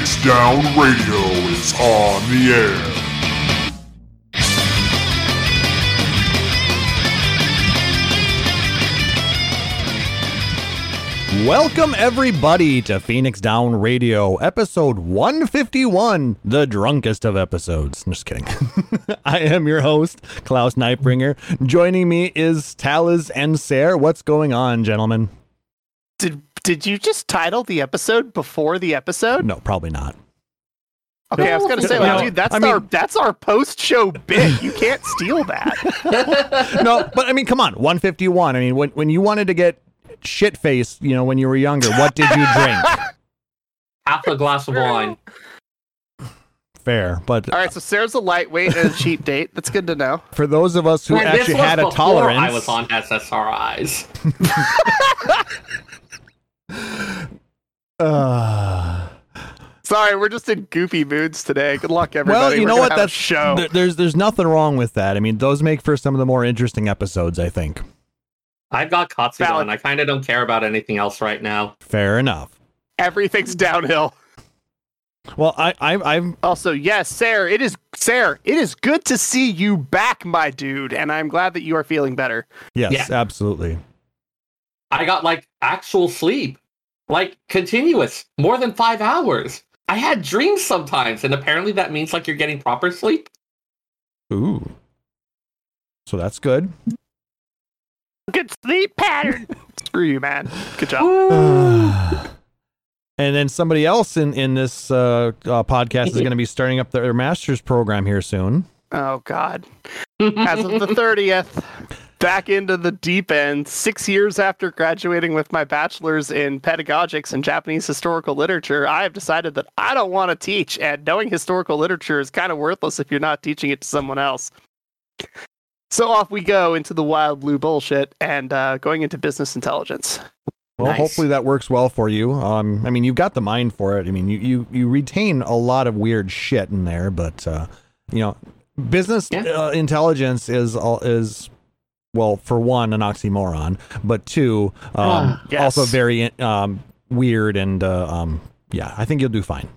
Down Radio is on the air. Welcome, everybody, to Phoenix Down Radio, episode 151, the drunkest of episodes. I'm Just kidding. I am your host, Klauss Nightbringer. Joining me is Taliz and Sarah. What's going on, gentlemen? Did did you just title the episode before the episode? No, probably not. Okay, I was gonna say, like, No, dude, that's I mean- our that's our post show bit. You can't steal that. No, but I mean, come on, 151. I mean, when, when you wanted to get shit faced, you know, when you were younger, what did you drink? half a glass of wine. Fair, but All right, so Sarah's a lightweight and a cheap date. That's good to know. for those of us who Man, actually had a tolerance, I was on SSRIs. uh, Sorry, we're just in goofy moods today. Good luck, everybody. Well, you We're know what? That's show. there- there's there's nothing wrong with that. I mean, those make for some of the more interesting episodes. I think. I've got Katsu Valid. I kind of don't care about anything else right now. Fair enough. Everything's downhill. Well, I I I've Also, yes, Sarah, it is Sarah. It is good to see you back, my dude, and I'm glad that you are feeling better. yes, Yeah. absolutely. I got like actual sleep, like continuous, more than five hours. I had dreams sometimes, and apparently that means like you're getting proper sleep. Ooh. So that's good. Good sleep pattern. Screw you, man. Good job. and then somebody else in in this uh, uh, podcast is going to be starting up their master's program here soon. Oh God. As of the thirtieth, back into the deep end. Six years after graduating with my bachelor's in pedagogics and Japanese historical literature, I have decided that I don't want to teach, and knowing historical literature is kind of worthless if you're not teaching it to someone else. So off we go into the wild blue bullshit and uh, going into business intelligence. Well, Nice. hopefully that works well for you. Um, I mean, you've got the mind for it. I mean, you you you retain a lot of weird shit in there, but uh, you know, business Yeah. uh, intelligence is all is well, for one, an oxymoron, but two, um, Ah, yes. also very um, weird and uh, um, yeah, I think you'll do fine.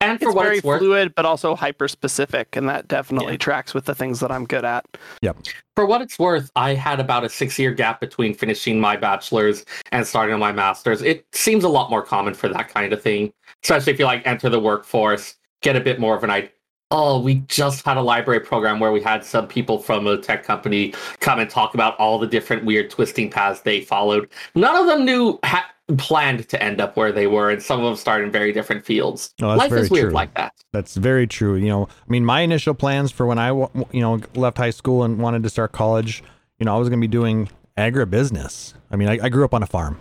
And for It's what very it's worth, fluid, but also hyper specific, and that definitely Yeah. tracks with the things that I'm good at. Yep. For what it's worth, I had about a six-year gap between finishing my bachelor's and starting my master's. It seems a lot more common for that kind of thing, especially if you like enter the workforce, get a bit more of an idea. Oh, we just had a library program where we had some people from a tech company come and talk about all the different weird twisting paths they followed. None of them knew ha- planned to end up where they were, and some of them started in very different fields. That's Life very is weird true. like that. That's very true. You know, I mean, my initial plans for when I, you know, left high school and wanted to start college, you know, I was going to be doing agribusiness. I mean, I, I grew up on a farm.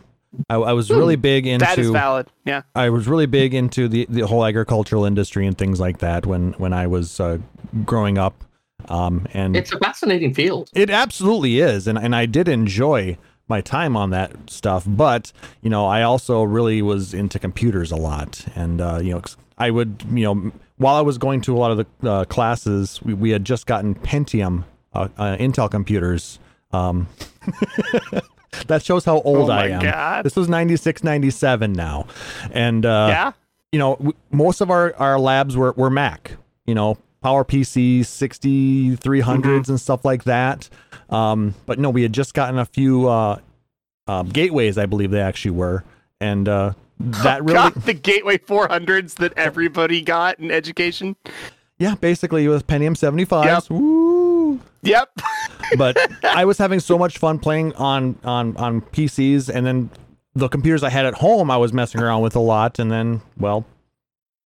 I, I was really big into. That is valid. Yeah. I was really big into the, the whole agricultural industry and things like that when when I was uh, growing up. Um, and It's a fascinating field. it absolutely is, and and I did enjoy my time on that stuff. But you know, I also really was into computers a lot, and uh, you know, I would you know, while I was going to a lot of the uh, classes, we, we had just gotten Pentium uh, uh, Intel computers. Um, that shows how old oh I am. God. This was 96, 97 now, and uh, yeah. you know, w- most of our, our labs were, were Mac, you know, Power PC 6300s Mm-hmm. and stuff like that. Um, but no, we had just gotten a few uh, um, gateways, I believe they actually were. And uh, that really, Got the Gateway 400s that everybody got in education. yeah, basically it was Pentium 75s. Yep. Yep. But I was having so much fun playing on, on, on PCs. And then the computers I had at home, I was messing around with a lot. And then, well,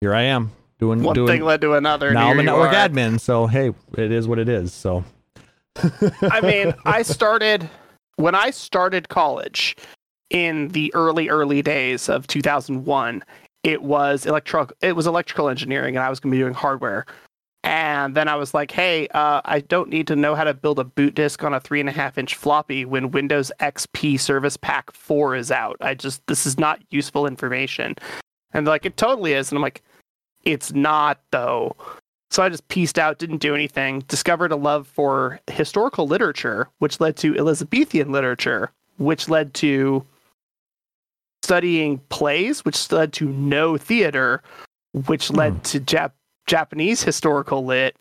here I am doing, One doing thing led to another. now I'm a network are. admin, so hey, it is what it is. So I mean, I started when I started college in the early early days of 2001. It was electro it was electrical engineering, and I was going to be doing hardware. And then I was like, hey, uh, I don't need to know how to build a boot disk on a three and a half inch floppy when Windows XP Service Pack 4 is out. I just, this is not useful information. And they're like, it totally is. And I'm like, it's not, though. So I just pieced out, didn't do anything, discovered a love for historical literature, which led to Elizabethan literature, which led to studying plays, which led to no theater, which led Hmm. to Jap- Japanese historical lit,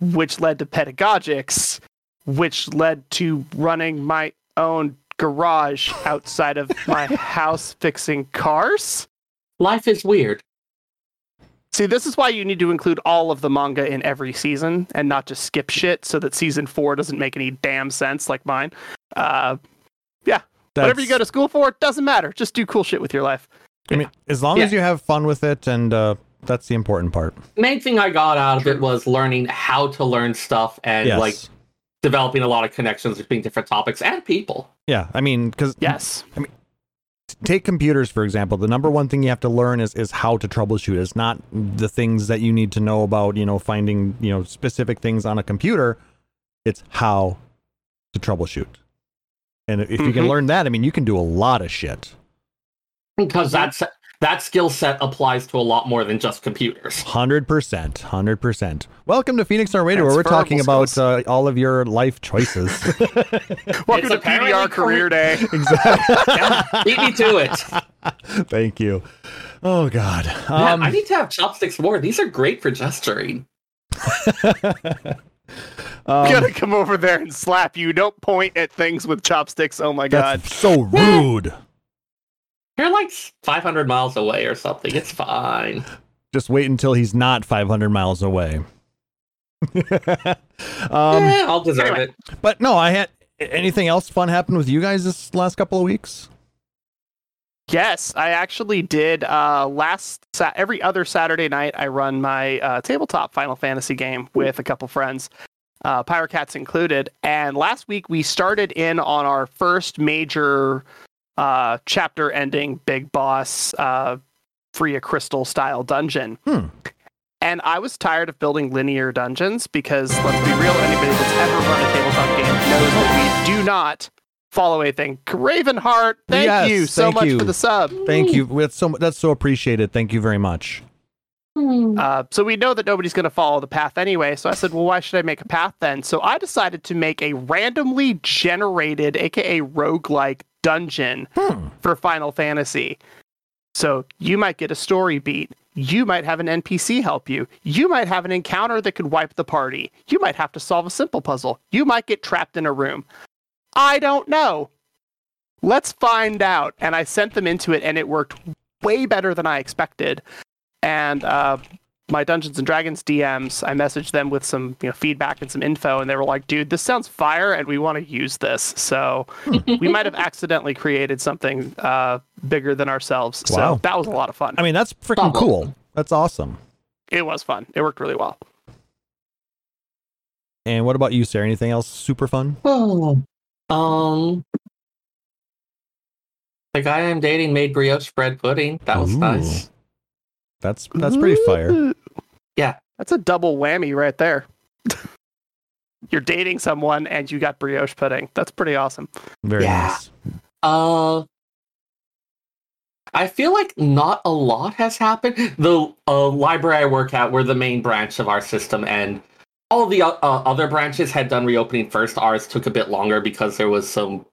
which led to pedagogics, which led to running my own garage outside of my house fixing cars. Life is weird. See, this is why you need to include all of the manga in every season and not just skip shit so that season four doesn't make any damn sense like mine. Uh, yeah. whatever you go to school for, it doesn't matter. Just do cool shit with your life. I mean, as long as you have fun with it, and uh, that's the important part. Main thing I got out of it was learning how to learn stuff and yes. like developing a lot of connections between different topics and people. yeah. I mean, because Yes. take computers for example. The number one thing you have to learn is is how to troubleshoot. It's not the things that you need to know about. You know, finding you know specific things on a computer. It's how to troubleshoot. And if you can Mhm. learn that, I mean, you can do a lot of shit. Because that's that skill set applies to a lot more than just computers. Hundred percent, hundred percent. Welcome to Phoenix Star Radio, where we're talking Transferable about uh, all of your life choices. Welcome to PDR Career Day. exactly. Beat me to it. Thank you. Oh God. Man, Um, I need to have chopsticks more. These are great for gesturing. um, I'm gonna come over there and slap you. Don't point at things with chopsticks. Oh my god. that's so rude. You're like 500 miles away or something. It's fine. Just wait until he's not 500 miles away. um, Eh, I'll deserve anyway. it. but no, I had anything else fun happen with you guys this last couple of weeks? Yes, I actually did. Uh, last sa- every other Saturday night, I run my uh, tabletop Final Fantasy game with a couple friends, uh, Pyrocats included. And last week we started in on our first major uh, chapter-ending big boss, uh, a Crystal style dungeon. Hmm. And I was tired of building linear dungeons because, let's be real, anybody that's ever run a tabletop game knows that we do not follow anything. Ravenheart, thank Yes, you so thank much you. for the sub. Thank you. That's so that's so appreciated. Thank you very much. Uh, so we know that nobody's going to follow the path anyway. So I said, well, why should I make a path then? So I decided to make a randomly generated, aka roguelike dungeon Hmm. for Final Fantasy. So you might get a story beat. You might have an NPC help you. You might have an encounter that could wipe the party. You might have to solve a simple puzzle. You might get trapped in a room. I don't know. Let's find out. And I sent them into it, and it worked way better than I expected. And uh, my Dungeons and Dragons DMs, I messaged them with some you know, feedback and some info, and they were like, "Dude, this sounds fire, and we want to use this." So we might have accidentally created something uh, bigger than ourselves. Wow. So that was a lot of fun. I mean, that's freaking cool. That's awesome. it was fun. It worked really well. And what about you, Sarah? Anything else super fun? Oh. Um. The guy I'm dating made brioche bread pudding. That was Ooh. nice. That's that's pretty fire. Yeah. That's a double whammy right there. You're dating someone and you got brioche pudding. That's pretty awesome. Very Yeah. nice. Uh. I feel like not a lot has happened. The uh, library I work at, we're the main branch of our system, and all the uh, other branches had done reopening first. Ours took a bit longer because there was some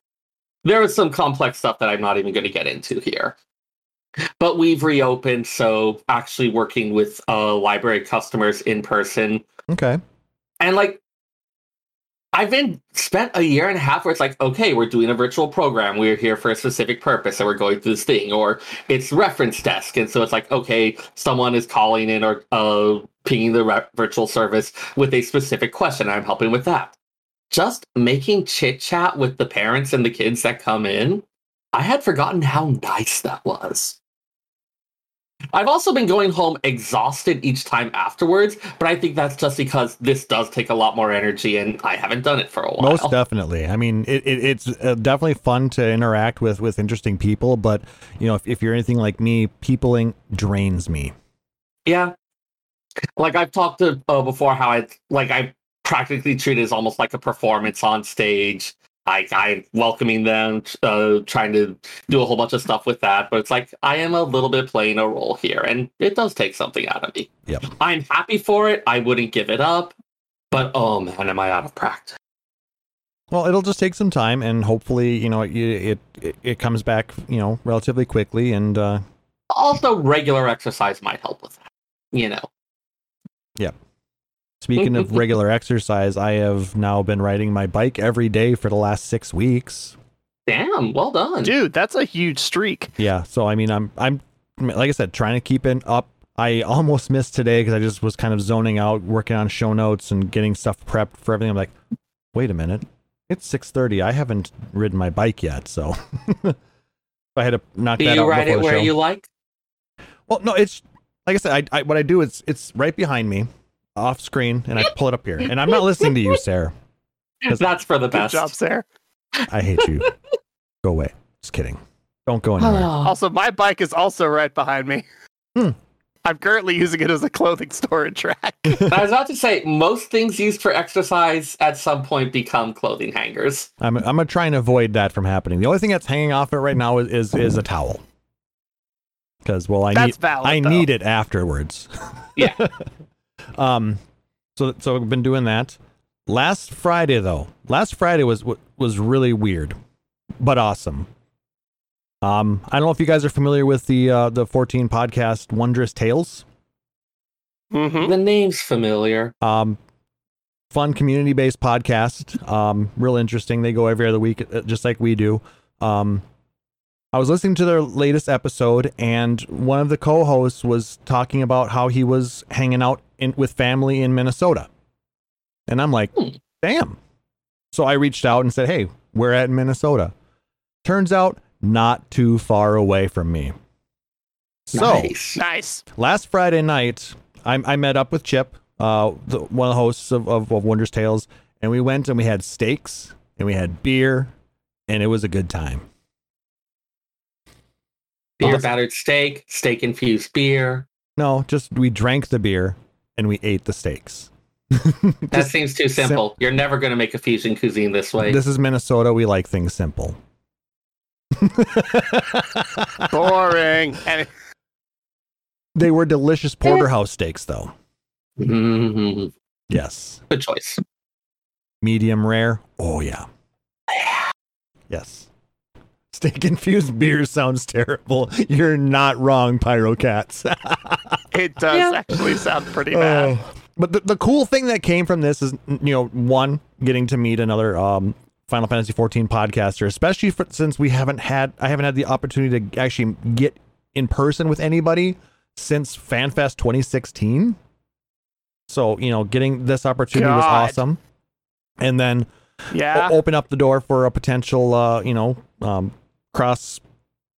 there was some complex stuff that I'm not even going to get into here. But we've reopened, so actually working with uh, library customers in person Okay. and like I've been spent a year and a half where it's like, okay, we're doing a virtual program. We're here for a specific purpose and we're going through this thing. Or it's reference desk. And so it's like, okay, someone is calling in or uh, pinging the re- virtual service with a specific question. I'm helping with that. Just making chit chat with the parents and the kids that come in. I had forgotten how nice that was. I've also been going home exhausted each time afterwards, but I think that's just because this does take a lot more energy and I haven't done it for a while. Most definitely. I mean, it, it, it's uh, definitely fun to interact with with interesting people, but you know, if, if you're anything like me, peopling drains me. Yeah. Like I've talked to uh, before how I like I practically treat it as almost like a performance on stage. Like I'm welcoming them, uh, trying to do a whole bunch of stuff with that, but it's like I am a little bit playing a role here, and it does take something out of me. Yep. I'm happy for it. I wouldn't give it up, but oh man, am I out of practice? Well, it'll just take some time, and hopefully, you know, it it, it, it comes back, you know, relatively quickly. And uh, Also, regular exercise might help with that. You know. Speaking of regular exercise, I have now been riding my bike every day for the last six weeks. Damn, well done. Dude, that's a huge streak. Yeah, so I mean, I'm I'm like I said, trying to keep it up. I almost missed today because I just was kind of zoning out, working on show notes and getting stuff prepped for everything. I'm like, wait a minute, it's six thirty. I haven't ridden my bike yet, so I had to knock Do that out. Do you ride it where show. you like? Well, no, it's like I said. I, I what I do is it's right behind me, off screen, and I pull it up here. And I'm not listening to you, Sarah. 'Cause- That's for the Good best. job, Sarah. I hate you. Go away. Just kidding. Don't go anywhere. Also, my bike is also right behind me. Hmm. I'm currently using it as a clothing storage rack. I was about to say, most things used for exercise at some point become clothing hangers. I'm I'm gonna try and avoid that from happening. The only thing that's hanging off it right now is is, is a towel. Because well, I That's need valid. I though. need it afterwards. Yeah. Um. So so I've been doing that. Last Friday though, last Friday was was really weird, but awesome. Um, I don't know if you guys are familiar with the uh, the 14 podcast Wondrous Tales. Mhm. The name's familiar. Um, fun community based podcast. Um, real interesting. They go every other week, uh, just like we do. Um, I was listening to their latest episode, and one of the co-hosts was talking about how he was hanging out in, with family in Minnesota, and I'm like, Hmm. damn. So I reached out and said, hey, we're at in Minnesota. Turns out, not too far away from me. So nice. Nice. last Friday night, I, I met up with Chip, uh, the, one of the hosts of, of, of Wondrous Tales, and we went and we had steaks and we had beer, and it was a good time. Beer battered steak, steak infused beer. No, just we drank the beer and we ate the steaks. That Just- seems too simple. You're never going to make a fusion cuisine this way. this is Minnesota. We like things simple. Boring. and they were delicious porterhouse steaks, though. Mhm. Yes. Good choice. Medium rare. Oh, yeah. Yes. Steak infused beer sounds terrible. You're not wrong, Pyro Cats. it does Yeah. actually sound pretty bad. Oh. But the, the cool thing that came from this is, you know, one, getting to meet another um, Final Fantasy 14 podcaster, especially for, since we haven't had, I haven't had the opportunity to actually get in person with anybody since FanFest 2016. So, you know, getting this opportunity was awesome. And then Yeah. o- open up the door for a potential, uh, you know, um, cross,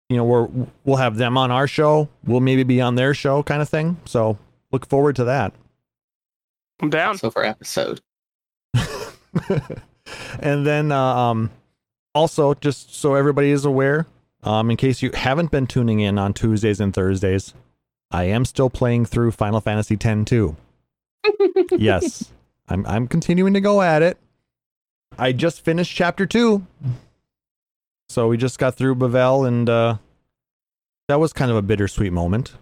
you know, where we'll have them on our show. We'll maybe be on their show kind of thing. So look forward to that. I'm down. So for episode. and then, uh, um, also just so everybody is aware, um, in case you haven't been tuning in on Tuesdays and Thursdays, I am still playing through Final Fantasy X-2. yes, I'm I'm continuing to go at it. I just finished chapter two, so we just got through Bevelle, and uh, that was kind of a bittersweet moment.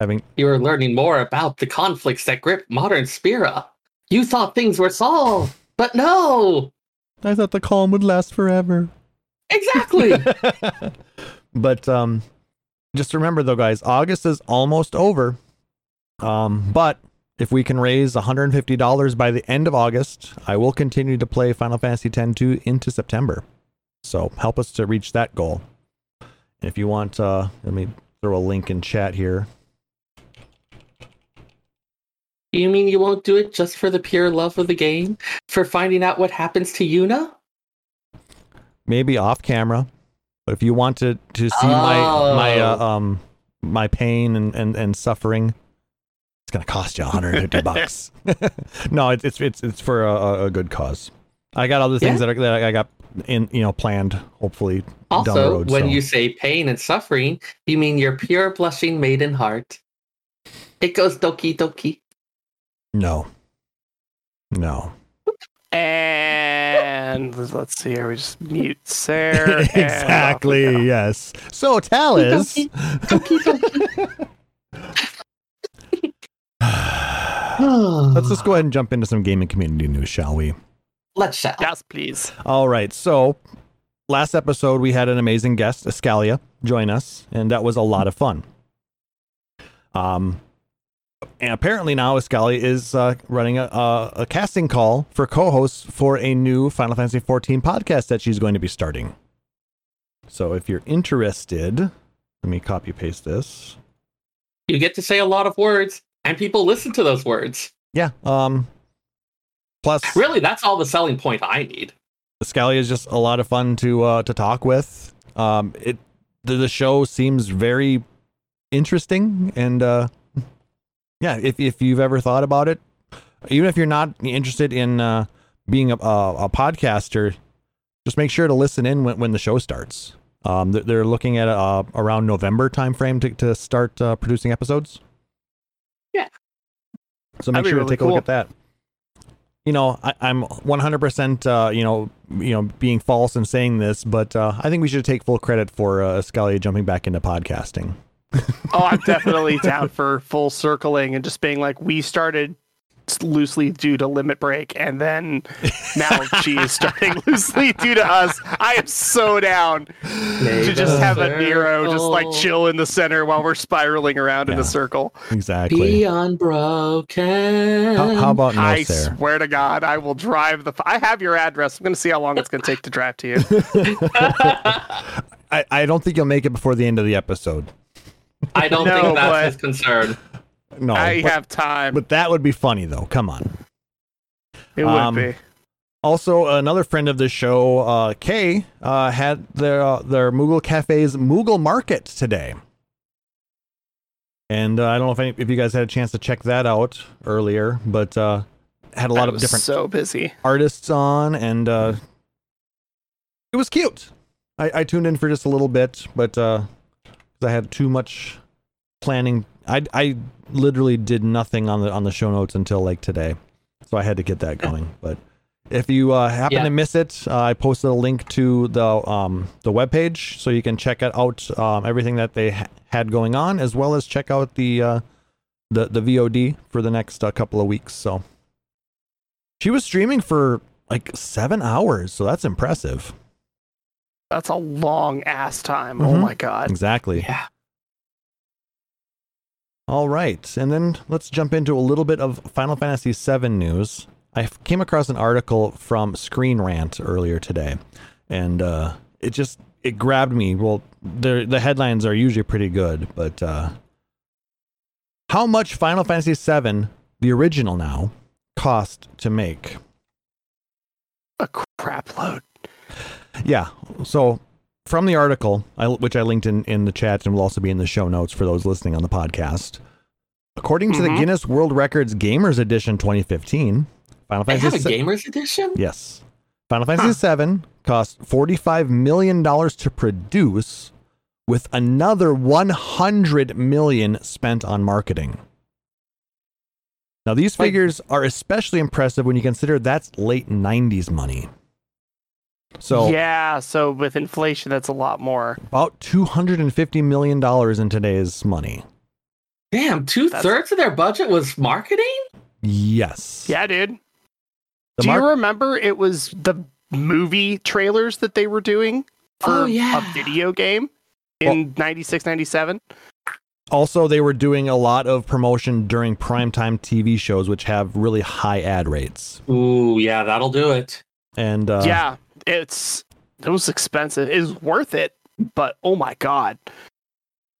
Having You were learning more about the conflicts that grip modern Spira. You thought things were solved, but no! I thought the calm would last forever. Exactly! but um just remember though guys august is almost over um but if we can raise $150 by the end of august i will continue to play final fantasy x-2 into september so help us to reach that goal and if you want uh let me throw a link in chat here you mean you won't do it just for the pure love of the game? For finding out what happens to Yuna? maybe off camera but if you want to to see my my uh, Oh. um my pain and and, and suffering it's gonna cost you 150 bucks no it's it's it's, it's for a- a good cause i got other things Yeah. that, I, that i got in you know planned hopefully down the Also, road when so. you say pain and suffering, you mean your pure blushing maiden heart. It goes doki doki. no no And let's see here. We just mute Sarah. and off we exactly yes so Taliz, Doki doki. let's just go ahead and jump into some gaming community news shall we Let's chat. Yes, please. All right. So last episode we had an amazing guest, Escalia, join us, and that was a lot of fun. Um, and apparently now Escalia is uh, running a, a, a casting call for co-hosts for a new Final Fantasy XIV podcast that she's going to be starting. So if you're interested, let me copy paste this. You get to say a lot of words, and people listen to those words. Yeah. Um. Plus, Really, that's all the selling point I need. The Scalia is just a lot of fun to uh, to talk with. Um, it the, the show seems very interesting, and uh, yeah, if if you've ever thought about it, even if you're not interested in uh, being a, a, a podcaster, just make sure to listen in when, when the show starts. Um, they're, they're looking at uh, around November timeframe to to start uh, producing episodes. Yeah. So make sure really to take a look at that you know, I, I'm 100%, uh, you know, you know, being false and saying this, but uh, I think we should take full credit for uh, Scalia jumping back into podcasting. Oh, I'm definitely down for full circling and just being like, we started loosely due to limit break, and then now she is starting loosely due to us. I am so down to just have a Nero just like chill in the center while we're spiraling around in a circle. Exactly. Be unbroken. How, how about no, I sir? swear to God, I will drive the. f- I have your address. I'm going to see how long it's going to take to drive to you. I, I don't think you'll make it before the end of the episode. I don't No, think that's but- his concern. No, I but, have time. but that would be funny though. Come on. it would um, be. Also, another friend of the show, uh, Kay, uh, had their uh, their Moogle Cafe's Moogle Market today, and uh, I don't know if any, if you guys had a chance to check that out earlier, but uh, had a lot of different So busy. artists on, and uh, it was cute. I, I tuned in for just a little bit, but uh I had too much planning. I I literally did nothing on the on the show notes until like today, so I had to get that going. But if you uh, happen Yeah. to miss it, uh, I posted a link to the um the webpage so you can check it out um, everything that they ha- had going on, as well as check out the uh, the the VOD for the next uh, couple of weeks. So she was streaming for like seven hours, so that's impressive. That's a long ass time. Oh Mhm. my God. Exactly. Yeah. All right, and then let's jump into a little bit of Final Fantasy VII news. I came across an article from Screen Rant earlier today, and uh, it just it grabbed me. Well, the the headlines are usually pretty good, but uh, how much Final Fantasy VII, the original now, cost to make? A crap load. Yeah. So from the article, I, which I linked in, in the chat and will also be in the show notes for those listening on the podcast, according to the Mhm. Guinness World Records Gamers Edition 2015, Final Fantasy have a se- gamers edition? yes, Final Fantasy VII cost 45 million dollars to produce, with another 100 million spent on marketing. Now these figures are especially impressive when you consider that's late 90s money. So yeah, so with inflation, that's a lot more. about two hundred and fifty million dollars in today's money. Damn, two thirds of their budget was marketing? Yes. Yeah, dude. The Do mar- you remember it was the movie trailers that they were doing for Oh, yeah. a video game in 96, 97? also, they were doing a lot of promotion during primetime TV shows, which have really high ad rates. Ooh, yeah, that'll do it. And uh, yeah, it's it was expensive. It was worth it, but oh my god.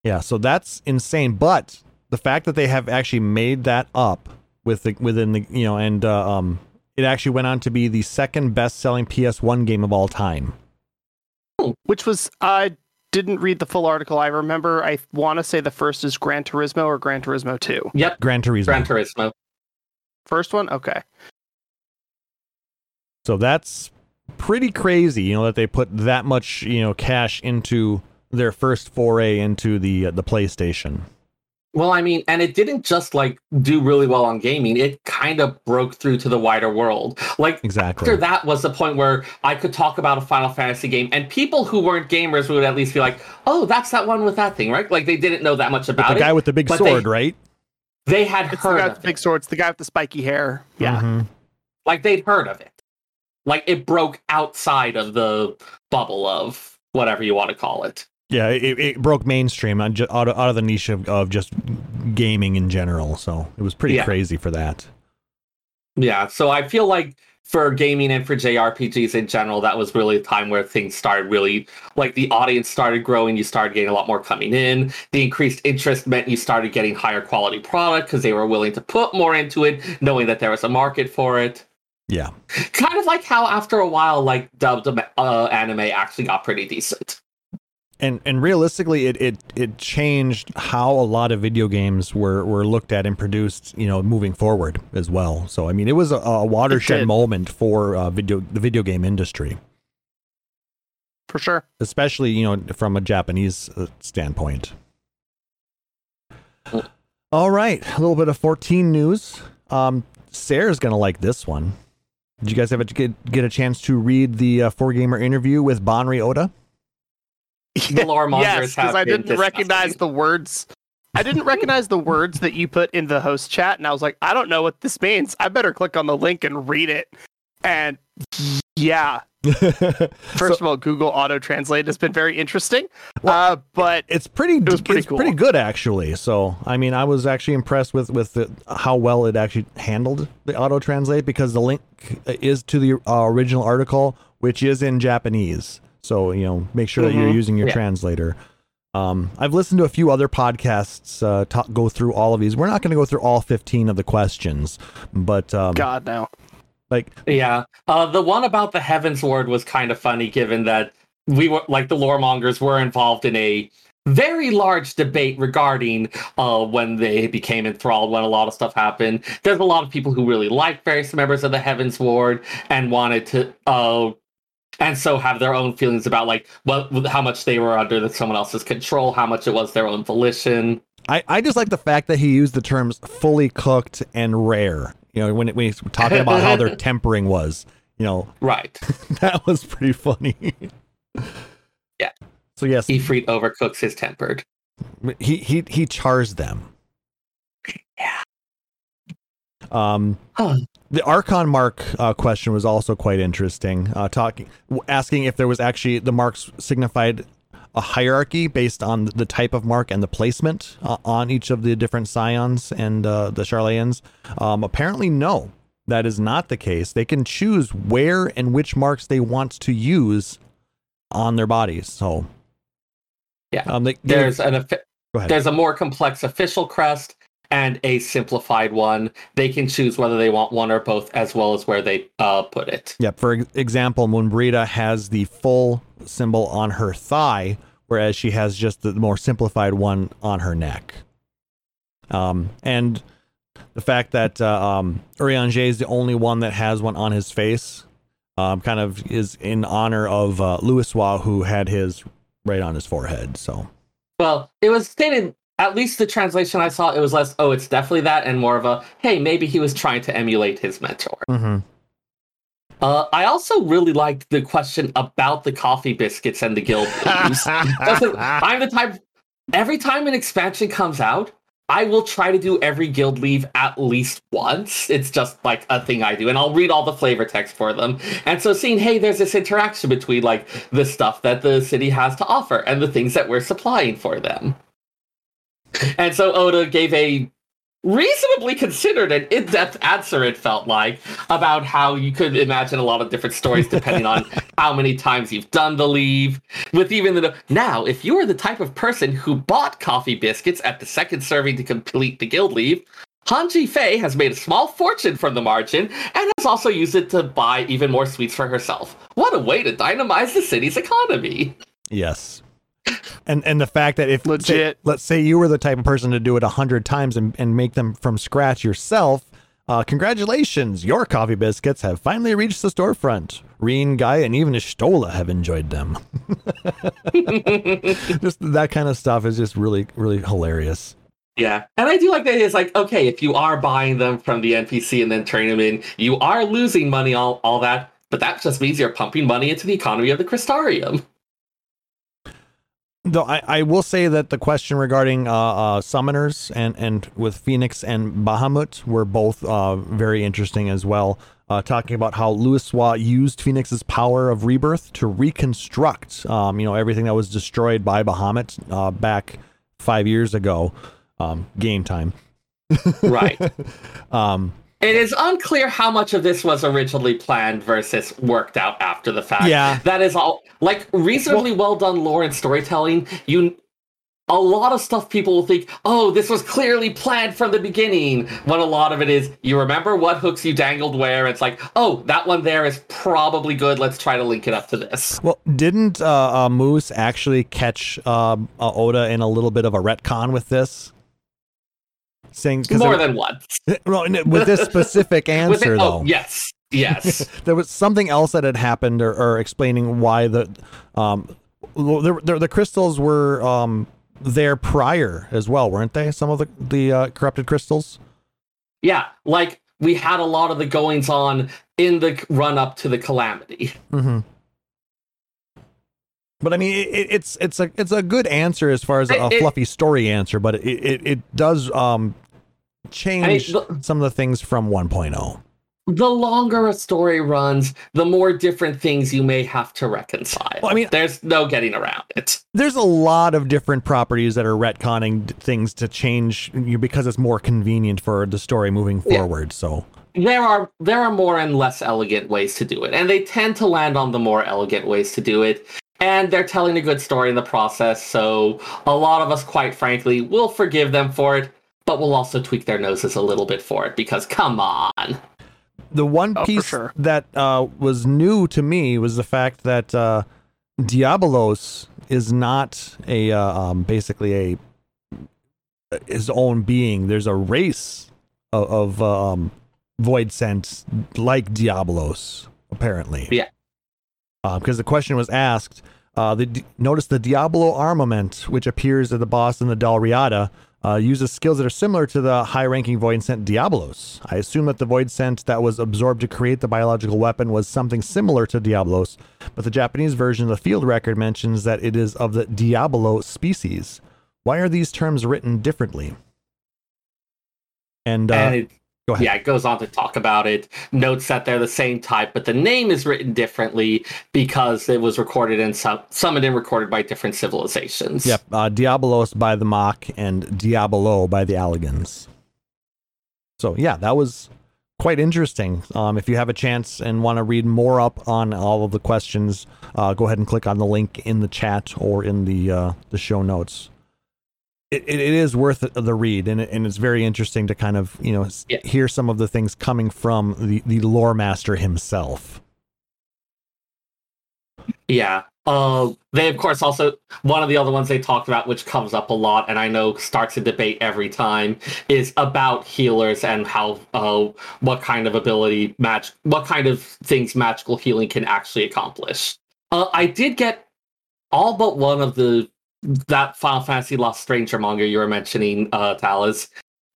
yeah, so that's insane. But the fact that they have actually made that up with the within the you know, and uh, um, it actually went on to be the second best-selling PS1 game of all time. Which was I didn't read the full article. I remember I want to say the first is Gran Turismo or Gran Turismo 2. Yep, Gran Turismo. Gran Turismo. First one? Okay. So that's pretty crazy, you know, that they put that much, you know, cash into their first foray into the uh, the PlayStation. Well, I mean, and it didn't just like do really well on gaming. It kind of broke through to the wider world. Like Exactly. after that was the point where I could talk about a Final Fantasy game, and people who weren't gamers would at least be like, "Oh, that's that one with that thing, right?" Like they didn't know that much about the it. The guy with the big but sword, they- right? they had It's the heard guy of with the big sword. It's the guy with the spiky hair. Yeah. Mhm. Like they'd heard of it. Like it broke outside of the bubble of whatever you want to call it. Yeah, it, it broke mainstream uh, out of, out of the niche of, of just gaming in general. So it was pretty Yeah. crazy for that. Yeah, so I feel like for gaming and for JRPGs in general, that was really a time where things started really like the audience started growing. You started getting a lot more coming in. The increased interest meant you started getting higher quality product because they were willing to put more into it, knowing that there was a market for it. Yeah. Kind of like how after a while, like dubbed uh, anime actually got pretty decent. and and realistically it, it it changed how a lot of video games were were looked at and produced you know moving forward as well. So i mean it was a, a watershed moment for uh, video the video game industry. For sure. especially you know from a japanese uh, standpoint. All right. A little bit of 14 news. Um sarah's gonna like this one did you guys ever get, get a chance to read the uh, 4Gamer interview with Banri Oda The yes, because I didn't recognize disgusting. the words. I didn't recognize the words that you put in the host chat, and I was like, I don't know what this means. I better click on the link and read it. And yeah, first of all, Google Auto Translate has been very interesting. uh, but it's pretty. It was pretty it's pretty good actually so i mean i was actually impressed with with the, how well it actually handled the auto translate because the link is to the uh, original article which is in japanese so you know make sure that you're Mhm. using your Yeah. translator um, I've listened to a few other podcasts uh, talk, go through all of these. We're not going to go through all 15 of the questions, but um, God, no. Like Yeah. Uh, the one about the Heavens Ward was kind of funny given that we were like the lore mongers were involved in a very large debate regarding uh, when they became enthralled, when a lot of stuff happened. There's a lot of people who really liked various members of the Heavens Ward and wanted to uh, and so have their own feelings about like what how much they were under someone else's control, how much it was their own volition. I, I just like the fact that he used the terms fully cooked and rare. You know, when, it, when he's talking about how their tempering was, you know, Right. that was pretty funny. Yeah. So yes, Ifrit overcooks his tempered. he he he chars them. Yeah. Um, Huh. the Archon mark uh, question was also quite interesting. Uh, talking, asking if there was actually the marks signified a hierarchy based on the type of mark and the placement uh, on each of the different scions and uh, the Sharlayans. Um, apparently, no, that is not the case. They can choose where and which marks they want to use on their bodies. So, Yeah. um, they, There's an there's a more complex official crest and a simplified one. They can choose whether they want one or both, as well as where they uh, put it. Yep. for example, Moenbryda has the full symbol on her thigh, whereas she has just the more simplified one on her neck. Um, and the fact that uh, um, is the only one that has one on his face um, kind of is in honor of uh, Louisoix, who had his right on his forehead. So, Well, it was stated. At least the translation I saw, it was less. Oh, it's definitely that, and more of a hey, maybe he was trying to emulate his mentor. mhm. Uh, I also really liked the question about the coffee biscuits and the guild leaves. I'm the type. Every time an expansion comes out, I will try to do every guild leave at least once. It's just like a thing I do, and I'll read all the flavor text for them. And so, seeing hey, there's this interaction between like the stuff that the city has to offer and the things that we're supplying for them. And so Oda gave a reasonably considered and in-depth answer it felt like about how you could imagine a lot of different stories depending on how many times you've done the leave with even the now if you are the type of person who bought coffee biscuits at the second serving to complete the guild leave Hanji Fei has made a small fortune from the margin and has also used it to buy even more sweets for herself. What a way to dynamize the city's economy. Yes. And and the fact that if say- let's say you were the type of person to do it a hundred times and, and make them from scratch yourself, uh, congratulations, your coffee biscuits have finally reached the storefront. Reen, Guy, and even Stola have enjoyed them. just that kind of stuff is just really, really hilarious. Yeah, and I do like that it's like, okay, if you are buying them from the NPC and then turning them in, you are losing money, all, all that, but that just means you're pumping money into the economy of the Crystarium. Though I, I will say that the question regarding uh, uh, summoners and, and with Phoenix and Bahamut were both uh, very interesting as well. Uh, talking about how Louisoix used Phoenix's power of rebirth to reconstruct, um, you know, everything that was destroyed by Bahamut uh, back five years ago. Um, game time. Right. Um, It is unclear how much of this was originally planned versus worked out after the fact. Yeah. That is all like reasonably well, done lore and storytelling. You a lot of stuff people will think, oh, this was clearly planned from the beginning. When a lot of it is, you remember what hooks you dangled where? It's like, oh, that one there is probably good. Let's try to link it up to this. Well, didn't uh, uh, Moose actually catch uh, uh, Oda in a little bit of a retcon with this? Saying More than once. well, with this specific answer it- though, oh, yes. Yes. there was something else that had happened, or, or explaining why the um the, the, the crystals were um there prior as well, weren't they? Some of the the uh, corrupted crystals. yeah. Like we had a lot of the goings on in the run up to the calamity. Mm-hmm. But I mean, it, it's it's a it's a good answer as far as a, it- fluffy story answer, but it it, it does um change the- some of the things from oh. 1.0. the longer a story runs, the more different things you may have to reconcile. Well, I mean- there's no getting around it. There's a lot of different properties that are retconning things to change mm, you because it's more convenient for the story moving Yeah. forward. So There are there are more and less elegant ways to do it, and they tend to land on the more elegant ways to do it. And they're telling a good story in the process, so a lot of us, quite frankly, will forgive them for it, but we'll also tweak their noses a little bit for it because come on. the one Oh, for piece sure. that uh, was new to me was the fact that uh, Diabolos is not a uh, um, basically a his own being. There's a race of, of um, voidsent like Diabolos, apparently. Yeah. Because the question was asked. Uh, the, notice the Diablo armament, which appears at the boss in the Dalriada, uh, uses skills that are similar to the high-ranking Voidsent Diablos. I assume that the Voidsent that was absorbed to create the biological weapon was something similar to Diablos, but the Japanese version of the field record mentions that it is of the Diablo species. Why are these terms written differently? And, uh, go ahead. yeah, it goes on to talk about it. Notes that they're the same type, but the name is written differently because it was recorded and sum- summoned and recorded by different civilizations. Yep, uh, Diabolos by the Mhach and Diabolo by the Allagans. So yeah, that was quite interesting. Um, if you have a chance and want to read more up on all of the questions, uh, go ahead and click on the link in the chat or in the uh, the show notes. It, it, is worth the read, and, it, and it's very interesting to kind of you know Yeah. hear some of the things coming from the the lore master himself. Yeah. Uh, they of course also one of the other ones they talked about, which comes up a lot, and I know starts a debate every time, is about healers and how uh, what kind of ability match, what kind of things magical healing can actually accomplish. Uh, I did get all but one of the that Final Fantasy Lost Stranger manga you were mentioning, uh, Taliz.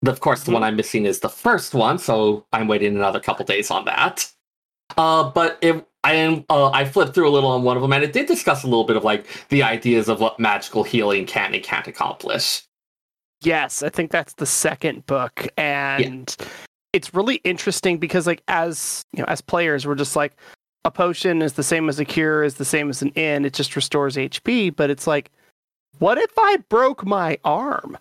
Of course, the one I'm missing is the first one, so I'm waiting another couple days on that. Uh, but it, I am uh, I flipped through a little on one of them, and it did discuss a little bit of like the ideas of what magical healing can and can't accomplish. Yes, I think that's the second book, and it's really interesting because, like, as you know, as players, we're just like, a potion is the same as a cure, is the same as an in. It just restores HP, but it's like, what if I broke my arm?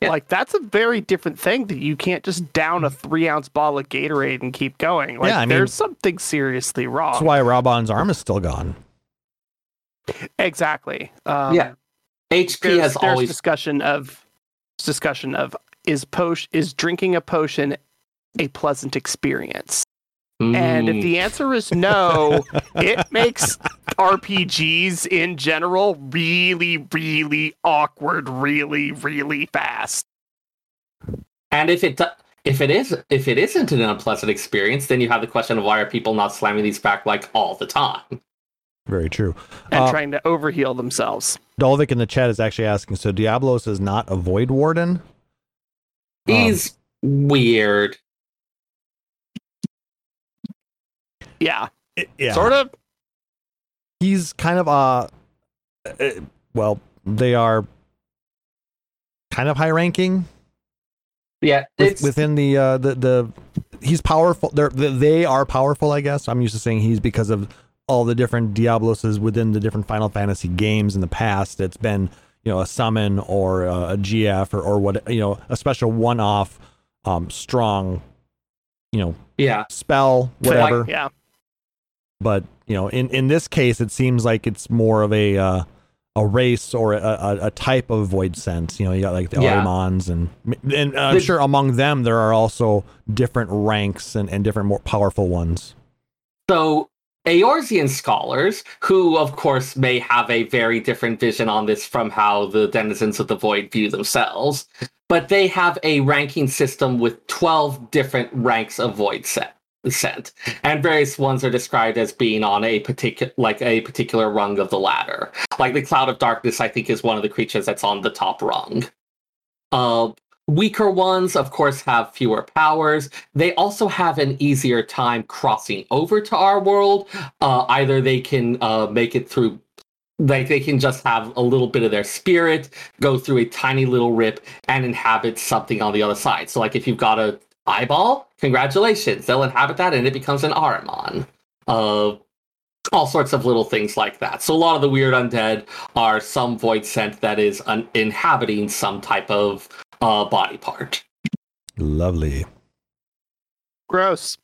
Yeah. Like that's a very different thing that you can't just down a three ounce bottle of Gatorade and keep going. Like Yeah, I mean- there's something seriously wrong. That's why Robon's arm is still gone. exactly. Um, Yeah. HP there's, has there's always discussion of discussion of is potion is drinking a potion a pleasant experience and if Mm. the answer is no it makes rpgs in general really really awkward really really fast And if it do- if it is if it isn't an unpleasant experience, then you have the question of why are people not slamming these back like all the time? Very true. and Uh, trying to overheal themselves Dolvik in the chat is actually asking, so Diablos is not a Void Warden? Um, He's weird. Yeah, I- yeah. sort of. He's kind of uh uh, well, they are kind of high ranking. Yeah, with- it's within the uh the the he's powerful. They're they are powerful i guess. I'm used to saying he's because of all the different diabloses within the different final fantasy games in the past. It's been you know a summon or a, a gf or, or what you know a special one-off um strong you know yeah. spell So, like, whatever. Yeah. But you know in in this case it seems like it's more of a uh a race or a, a, a type of voidsent. You know you got like the Yeah. Ahrimans and and i'm sure among them there are also different ranks and, and different more powerful ones. So Eorzean scholars, who of course may have a very different vision on this from how the denizens of the void view themselves, but they have a ranking system with 12 different ranks of void set sent and various ones are described as being on a particular like a particular rung of the ladder like the cloud of darkness i think is one of the creatures that's on the top rung uh weaker ones of course have fewer powers they also have an easier time crossing over to our world. Uh, either they can uh, make it through, like they can just have a little bit of their spirit go through a tiny little rip and inhabit something on the other side. So, like if you've got a eyeball, congratulations, they'll inhabit that and it becomes an Ahriman. Uh, all sorts of little things like that. So a lot of the weird undead are some voidsent that is un- inhabiting some type of uh, body part. lovely Gross.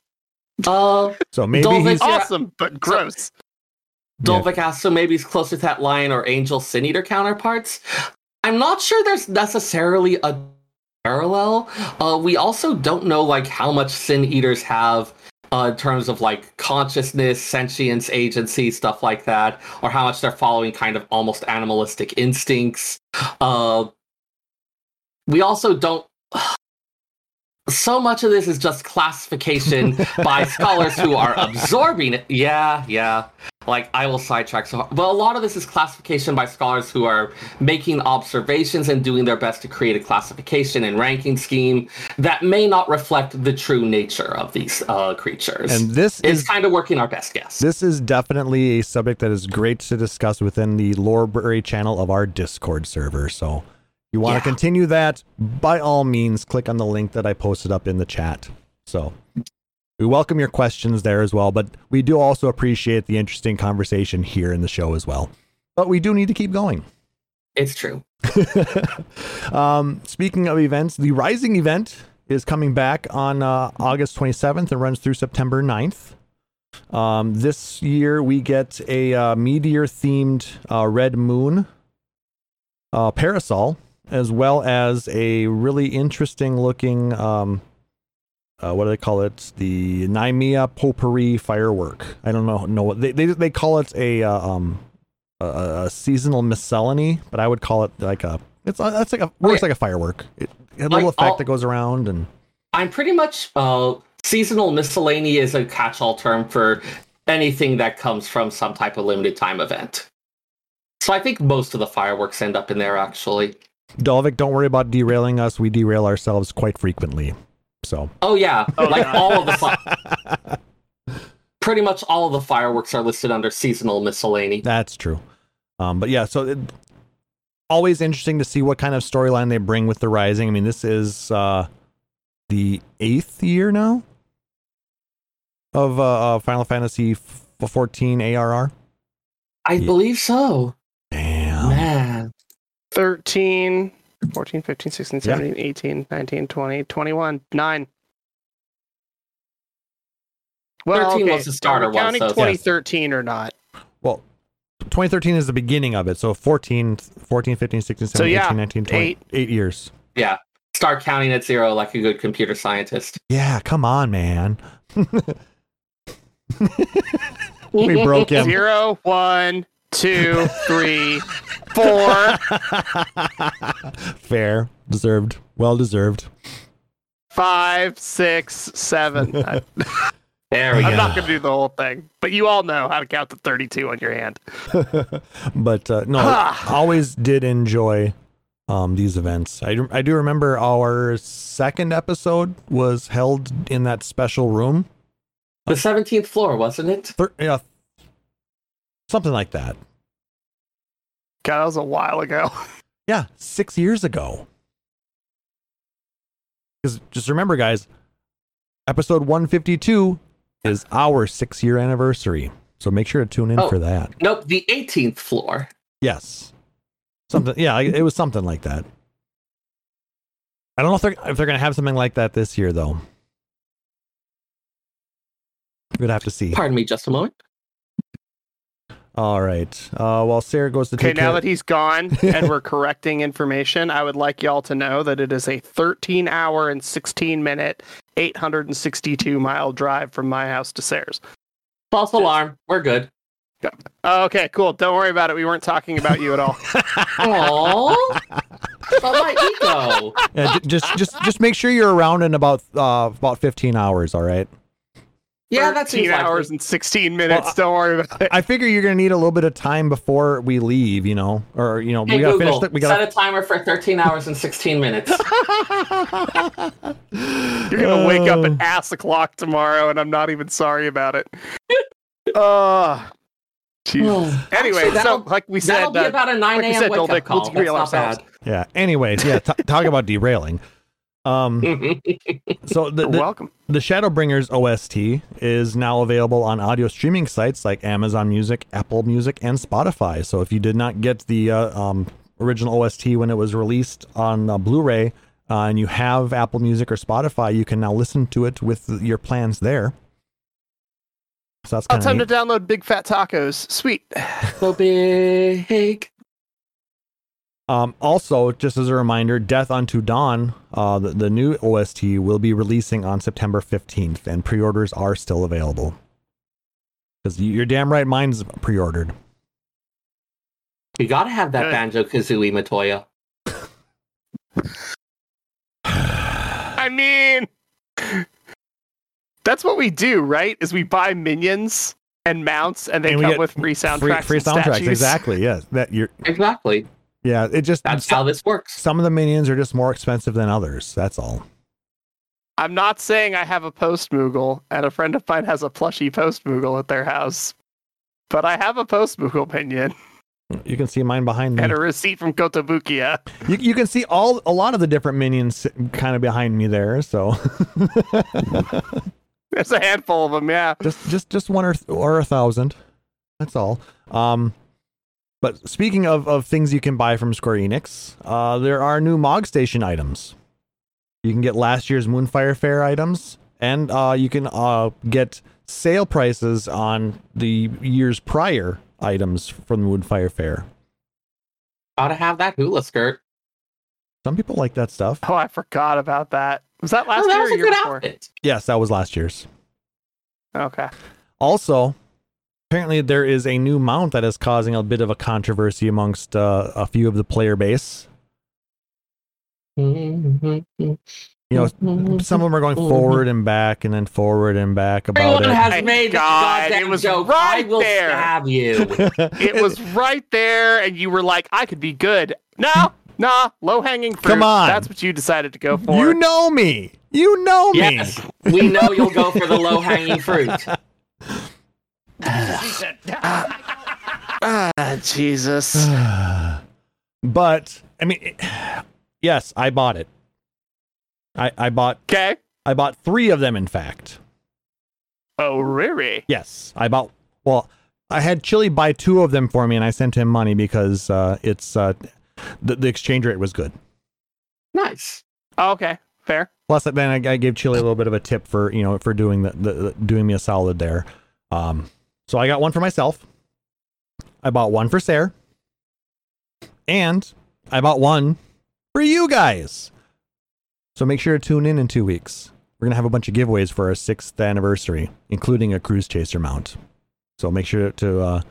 Uh, so maybe Dolvik- he's Awesome, but gross. Dolvik asks, so maybe he's closer to that lion or angel sin eater counterparts. I'm not sure there's necessarily a parallel. Uh, we also don't know like how much sin eaters have uh, in terms of like consciousness, sentience, agency, stuff like that, or how much they're following kind of almost animalistic instincts. Uh, we also don't. So much of this is just classification by scholars who are absorbing it. Yeah, yeah like I will sidetrack so hard. But a lot of this is classification by scholars who are making observations and doing their best to create a classification and ranking scheme that may not reflect the true nature of these uh, creatures. and this it's is kind of working our best guess. This is definitely a subject that is great to discuss within the Loreberry channel of our Discord server. So, you want Yeah. to continue that? By all means, click on the link that I posted up in the chat. So, we welcome your questions there as well, but we do also appreciate the interesting conversation here in the show as well. But we do need to keep going. It's true. um, speaking of events, the Rising event is coming back on uh, August 27th and runs through September 9th. Um, this year we get a uh, meteor themed uh, red moon uh, parasol, as well as a really interesting looking, um, uh, what do they call it? The Nymeia potpourri firework. I don't know. No, they, they they call it a uh, um a, a seasonal miscellany, but I would call it like a it's uh, that's like a works Okay. like a firework. It, a little Like, effect I'll- that goes around and I'm pretty much uh, seasonal miscellany is a catch-all term for anything that comes from some type of limited time event. So I think most of the fireworks end up in there actually. Dolvik, don't worry about derailing us. We derail ourselves quite frequently. So Oh yeah, Oh, like God. all of the fi- pretty much all of the fireworks are listed under seasonal miscellany. that's true. Um, but yeah, so it, always interesting to see what kind of storyline they bring with the Rising. I mean, this is uh, the eighth year now of uh, uh, Final Fantasy f- 14 ARR. I Yeah. believe so. Damn. Man, 13, 14, 15, 16, Yeah. 17, 18, 19, 20, 21, 9. Well, 13 okay. was the starter Are one, counting so- 2013 or not? Well, 2013 is the beginning of it. So 14, 14 15, 16, 17, So, yeah, 18, 19, 20. eight. Eight years. yeah. Start counting at zero like a good computer scientist. Yeah, come on, man. we broke him. Zero, one, two, three, four, Fair. Deserved. Well deserved. five, six, seven. I, There we I'm go. not going to do the whole thing, but you all know how to count to 32 on your hand. but uh, no, Ah. I always did enjoy um, these events. I, I do remember our second episode was held in that special room. The 17th floor, wasn't it? Thir- yeah, something like that. God, that was a while ago. Yeah, six years ago. Because just remember, guys, episode 152 is our six year anniversary. So make sure to tune in Oh. for that. Nope, the 18th floor. Yes. Something, yeah, it was something like that. I don't know if they're if they're gonna have something like that this year though. We'd have to see. Pardon me, just a moment. All right. Uh, while Sarah goes to take Okay, take now care- that he's gone and we're correcting information, I would like y'all to know that it is a 13 hour and 16 minute, 862 mile drive from my house to Sarah's. False alarm. We're good. Oh, okay, cool. Don't worry about it. We weren't talking about you at all. Aww. About my ego. yeah, just just just make sure you're around in about uh about 15 hours. All right. Yeah, that 13 seems like hours and 16 minutes. Well, Don't worry about it. I figure you're gonna need a little bit of time before we leave. You know, or you know, Hey we gotta Google, finish. The, we gotta. set a timer for 13 hours and 16 minutes. You're gonna wake up at ass o'clock tomorrow, and I'm not even sorry about it. Uh, Jesus. Anyway, Actually, so like we said, That'll be uh, about a 9 like a.m. said, wake Doldick, up call. we'll That's not ourselves. bad. Yeah. Anyways, yeah. T- talk about derailing. Um. So the, the welcome. the Shadowbringers OST is now available on audio streaming sites like Amazon Music, Apple Music, and Spotify. So if you did not get the uh, um, original OST when it was released on uh, Blu-ray, uh, and you have Apple Music or Spotify, you can now listen to it with your plans there. So that's Oh, kind time of to download Big Fat Tacos. Sweet. So big. Um, also, just as a reminder, Death Unto Dawn, uh, the, the new OST, will be releasing on September 15th, and pre orders are still available. Because you're damn right mine's pre ordered. You gotta have that Banjo Kazooie Matoya. I mean, that's what we do, right? Is we buy minions and mounts, and they And come with free soundtracks. free, free soundtracks, statues. exactly. Yes. That you're, Exactly. Yeah, it just, That's some, how this works. some of the minions are just more expensive than others. That's all. I'm not saying I have a post Moogle, and a friend of mine has a plushy post Moogle at their house, but I have a post Moogle minion You can see mine behind me. and a receipt from Kotobukiya. You, you can see all a lot of the different minions kind of behind me there. So There's a handful of them, yeah. just just just one or or a thousand. That's all. Um, but speaking of of things you can buy from Square Enix, uh, there are new Mog Station items. You can get last year's Moonfire Fair items, and uh, you can uh get sale prices on the years prior items from the Moonfire Fair. Gotta have that hula skirt. Some people like that stuff. Oh, I forgot about that. Was that last oh, that year was or a year good before? outfit. Yes, that was last year's. Okay. Also, apparently there is a new mount that is causing a bit of a controversy amongst uh, a few of the player base. Mm-hmm. You know, some of them are going forward and back and then forward and back about Everyone it. has made this God, goddamn it was joke. right I will there. stab you. It was right there, and you were like, I could be good. No, nah, low hanging fruit. Come on. That's what you decided to go for. you know me. You know me. yes, we know you'll go for the low hanging fruit. ah, Jesus. but I mean, it- yes, I bought it. I I bought Okay. I bought three of them. In fact, Oh, really? yes, I bought. Well, I had Chili buy two of them for me, and I sent him money because uh, it's uh, the the exchange rate was good. Nice. Oh, okay. Fair. Plus, then I, I gave Chili a little bit of a tip for you know for doing the, the, the doing me a solid there. Um, so I got one for myself. I bought one for Sarah, and I bought one for you guys. So make sure to tune in in two weeks. We're gonna have a bunch of giveaways for our sixth anniversary, including a cruise chaser mount. So make sure to uh,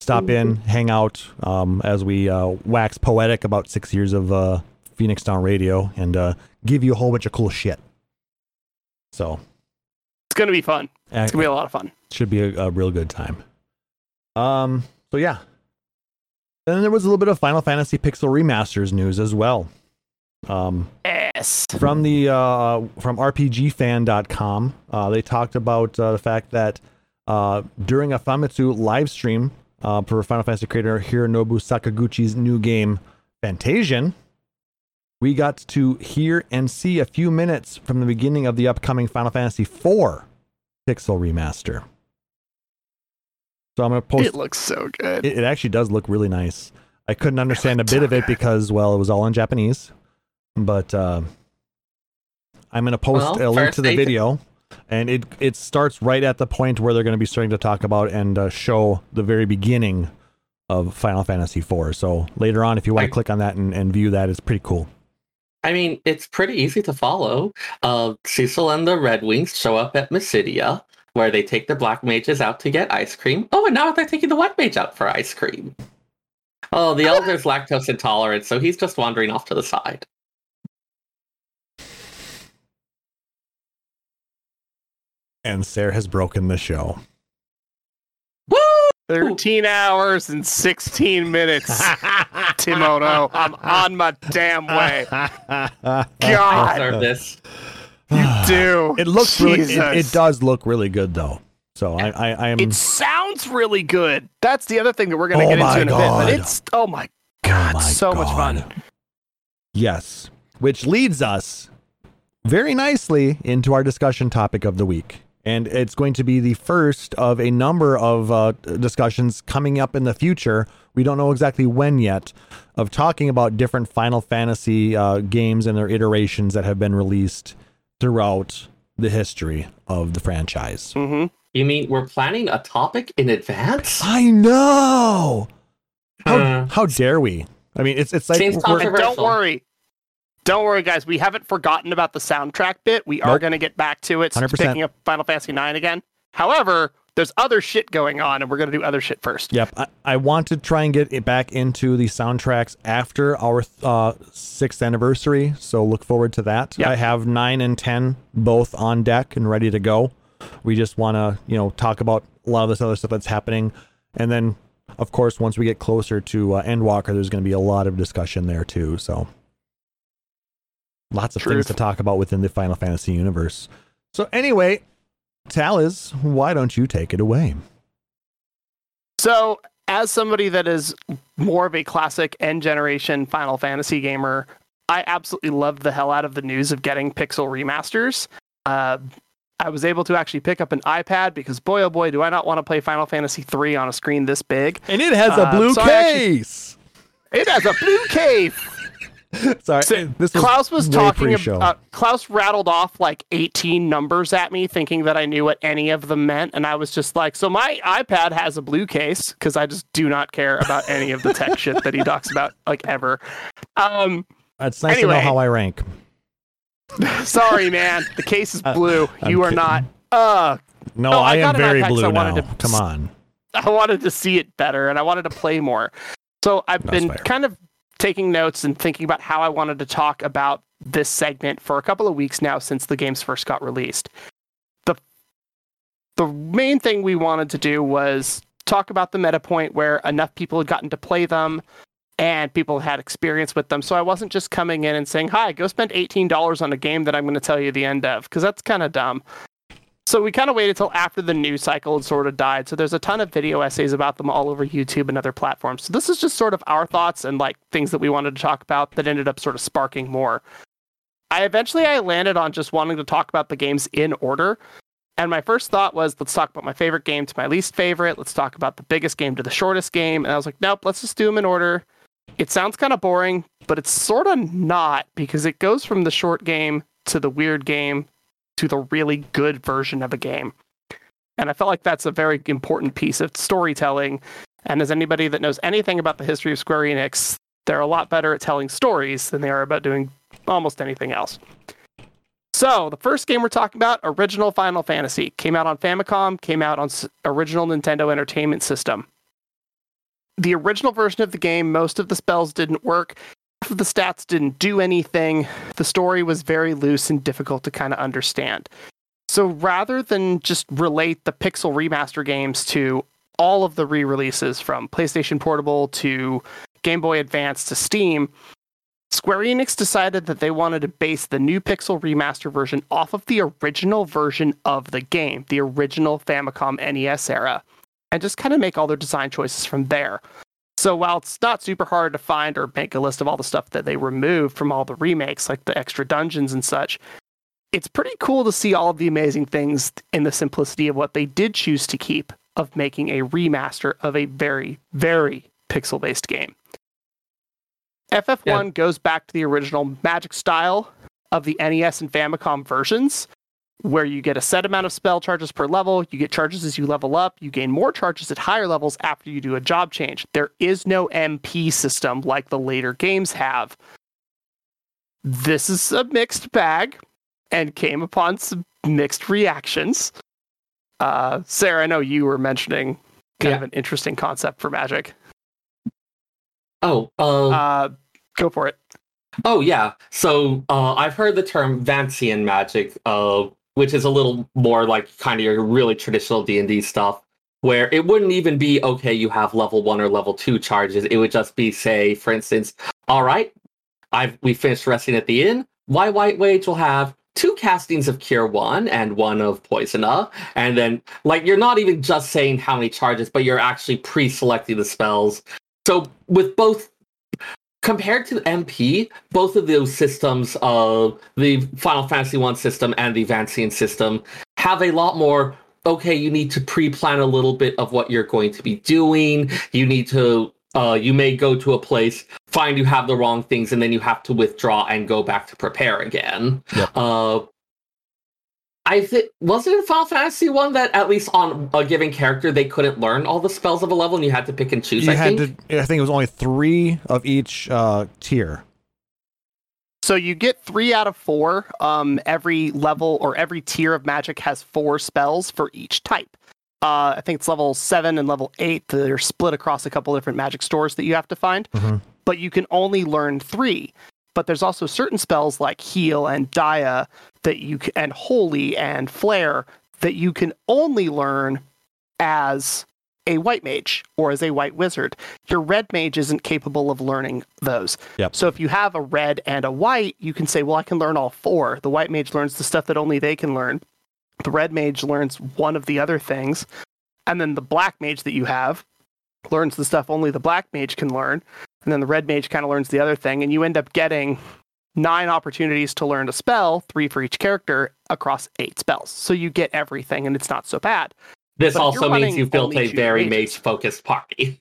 stop in, hang out um, as we uh, wax poetic about six years of uh, Phoenix Down Radio, and uh, give you a whole bunch of cool shit. So It's gonna be fun. It's gonna be a lot of fun. should be a, a real good time. Um. So yeah. Then there was a little bit of Final Fantasy Pixel remasters news as well. Um, Yes. from the uh, from RPGFan.com, uh, they talked about uh, the fact that uh, during a Famitsu live stream uh, for Final Fantasy creator Hironobu Sakaguchi's new game, Fantasian. We got to hear and see a few minutes from the beginning of the upcoming Final Fantasy IV pixel remaster. So I'm going to post. It looks so good. It, it actually does look really nice. I couldn't understand a bit of it because, well, it was all in Japanese. But uh, I'm going to post Well, a link to the they- video, and it it starts right at the point where they're going to be starting to talk about and uh, show the very beginning of Final Fantasy IV. So later on, if you want I- to click on that and, and view that, it's pretty cool. I mean, it's pretty easy to follow. Uh, Cecil and the Red Wings show up at Mysidia, where they take the black mages out to get ice cream. Oh, and now they're taking the white mage out for ice cream. Oh, the elder's lactose intolerant, so he's just wandering off to the side. And Sarah has broken the show. Woo! 13 hours and 16 minutes. Timono, I'm on my damn way. I God, deserve this. you do. It looks really. It, it does look really good though. So I, I, I am. It sounds really good. That's the other thing that we're going to Oh get into in a bit. But it's oh my Oh god, my so much fun. Yes, which leads us very nicely into our discussion topic of the week. And it's going to be the first of a number of uh, discussions coming up in the future. We don't know exactly when yet, of talking about different Final Fantasy uh, games and their iterations that have been released throughout the history of the franchise. hmm You mean we're planning a topic in advance? I know. How, Uh, how dare we? I mean, it's it's like Seems we're- don't worry. Don't worry, guys. We haven't forgotten about the soundtrack bit. We are Nope. going to get back to it. 100%. Picking up Final Fantasy IX again. However, there's other shit going on, and we're going to do other shit first. Yep, I, I want to try and get it back into the soundtracks after our uh, sixth anniversary. So look forward to that. Yep. I have nine and ten both on deck and ready to go. We just want to, you know, talk about a lot of this other stuff that's happening, and then, of course, once we get closer to uh, Endwalker, there's going to be a lot of discussion there too. So lots of things to talk about within the Final Fantasy universe. So anyway, Taliz, why don't you take it away? So, as somebody that is more of a classic end generation Final Fantasy gamer, I absolutely loved the hell out of the news of getting Pixel remasters. Uh, I was able to actually pick up an iPad because boy oh boy do I not want to play Final Fantasy 3 on a screen this big. And it has a Uh, blue so I actually- case. It has a blue cave. Sorry, So, this was Klauss was talking. About, uh, Klauss rattled off like 18 numbers at me, thinking that I knew what any of them meant, and I was just like, "So my iPad has a blue case because I just do not care about any of the tech shit that he talks about like ever." Um, it's nice to know anyway. how I rank. sorry, man, the case is blue. I'm you are kidding. not. Uh, No, No, I, I am very blue I now. to- Come on. I wanted to see it better and I wanted to play more. So I've That's been fair. kind of taking notes and thinking about how I wanted to talk about this segment for a couple of weeks now since the games first got released. The the main thing we wanted to do was talk about the meta point where enough people had gotten to play them and people had experience with them. So I wasn't just coming in and saying, "Hi, go spend $18 on a game that I'm going to tell you the end of," because that's kind of dumb. So we kind of waited till after the news cycle had sort of died. So there's a ton of video essays about them all over YouTube and other platforms. So this is just sort of our thoughts and like things that we wanted to talk about that ended up sort of sparking more. I eventually I landed on just wanting to talk about the games in order. And my first thought was let's talk about my favorite game to my least favorite. Let's talk about the biggest game to the shortest game. And I was like, nope, let's just do them in order. It sounds kind of boring, but it's sort of not because it goes from the short game to the weird game to the really good version of a game. And I felt like that's a very important piece of storytelling. And as anybody that knows anything about the history of Square Enix, they're a lot better at telling stories than they are about doing almost anything else. So, the first game we're talking about, original Final Fantasy, came out on Famicom, came out on s- original Nintendo Entertainment System. The original version of the game, most of the spells didn't work, of the stats didn't do anything. The story was very loose and difficult to kind of understand. So rather than just relate the Pixel remaster games to all of the re releases from PlayStation Portable to Game Boy Advance to Steam, Square Enix decided that they wanted to base the new Pixel remaster version off of the original version of the game, the original Famicom NES era. and just kind of make all their design choices from there. So while it's not super hard to find or make a list of all the stuff that they removed from all the remakes, like the extra dungeons and such, it's pretty cool to see all of the amazing things in the simplicity of what they did choose to keep of making a remaster of a very, very pixel based game. FF1 yeah. goes back to the original magic style of the NES and Famicom versions, where you get a set amount of spell charges per level, you get charges as you level up, you gain more charges at higher levels after you do a job change. There is no MP system like the later games have. This is a mixed bag and came upon some mixed reactions. Uh, Sarah, I know you were mentioning kind yeah. of an interesting concept for magic. Oh, uh, uh, go for it. Oh yeah. So uh, I've heard the term Vancian magic, uh, which is a little more like kind of your really traditional D and D stuff, where it wouldn't even be okay. You have level one or level two charges. It would just be, say, for instance, all right, I've we finished resting at the inn. My white wage will have two castings of Cure One and one of Poisona. And then, like, you're not even just saying how many charges, but you're actually pre selecting the spells. So, with both compared to MP, both of those systems of the Final Fantasy One system and the Vancian system have a lot more. Okay, you need to pre-plan a little bit of what you're going to be doing. You need to. Uh, you may go to a place, find you have the wrong things, and then you have to withdraw and go back to prepare again. Yep. Uh, I think was it in Final Fantasy one that at least on a given character they couldn't learn all the spells of a level and you had to pick and choose. You I had think? to. I think it was only three of each uh, tier. So you get three out of four. Um, every level or every tier of magic has four spells for each type. Uh, I think it's level seven and level eight that are split across a couple different magic stores that you have to find. Mm-hmm. But you can only learn three. But there's also certain spells like heal and dia that you can, and holy and flare that you can only learn as a white mage or as a white wizard. Your red mage isn't capable of learning those. Yep. So if you have a red and a white, you can say, well, I can learn all four. The white mage learns the stuff that only they can learn. The red mage learns one of the other things. And then the black mage that you have learns the stuff only the black mage can learn. And then the red mage kind of learns the other thing. And you end up getting nine opportunities to learn a spell, three for each character, across eight spells. So you get everything, and it's not so bad. This but also means you've built a very mage focused party.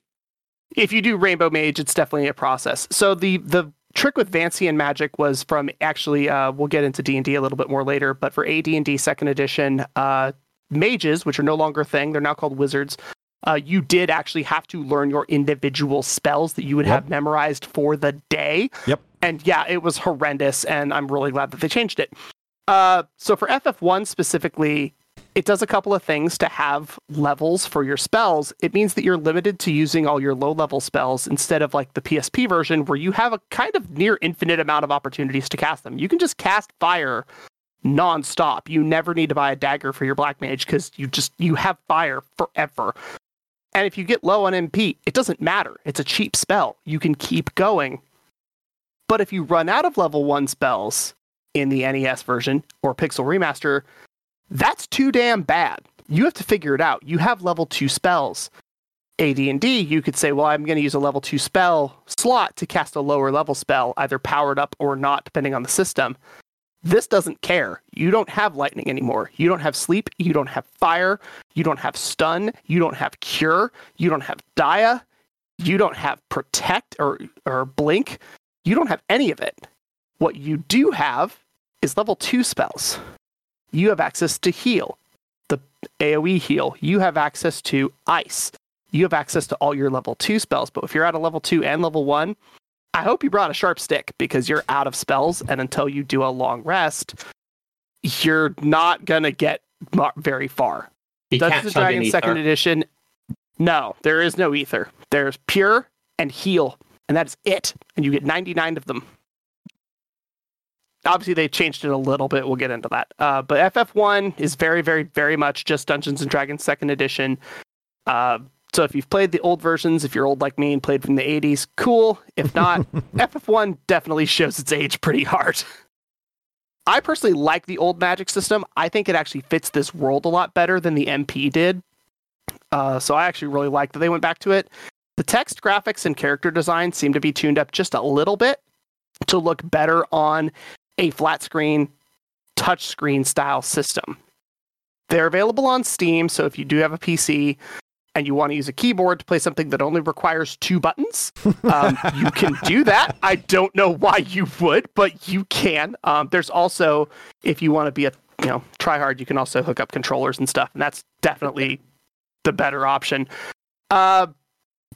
If you do Rainbow Mage, it's definitely a process. So the the trick with Vancian magic was from actually uh, we'll get into D and D a little bit more later, but for AD and D Second Edition, uh, mages, which are no longer a thing, they're now called wizards. Uh, you did actually have to learn your individual spells that you would yep. have memorized for the day. Yep and yeah, it was horrendous, and I'm really glad that they changed it. Uh, so for FF1 specifically, it does a couple of things to have levels for your spells. It means that you're limited to using all your low level spells instead of like the PSP version where you have a kind of near infinite amount of opportunities to cast them. You can just cast fire nonstop. You never need to buy a dagger for your black mage because you just you have fire forever. And if you get low on MP, it doesn't matter. It's a cheap spell. You can keep going but if you run out of level one spells in the NES version or Pixel Remaster, that's too damn bad. You have to figure it out. You have level two spells. AD&D, you could say, well, I'm going to use a level two spell slot to cast a lower level spell, either powered up or not, depending on the system. This doesn't care. You don't have lightning anymore. You don't have sleep. You don't have fire. You don't have stun. You don't have cure. You don't have dia. You don't have protect or, or blink. You don't have any of it. What you do have is level two spells. You have access to heal, the AoE heal. You have access to ice. You have access to all your level two spells. But if you're at a level two and level one, I hope you brought a sharp stick because you're out of spells. And until you do a long rest, you're not going to get very far. You Dungeons and Dragons Second Edition. No, there is no ether. There's pure and heal and that's it. And you get 99 of them. Obviously, they changed it a little bit. We'll get into that. Uh, but FF1 is very, very, very much just Dungeons and Dragons Second Edition. Uh, so if you've played the old versions, if you're old like me and played from the 80s, cool. If not, FF1 definitely shows its age pretty hard. I personally like the old magic system. I think it actually fits this world a lot better than the MP did. Uh, so I actually really like that they went back to it. The text graphics and character design seem to be tuned up just a little bit to look better on a flat screen, touch screen style system. They're available on Steam, so if you do have a PC and you want to use a keyboard to play something that only requires two buttons, um, you can do that. I don't know why you would, but you can. Um, there's also, if you want to be a you know try hard, you can also hook up controllers and stuff, and that's definitely the better option. Uh,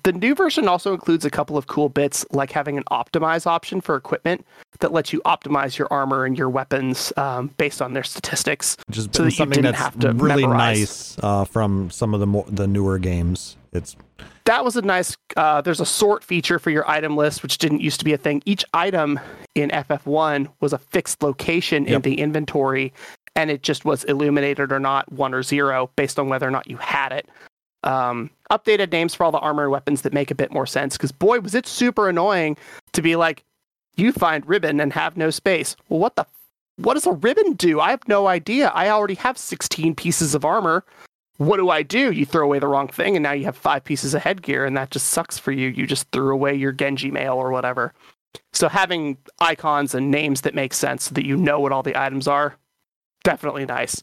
the new version also includes a couple of cool bits, like having an optimize option for equipment that lets you optimize your armor and your weapons um, based on their statistics. Which has so been that you something didn't that's have to really memorize. nice uh, from some of the more the newer games. It's that was a nice uh, there's a sort feature for your item list which didn't used to be a thing each item in ff1 was a fixed location in the inventory and it just was illuminated or not one or zero based on whether or not you had it um, updated names for all the armor and weapons that make a bit more sense because boy was it super annoying to be like you find ribbon and have no space well what the what does a ribbon do i have no idea i already have 16 pieces of armor what do I do? You throw away the wrong thing, and now you have five pieces of headgear, and that just sucks for you. You just threw away your Genji mail or whatever. So having icons and names that make sense so that you know what all the items are, definitely nice.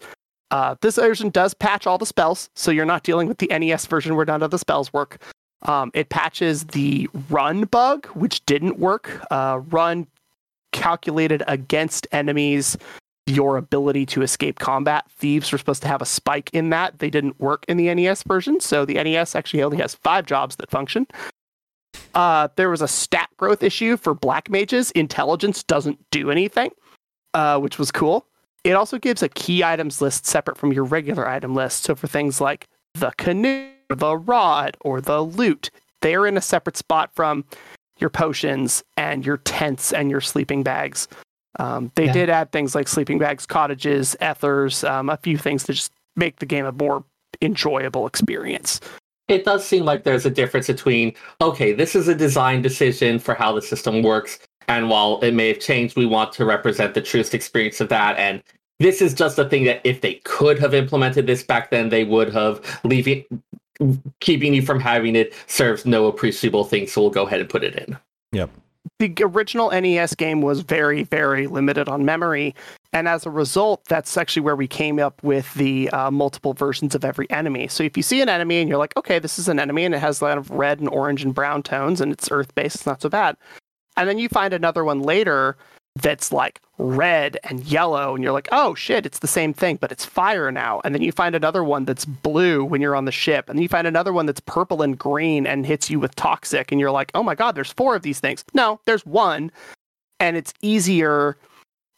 Uh, this version does patch all the spells, so you're not dealing with the NES version where none of the spells work. Um, it patches the run bug, which didn't work. Uh, run calculated against enemies your ability to escape combat. Thieves were supposed to have a spike in that. They didn't work in the NES version, so the NES actually only has five jobs that function. Uh, there was a stat growth issue for black mages. Intelligence doesn't do anything, uh, which was cool. It also gives a key items list separate from your regular item list. So for things like the canoe, the rod, or the loot, they're in a separate spot from your potions and your tents and your sleeping bags. Um, they Yeah. did add things like sleeping bags, cottages, ethers, um, a few things to just make the game a more enjoyable experience. It does seem like there's a difference between, okay, this is a design decision for how the system works, and while it may have changed, we want to represent the truest experience of that. And this is just a thing that if they could have implemented this back then, they would have, leaving keeping you from having it serves no appreciable thing, so we'll go ahead and put it in. Yep. The original NES game was very, very limited on memory. And as a result, that's actually where we came up with the uh, multiple versions of every enemy. So if you see an enemy and you're like, okay, this is an enemy and it has a lot of red and orange and brown tones and it's earth based, it's not so bad. And then you find another one later that's like red and yellow and you're like, oh shit, it's the same thing, but it's fire now. And then you find another one that's blue when you're on the ship. And then you find another one that's purple and green and hits you with toxic. And you're like, oh my God, there's four of these things. No, there's one. And it's easier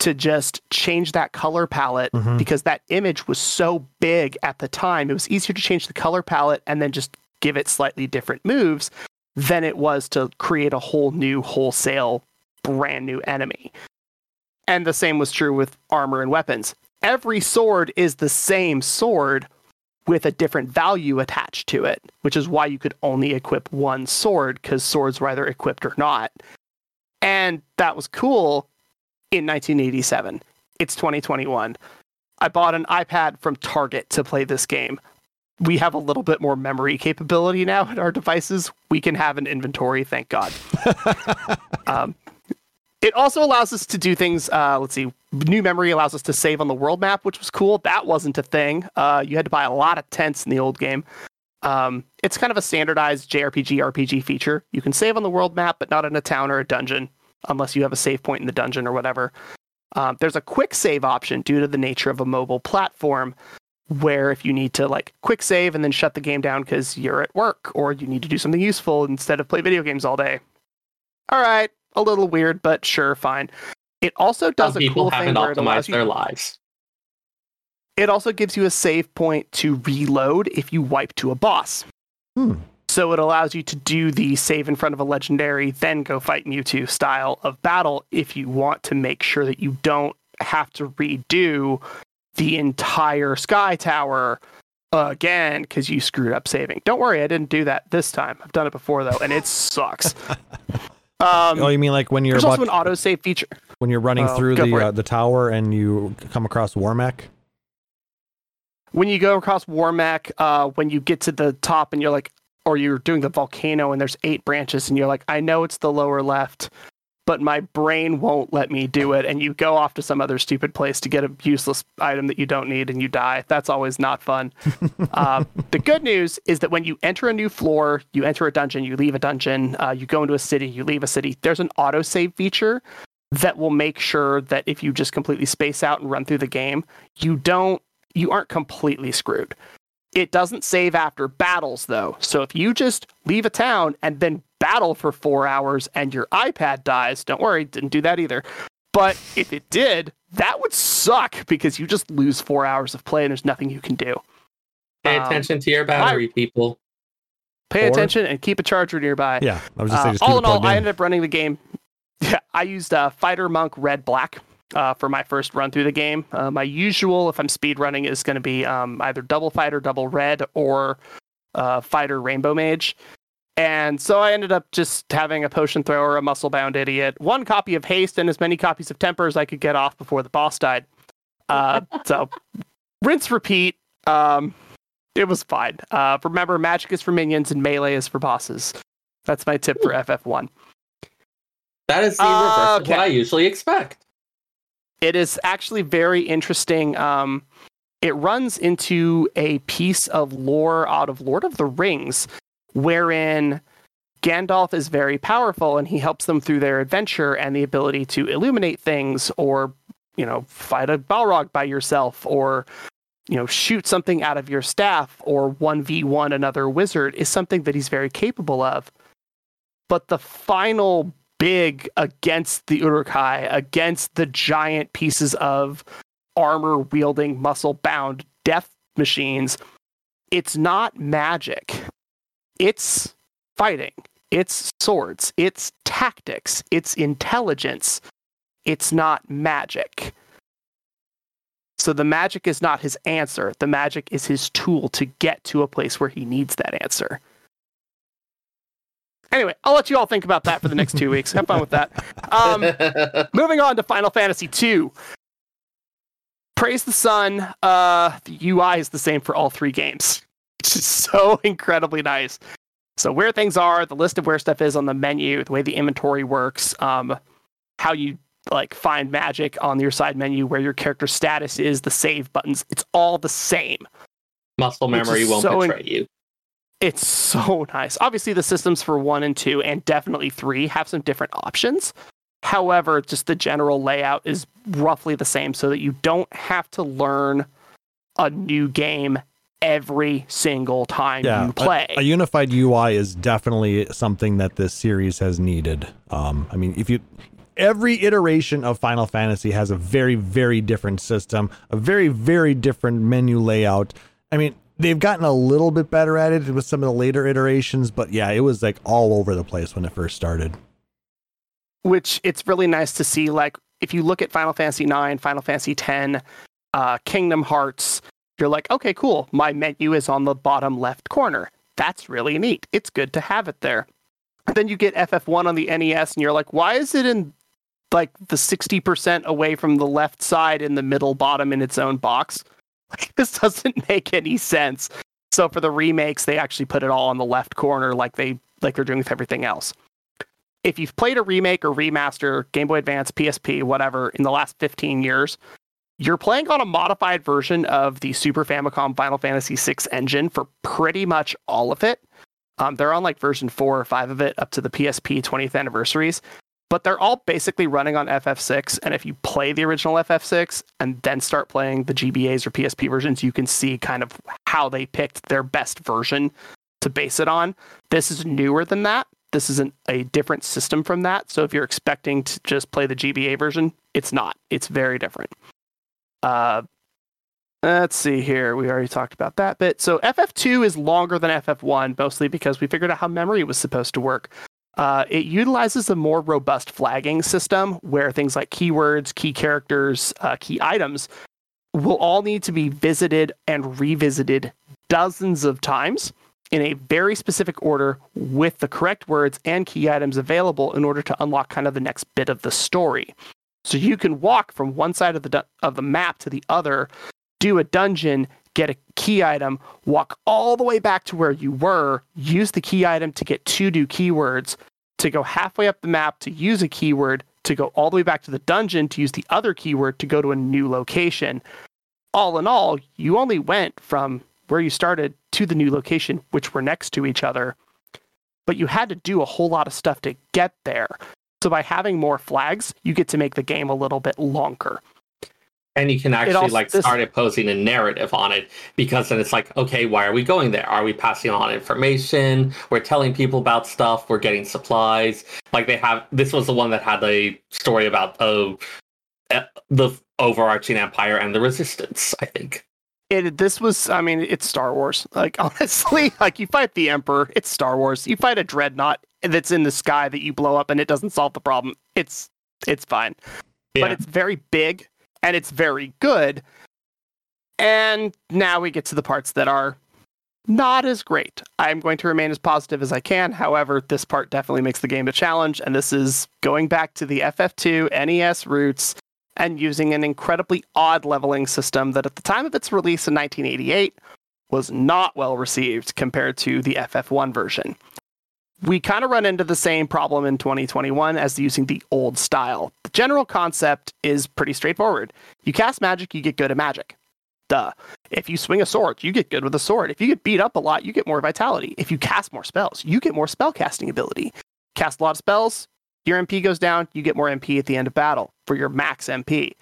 to just change that color palette Mhm. because that image was so big at the time. It was easier to change the color palette and then just give it slightly different moves than it was to create a whole new wholesale brand new enemy. And the same was true with armor and weapons. Every sword is the same sword with a different value attached to it, which is why you could only equip one sword because swords were either equipped or not. And that was cool in 1987. It's 2021. I bought an iPad from Target to play this game. We have a little bit more memory capability now in our devices. We can have an inventory, thank God. um, it also allows us to do things. Uh, let's see. New memory allows us to save on the world map, which was cool. That wasn't a thing. Uh, you had to buy a lot of tents in the old game. Um, it's kind of a standardized JRPG RPG feature. You can save on the world map, but not in a town or a dungeon, unless you have a save point in the dungeon or whatever. Um, there's a quick save option due to the nature of a mobile platform, where if you need to like quick save and then shut the game down because you're at work or you need to do something useful instead of play video games all day. All right, a little weird, but sure, fine. It also does Some a people cool thing haven't where it allows optimized you their lives. it also gives you a save point to reload if you wipe to a boss. Hmm. So it allows you to do the save in front of a legendary, then go fight Mewtwo style of battle if you want to make sure that you don't have to redo the entire Sky Tower again because you screwed up saving. Don't worry, I didn't do that this time. I've done it before though, and it sucks. Um, oh, you mean like when you're there's about, also an autosave feature. when you're running Oh, through the uh, the tower and you come across Warmech? when you go across Warmech, uh, when you get to the top and you're like, or you're doing the volcano and there's eight branches and you're like, I know it's the lower left, but my brain won't let me do it. And you go off to some other stupid place to get a useless item that you don't need and you die. That's always not fun. uh, the good news is that when you enter a new floor, you enter a dungeon, you leave a dungeon, uh, you go into a city, you leave a city, there's an autosave feature that will make sure that if you just completely space out and run through the game, you don't you aren't completely screwed. It doesn't save after battles though. So if you just leave a town and then battle for 4 hours and your iPad dies, don't worry, didn't do that either. But if it did, that would suck because you just lose 4 hours of play and there's nothing you can do. Pay Um, attention to your battery, people. Pay Or- attention and keep a charger nearby. Yeah, I was just Uh, saying, just all in all, plugged I ended up running the game. Yeah, I used uh, Fighter Monk Red Black uh, for my first run through the game. Uh, my usual, if I'm speed running, is going to be um, either Double Fighter, Double Red, or uh, Fighter Rainbow Mage. And so I ended up just having a potion thrower, a muscle bound idiot, one copy of haste, and as many copies of temper as I could get off before the boss died. Uh, so rinse, repeat. Um, it was fine. Uh, remember, magic is for minions and melee is for bosses. That's my tip for FF1. That is the reverse of Okay. what I usually expect. It is actually very interesting. Um, it runs into a piece of lore out of Lord of the Rings, wherein Gandalf is very powerful and he helps them through their adventure and the ability to illuminate things or, you know, fight a Balrog by yourself or, you know, shoot something out of your staff or 1v1 another wizard is something that he's very capable of. But the final big against the Uruk-hai, against the giant pieces of armor wielding, muscle bound death machines, it's not magic. It's fighting. It's swords. It's tactics. It's intelligence. It's not magic. So the magic is not his answer. The magic is his tool to get to a place where he needs that answer. Anyway, I'll let you all think about that for the next two weeks. Have fun with that. Um, moving on to Final Fantasy II. Praise the Sun. Uh, the UI is the same for all three games, which is so incredibly nice. So where things are, the list of where stuff is on the menu, the way the inventory works, um, how you like find magic on your side menu, where your character status is, the save buttons, it's all the same. Muscle memory won't so in- betray you. It's so nice. Obviously, the systems for one and two, and definitely three, have some different options. However, just the general layout is roughly the same so that you don't have to learn a new game every single time yeah, you play. A, a unified UI is definitely something that this series has needed. Um, I mean, if you every iteration of Final Fantasy has a very, very different system, a very, very different menu layout. I mean, they've gotten a little bit better at it with some of the later iterations, but yeah, it was like all over the place when it first started. which it's really nice to see. Like if you look at Final Fantasy IX, Final Fantasy X, uh, Kingdom Hearts, you're like, okay, cool. My menu is on the bottom left corner. That's really neat. It's good to have it there. Then you get FF1 on the NES, and you're like, why is it in like the 60% away from the left side in the middle bottom in its own box? Like this doesn't make any sense. So for the remakes, they actually put it all on the left corner, like they like they're doing with everything else if you've played a remake or remaster, Game Boy Advance, PSP, whatever, in the last 15 years, you're playing on a modified version of the Super Famicom Final Fantasy VI engine for pretty much all of it. Um, they're on like version four or five of it up to the PSP 20th anniversaries, but they're all basically running on FF6. And if you play the original FF6 and then start playing the GBAs or PSP versions, you can see kind of how they picked their best version to base it on. This is newer than that this isn't a different system from that. So if you're expecting to just play the GBA version, it's not. It's very different. Uh, let's see here. We already talked about that bit. So FF2 is longer than FF1, mostly because we figured out how memory was supposed to work. Uh, it utilizes a more robust flagging system where things like keywords, key characters, uh, key items will all need to be visited and revisited dozens of times in a very specific order with the correct words and key items available in order to unlock kind of the next bit of the story. So you can walk from one side of the du- of the map to the other, do a dungeon, get a key item, walk all the way back to where you were, use the key item to get two new keywords, to go halfway up the map to use a keyword, to go all the way back to the dungeon to use the other keyword to go to a new location. All in all, you only went from where you started to the new location, which were next to each other, but you had to do a whole lot of stuff to get there. So by having more flags, you get to make the game a little bit longer. And you can actually also- like this- start imposing a narrative on it because then it's like, okay, why are we going there? Are we passing on information? We're telling people about stuff. We're getting supplies. Like they have. This was the one that had a story about oh, eh, the overarching empire and the resistance. I think. It this was I mean, it's Star Wars. Like honestly, like you fight the Emperor, it's Star Wars. You fight a dreadnought that's in the sky that you blow up and it doesn't solve the problem. It's it's fine. Yeah. But it's very big and it's very good. And now we get to the parts that are not as great. I'm going to remain as positive as I can. However, this part definitely makes the game a challenge, and this is going back to the FF2 NES roots and using an incredibly odd leveling system that at the time of its release in 1988 was not well received compared to the FF1 version. We kind of run into the same problem in 2021 as using the old style. The general concept is pretty straightforward. You cast magic, you get good at magic. Duh. If you swing a sword, you get good with a sword. If you get beat up a lot, you get more vitality. If you cast more spells, you get more spell casting ability. Cast a lot of spells, your MP goes down, you get more MP at the end of battle for your max MP.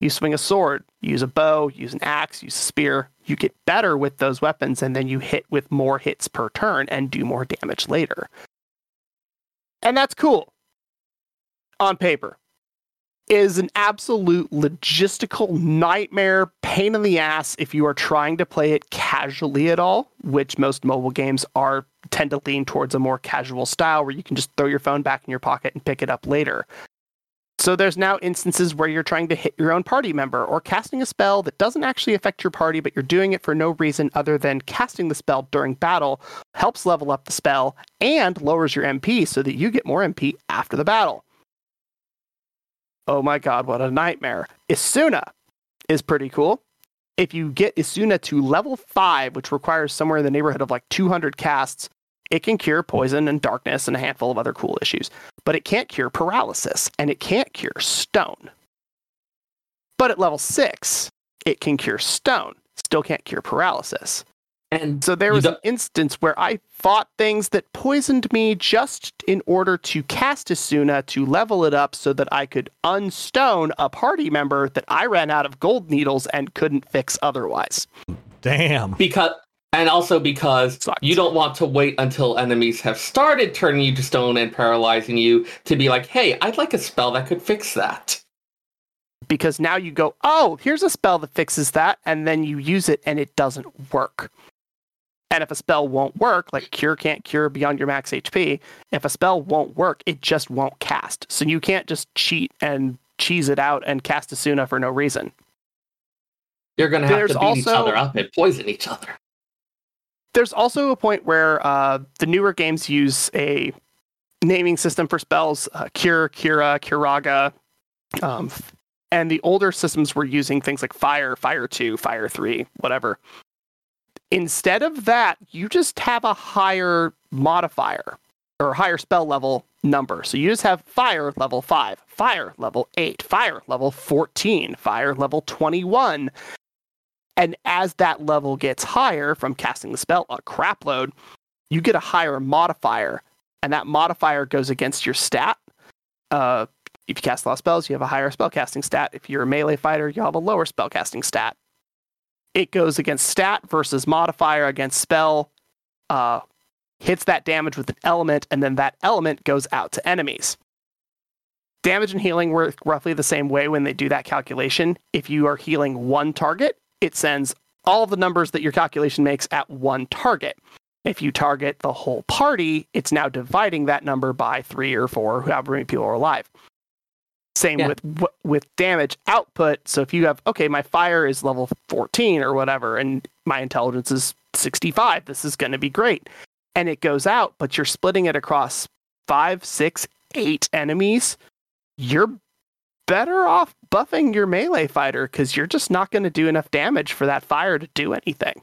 You swing a sword, use a bow, use an axe, use a spear, you get better with those weapons, and then you hit with more hits per turn and do more damage later. And that's cool on paper. Is an absolute logistical nightmare, pain in the ass if you are trying to play it casually at all, which most mobile games are tend to lean towards a more casual style where you can just throw your phone back in your pocket and pick it up later. So there's now instances where you're trying to hit your own party member or casting a spell that doesn't actually affect your party, but you're doing it for no reason other than casting the spell during battle helps level up the spell and lowers your MP so that you get more MP after the battle. Oh my god, what a nightmare. Esuna is pretty cool. If you get Esuna to level 5, which requires somewhere in the neighborhood of like 200 casts, it can cure poison and darkness and a handful of other cool issues. But it can't cure paralysis and it can't cure stone. But at level 6, it can cure stone, still can't cure paralysis. And So there was an instance where I fought things that poisoned me just in order to cast Esuna to level it up so that I could unstone a party member that I ran out of gold needles and couldn't fix otherwise. Damn. because and also because Sucked. you don't want to wait until enemies have started turning you to stone and paralyzing you to be like, hey, I'd like a spell that could fix that. Because now you go, oh, here's a spell that fixes that, and then you use it and it doesn't work. And if a spell won't work, like cure can't cure beyond your max HP, if a spell won't work, it just won't cast. So you can't just cheat and cheese it out and cast Esuna for no reason. You're gonna have There's to beat each also- other up and poison each other. There's also a point where uh, the newer games use a naming system for spells uh, Cure, Cura, Curaga. Um, and the older systems were using things like Fire, Fire 2, Fire 3, whatever. Instead of that, you just have a higher modifier or higher spell level number. So you just have Fire level 5, Fire level 8, Fire level 14, Fire level 21. And as that level gets higher from casting the spell a crap load, you get a higher modifier, and that modifier goes against your stat. Uh, if you cast a lot of spells, you have a higher spellcasting stat. If you're a melee fighter, you have a lower spellcasting stat. It goes against stat versus modifier against spell, uh, hits that damage with an element, and then that element goes out to enemies. Damage and healing work roughly the same way when they do that calculation. If you are healing one target, it sends all the numbers that your calculation makes at one target. If you target the whole party, it's now dividing that number by three or four, however many people are alive. Same Yeah. with with damage output. So if you have okay, my fire is level 14 or whatever, and my intelligence is 65, this is going to be great. And it goes out, but you're splitting it across five, six, eight enemies. You're better off buffing your melee fighter because you're just not going to do enough damage for that fire to do anything.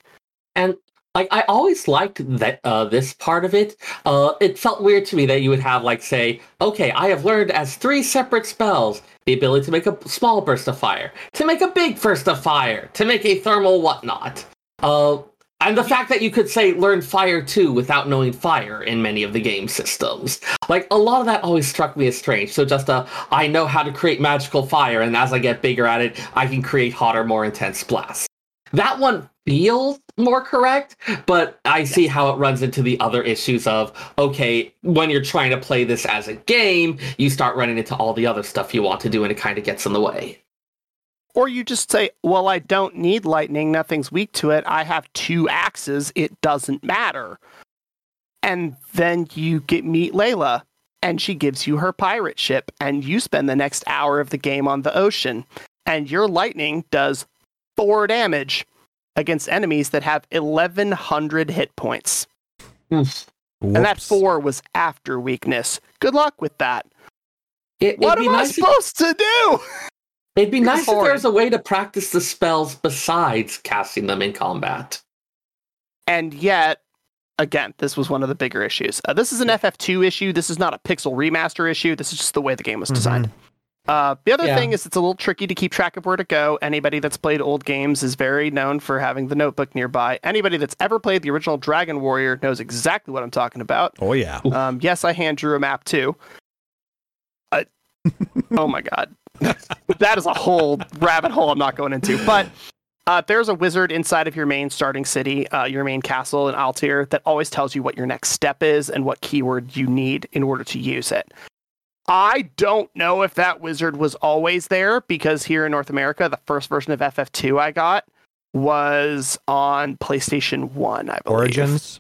And like I always liked that uh, this part of it. Uh, it felt weird to me that you would have like say, okay, I have learned as three separate spells the ability to make a small burst of fire, to make a big burst of fire, to make a thermal whatnot. Uh, and the fact that you could say learn fire too without knowing fire in many of the game systems. Like a lot of that always struck me as strange. So just uh I know how to create magical fire and as I get bigger at it, I can create hotter, more intense blasts. That one feels more correct, but I see how it runs into the other issues of okay, when you're trying to play this as a game, you start running into all the other stuff you want to do and it kind of gets in the way. Or you just say, well, I don't need lightning. Nothing's weak to it. I have two axes. It doesn't matter. And then you get meet Layla, and she gives you her pirate ship, and you spend the next hour of the game on the ocean, and your lightning does four damage against enemies that have 1100 hit points. Oof. And that four was after weakness. Good luck with that. It, What am be I nice if- supposed to do? It'd be nice if boring. there was a way to practice the spells besides casting them in combat. And yet, again, this was one of the bigger issues. Uh, this is an FF2 issue. This is not a pixel remaster issue. This is just the way the game was designed. Uh, the other Yeah. thing is it's a little tricky to keep track of where to go. Anybody that's played old games is very known for having the notebook nearby. Anybody that's ever played the original Dragon Warrior knows exactly what I'm talking about. Oh yeah. Um, yes, I hand drew a map too. Uh, oh my god, that is a whole rabbit hole I'm not going into. But uh, there's a wizard inside of your main starting city, uh, your main castle in Altair, that always tells you what your next step is and what keyword you need in order to use it. I don't know if that wizard was always there because here in North America, the first version of FF2 I got was on PlayStation 1, I believe. Origins.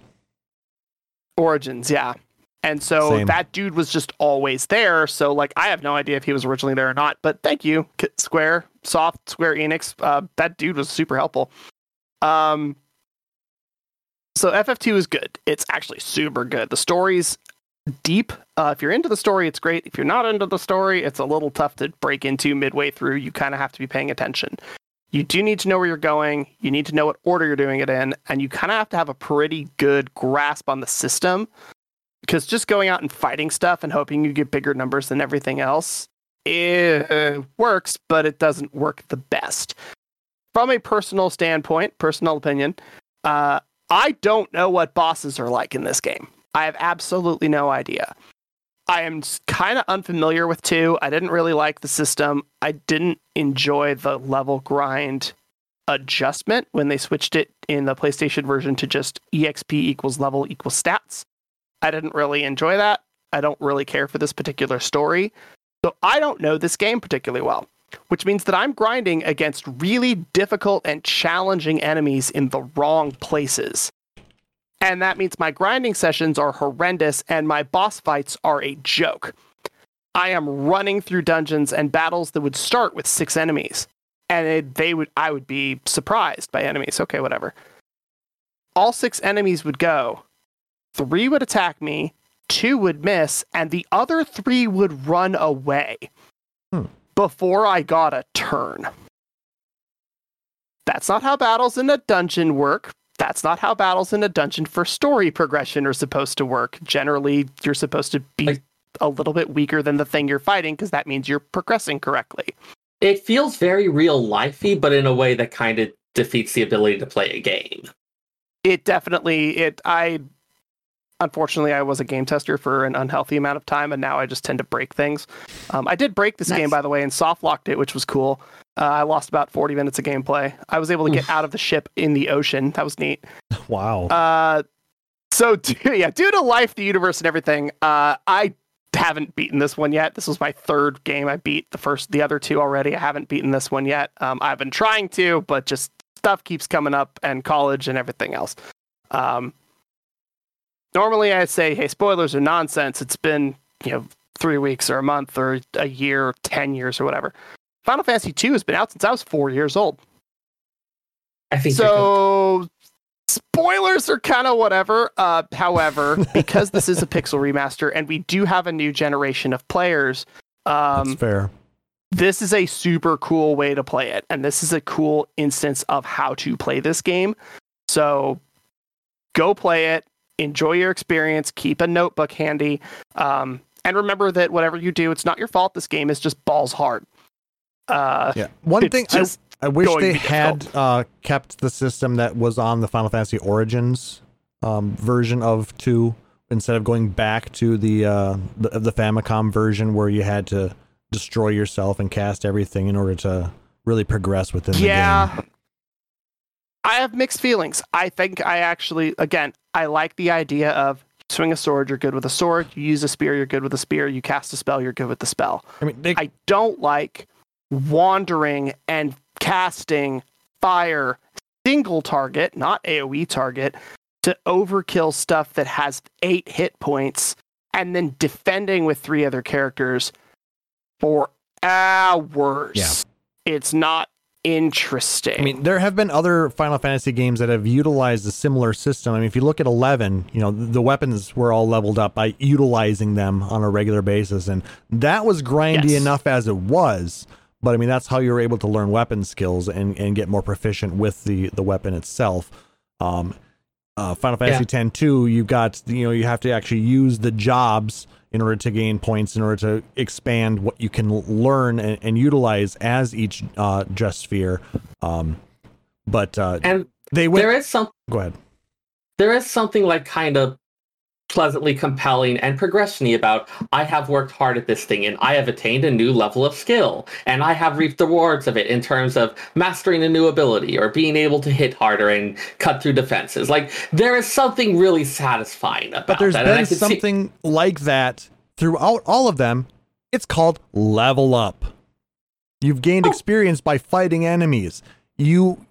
Origins, yeah. And so Same. that dude was just always there. So like I have no idea if he was originally there or not. But thank you, Square, Soft, Square Enix. Uh, that dude was super helpful. Um, so FF2 is good. It's actually super good. The story's deep. Uh, if you're into the story, it's great. If you're not into the story, it's a little tough to break into midway through. You kind of have to be paying attention. You do need to know where you're going. You need to know what order you're doing it in, and you kind of have to have a pretty good grasp on the system. Because just going out and fighting stuff and hoping you get bigger numbers than everything else, it works, but it doesn't work the best. From a personal standpoint, personal opinion, uh, I don't know what bosses are like in this game. I have absolutely no idea. I am kind of unfamiliar with two. I didn't really like the system. I didn't enjoy the level grind adjustment when they switched it in the PlayStation version to just EXP equals level equals stats. I didn't really enjoy that. I don't really care for this particular story. So I don't know this game particularly well, which means that I'm grinding against really difficult and challenging enemies in the wrong places. And that means my grinding sessions are horrendous and my boss fights are a joke. I am running through dungeons and battles that would start with six enemies. And it, they would I would be surprised by enemies. Okay, whatever. All six enemies would go. Three would attack me, two would miss, and the other three would run away Hmm. before I got a turn. That's not how battles in a dungeon work. That's not how battles in a dungeon for story progression are supposed to work. Generally, you're supposed to be Like- a little bit weaker than the thing you're fighting because that means you're progressing correctly. It feels very real lifey, but in a way that kind of defeats the ability to play a game. It definitely it I unfortunately I was a game tester for an unhealthy amount of time and now I just tend to break things. Um, I did break this Nice. game by the way and soft locked it, which was cool. Uh, I lost about 40 minutes of gameplay. I was able to get out of the ship in the ocean. That was neat. Wow. Uh, so yeah, due to life, the universe, and everything, uh, I haven't beaten this one yet. This was my third game. I beat the first, the other two already. I haven't beaten this one yet. Um, I've been trying to, but just stuff keeps coming up, and college and everything else. Um, normally, I'd say, hey, spoilers are nonsense. It's been you know three weeks or a month or a year, or ten years or whatever. Final Fantasy II has been out since I was four years old. I think. So spoilers are kind of whatever. Uh, however, because this is a pixel remaster and we do have a new generation of players, That's um, fair. this is a super cool way to play it, and this is a cool instance of how to play this game. So go play it, enjoy your experience, keep a notebook handy, um, and remember that whatever you do, it's not your fault. This game is just balls hard. Uh, Yeah. One thing I, I wish they had uh, kept the system that was on the Final Fantasy Origins um, version of two instead of going back to the, uh, the the Famicom version where you had to destroy yourself and cast everything in order to really progress within the game. yeah. I have mixed feelings. I think I actually, again, I like the idea of swing a sword, you're good with a sword. You use a spear, you're good with a spear. You cast a spell, you're good with the spell. I mean, they, I don't like wandering and casting fire single target, not AoE target, to overkill stuff that has eight hit points and then defending with three other characters for hours. Yeah. It's not interesting. I mean, there have been other Final Fantasy games that have utilized a similar system. I mean, if you look at 11, you know, the, weapons were all leveled up by utilizing them on a regular basis. And that was grindy Yes. enough as it was. But I mean, that's how you were able to learn weapon skills and, and get more proficient with the, the weapon itself. Um, uh, Final Fantasy Yeah. X 2, you've got, you know, you have to actually use the jobs in order to gain points, in order to expand what you can learn and, and utilize as each uh, just sphere. Um, but uh, And they went. there is some go ahead. there is something like kind of pleasantly compelling and progressiony about I have worked hard at this thing and I have attained a new level of skill and I have reaped the rewards of it in terms of mastering a new ability or being able to hit harder and cut through defenses. Like there is something really satisfying about But there's that. and I been can see- something like that throughout all of them. It's called level up. You've gained Oh. experience by fighting enemies. You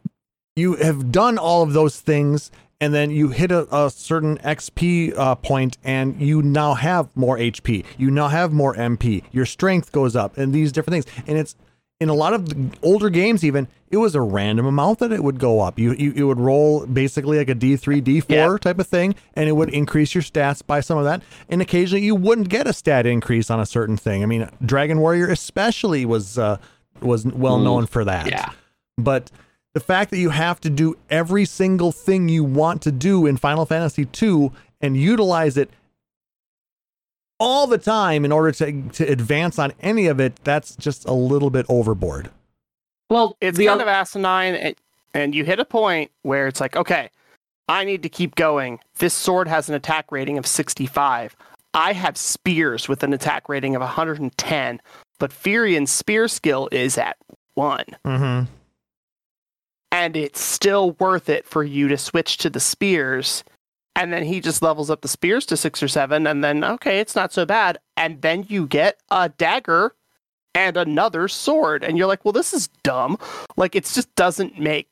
you have done all of those things, and then you hit a, a certain XP uh, point, and you now have more HP. You now have more MP. Your strength goes up, and these different things. And it's in a lot of the older games, even it was a random amount that it would go up. You you, you would roll basically like a D three D four type of thing, and it would increase your stats by some of that. And occasionally, you wouldn't get a stat increase on a certain thing. I mean, Dragon Warrior especially was uh, was well known for that. yeah. But the fact that you have to do every single thing you want to do in Final Fantasy II and utilize it all the time in order to to advance on any of it, that's just a little bit overboard. Well, it's the kind oth- of asinine and, and you hit a point where it's like okay i need to keep going this sword has an attack rating of 65 i have spears with an attack rating of 110 but Firion's spear skill is at 1 Mm-hmm. And it's still worth it for you to switch to the spears. And then he just levels up the spears to 6 or 7 and then okay it's not so bad. And then you get a dagger and another sword. And you're like well this is dumb. Like it just doesn't make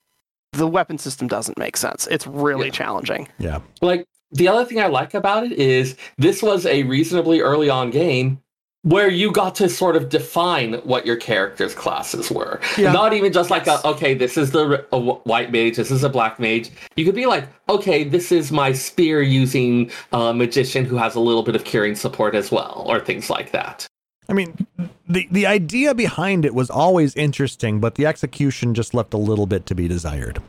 the weapon system doesn't make sense. It's really Yeah. challenging. Yeah. like the other thing I like about it is this was a reasonably early on game where you got to sort of define what your character's classes were. Yeah. Not even just like Yes. a, okay, this is the a white mage, this is a black mage. You could be like, okay, this is my spear using uh, magician who has a little bit of curing support as well, or things like that. I mean, the the idea behind it was always interesting, but the execution just left a little bit to be desired.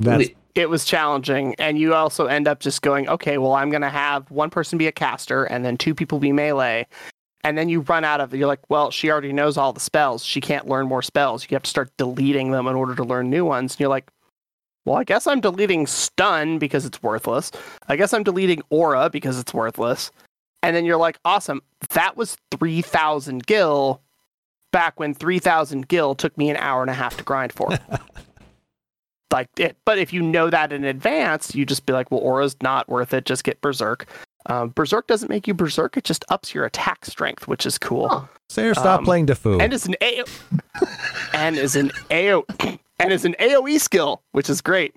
That's it was challenging and you also end up just going okay well i'm going to have one person be a caster and then two people be melee and then you run out of you're like well she already knows all the spells she can't learn more spells you have to start deleting them in order to learn new ones and you're like well i guess i'm deleting stun because it's worthless i guess i'm deleting aura because it's worthless and then you're like awesome that was 3000 gil back when 3000 gil took me an hour and a half to grind for like it. But if you know that in advance, you just be like, well, aura's not worth it. Just get berserk. Um, berserk doesn't make you berserk; it just ups your attack strength, which is cool. Huh. Seyrr, stop um, playing Defu. And is an AO, and is an AO, and is an AOE skill, which is great.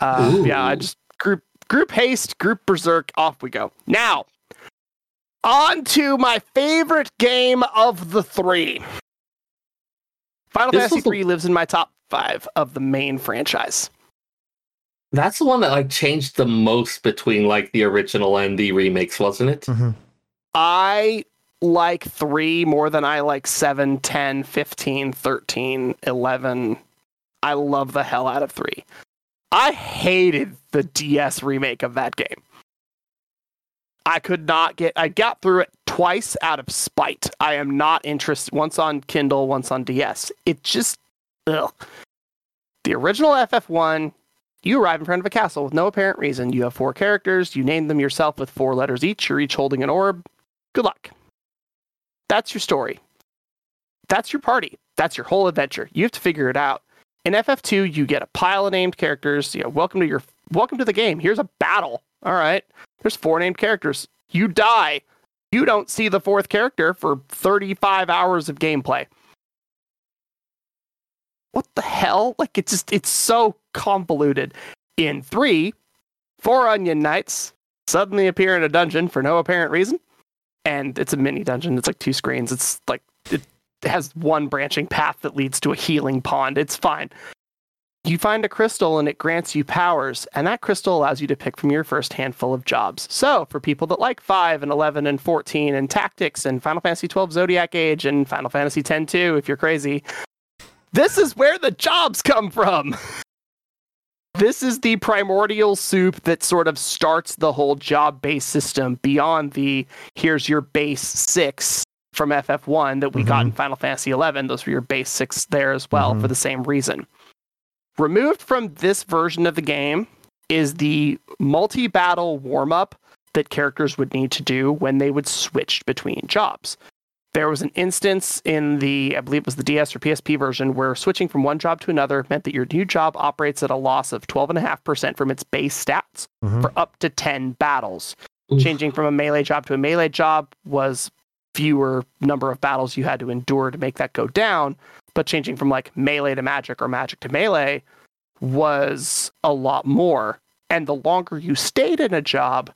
Uh, yeah, I just group group haste, group berserk, off we go. Now, on to my favorite game of the three. Final This Fantasy was the- three lives in my top five of the main franchise. That's the one that like changed the most between like the original and the remakes, wasn't it? Mhm. I like 3 more than I like 7, 10, 15, 13, 11. I love the hell out of 3. I hated the DS remake of that game. I could not get I got through it twice out of spite. I am not interested once on Kindle, once on DS. It just ugh. The original FF1, you arrive in front of a castle with no apparent reason. You have four characters, you name them yourself with four letters each, you're each holding an orb. Good luck. That's your story. That's your party. That's your whole adventure. You have to figure it out. In FF2, you get a pile of named characters. You know, welcome to your welcome to the game. Here's a battle. All right. There's four named characters. You die. You don't see the fourth character for 35 hours of gameplay. What the hell? Like it's just it's so convoluted. In 3, four onion knights suddenly appear in a dungeon for no apparent reason. And it's a mini dungeon. It's like two screens. It's like it has one branching path that leads to a healing pond. It's fine. You find a crystal and it grants you powers, and that crystal allows you to pick from your first handful of jobs. So, for people that like 5 and 11 and 14 and Tactics and Final Fantasy 12 Zodiac Age and Final Fantasy 10 2, if you're crazy, this is where the jobs come from. this is the primordial soup that sort of starts the whole job based system beyond the here's your base six from FF1 that we got in Final Fantasy 11. Those were your base six there as well Mhm. for the same reason. Removed from this version of the game is the multi battle warm up that characters would need to do when they would switch between jobs. There was an instance in the, I believe it was the DS or PSP version, where switching from one job to another meant that your new job operates at a loss of 12.5% from its base stats Mhm. for up to 10 battles. Oof. Changing from a melee job to a melee job was fewer number of battles you had to endure to make that go down, but changing from like melee to magic or magic to melee was a lot more. And the longer you stayed in a job,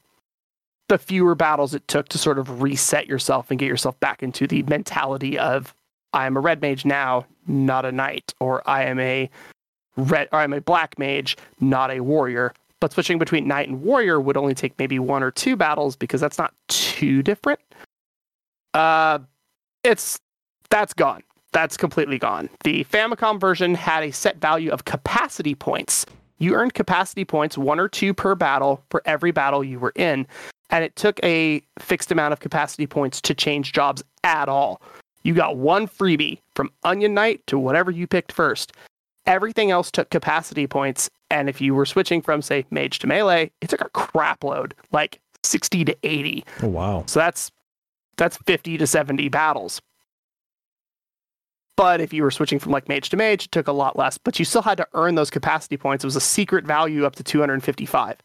the fewer battles it took to sort of reset yourself and get yourself back into the mentality of I am a red mage now, not a knight, or I am a red or I'm a black mage, not a warrior. But switching between knight and warrior would only take maybe one or two battles because that's not too different. Uh it's that's gone. That's completely gone. The Famicom version had a set value of capacity points. You earned capacity points, one or two per battle, for every battle you were in. And it took a fixed amount of capacity points to change jobs at all. You got one freebie from Onion Knight to whatever you picked first. Everything else took capacity points. And if you were switching from, say, mage to melee, it took a crap load, like 60 to 80. Oh wow. So that's that's 50 to 70 battles. But if you were switching from like mage to mage, it took a lot less, but you still had to earn those capacity points. It was a secret value up to 255.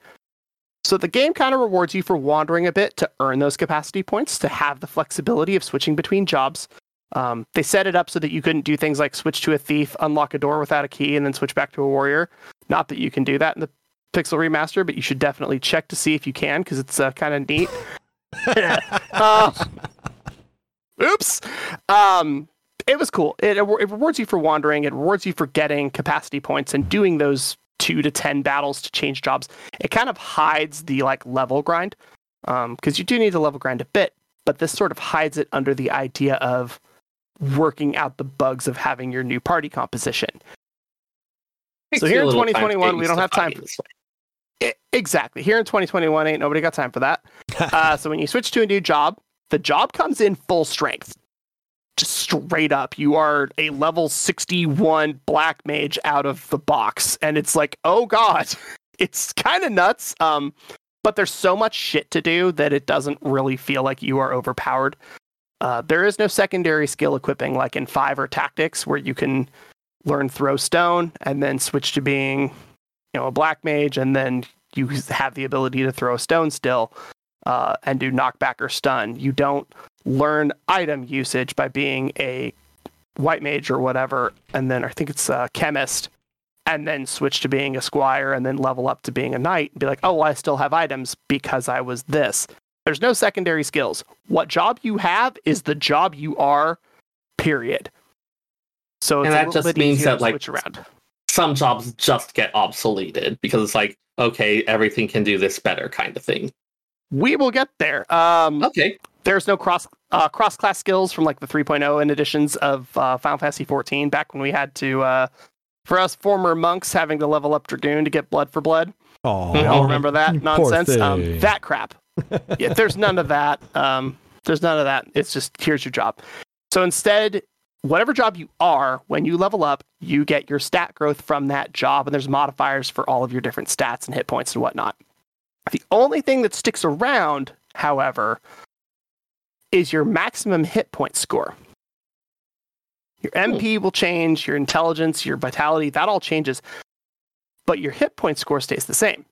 So the game kind of rewards you for wandering a bit to earn those capacity points, to have the flexibility of switching between jobs. Um, they set it up so that you couldn't do things like switch to a thief, unlock a door without a key, and then switch back to a warrior. Not that you can do that in the Pixel Remaster, but you should definitely check to see if you can because it's uh, kind of neat. Uh, oops. Um, it was cool. It, it rewards you for wandering. It rewards you for getting capacity points and doing those two to ten battles to change jobs. It kind of hides the like level grind because you do need to level grind a bit, but this sort of hides it under the idea of working out the bugs of having your new party composition. So here in little time to 2021, we don't have time for- this exactly. Here in 2021, ain't nobody got time for that. uh, so when you switch to a new job, the job comes in full strength. Just straight up. You are a level 61 black mage out of the box. And it's like, oh God, it's kind of nuts. Um, but there's so much shit to do that it doesn't really feel like you are overpowered. Uh, there is no secondary skill equipping like in Five or Tactics where you can learn throw stone and then switch to being you know a black mage and then you have the ability to throw a stone still uh, and do knockback or stun you don't learn item usage by being a white mage or whatever and then i think it's a chemist and then switch to being a squire and then level up to being a knight and be like oh well, i still have items because i was this. There's no secondary skills. What job you have is the job you are period. So it's And that just means that, like, switch around. Some jobs just get obsoleted because it's like, okay, everything can do this better kind of thing. we will get there. Um Okay. There's no cross uh, cross class skills from like the 3.0 and editions of uh, Final Fantasy 14 back when we had to uh, for us former monks having to level up Dragoon to get blood for blood. Oh, We all remember that nonsense. Um, that crap. yeah, there's none of that. Um, there's none of that. It's just here's your job. So instead, whatever job you are, when you level up, you get your stat growth from that job, and there's modifiers for all of your different stats and hit points and whatnot. The only thing that sticks around, however, is your maximum hit point score. Your MP will change, your intelligence, your vitality, that all changes, but your hit point score stays the same.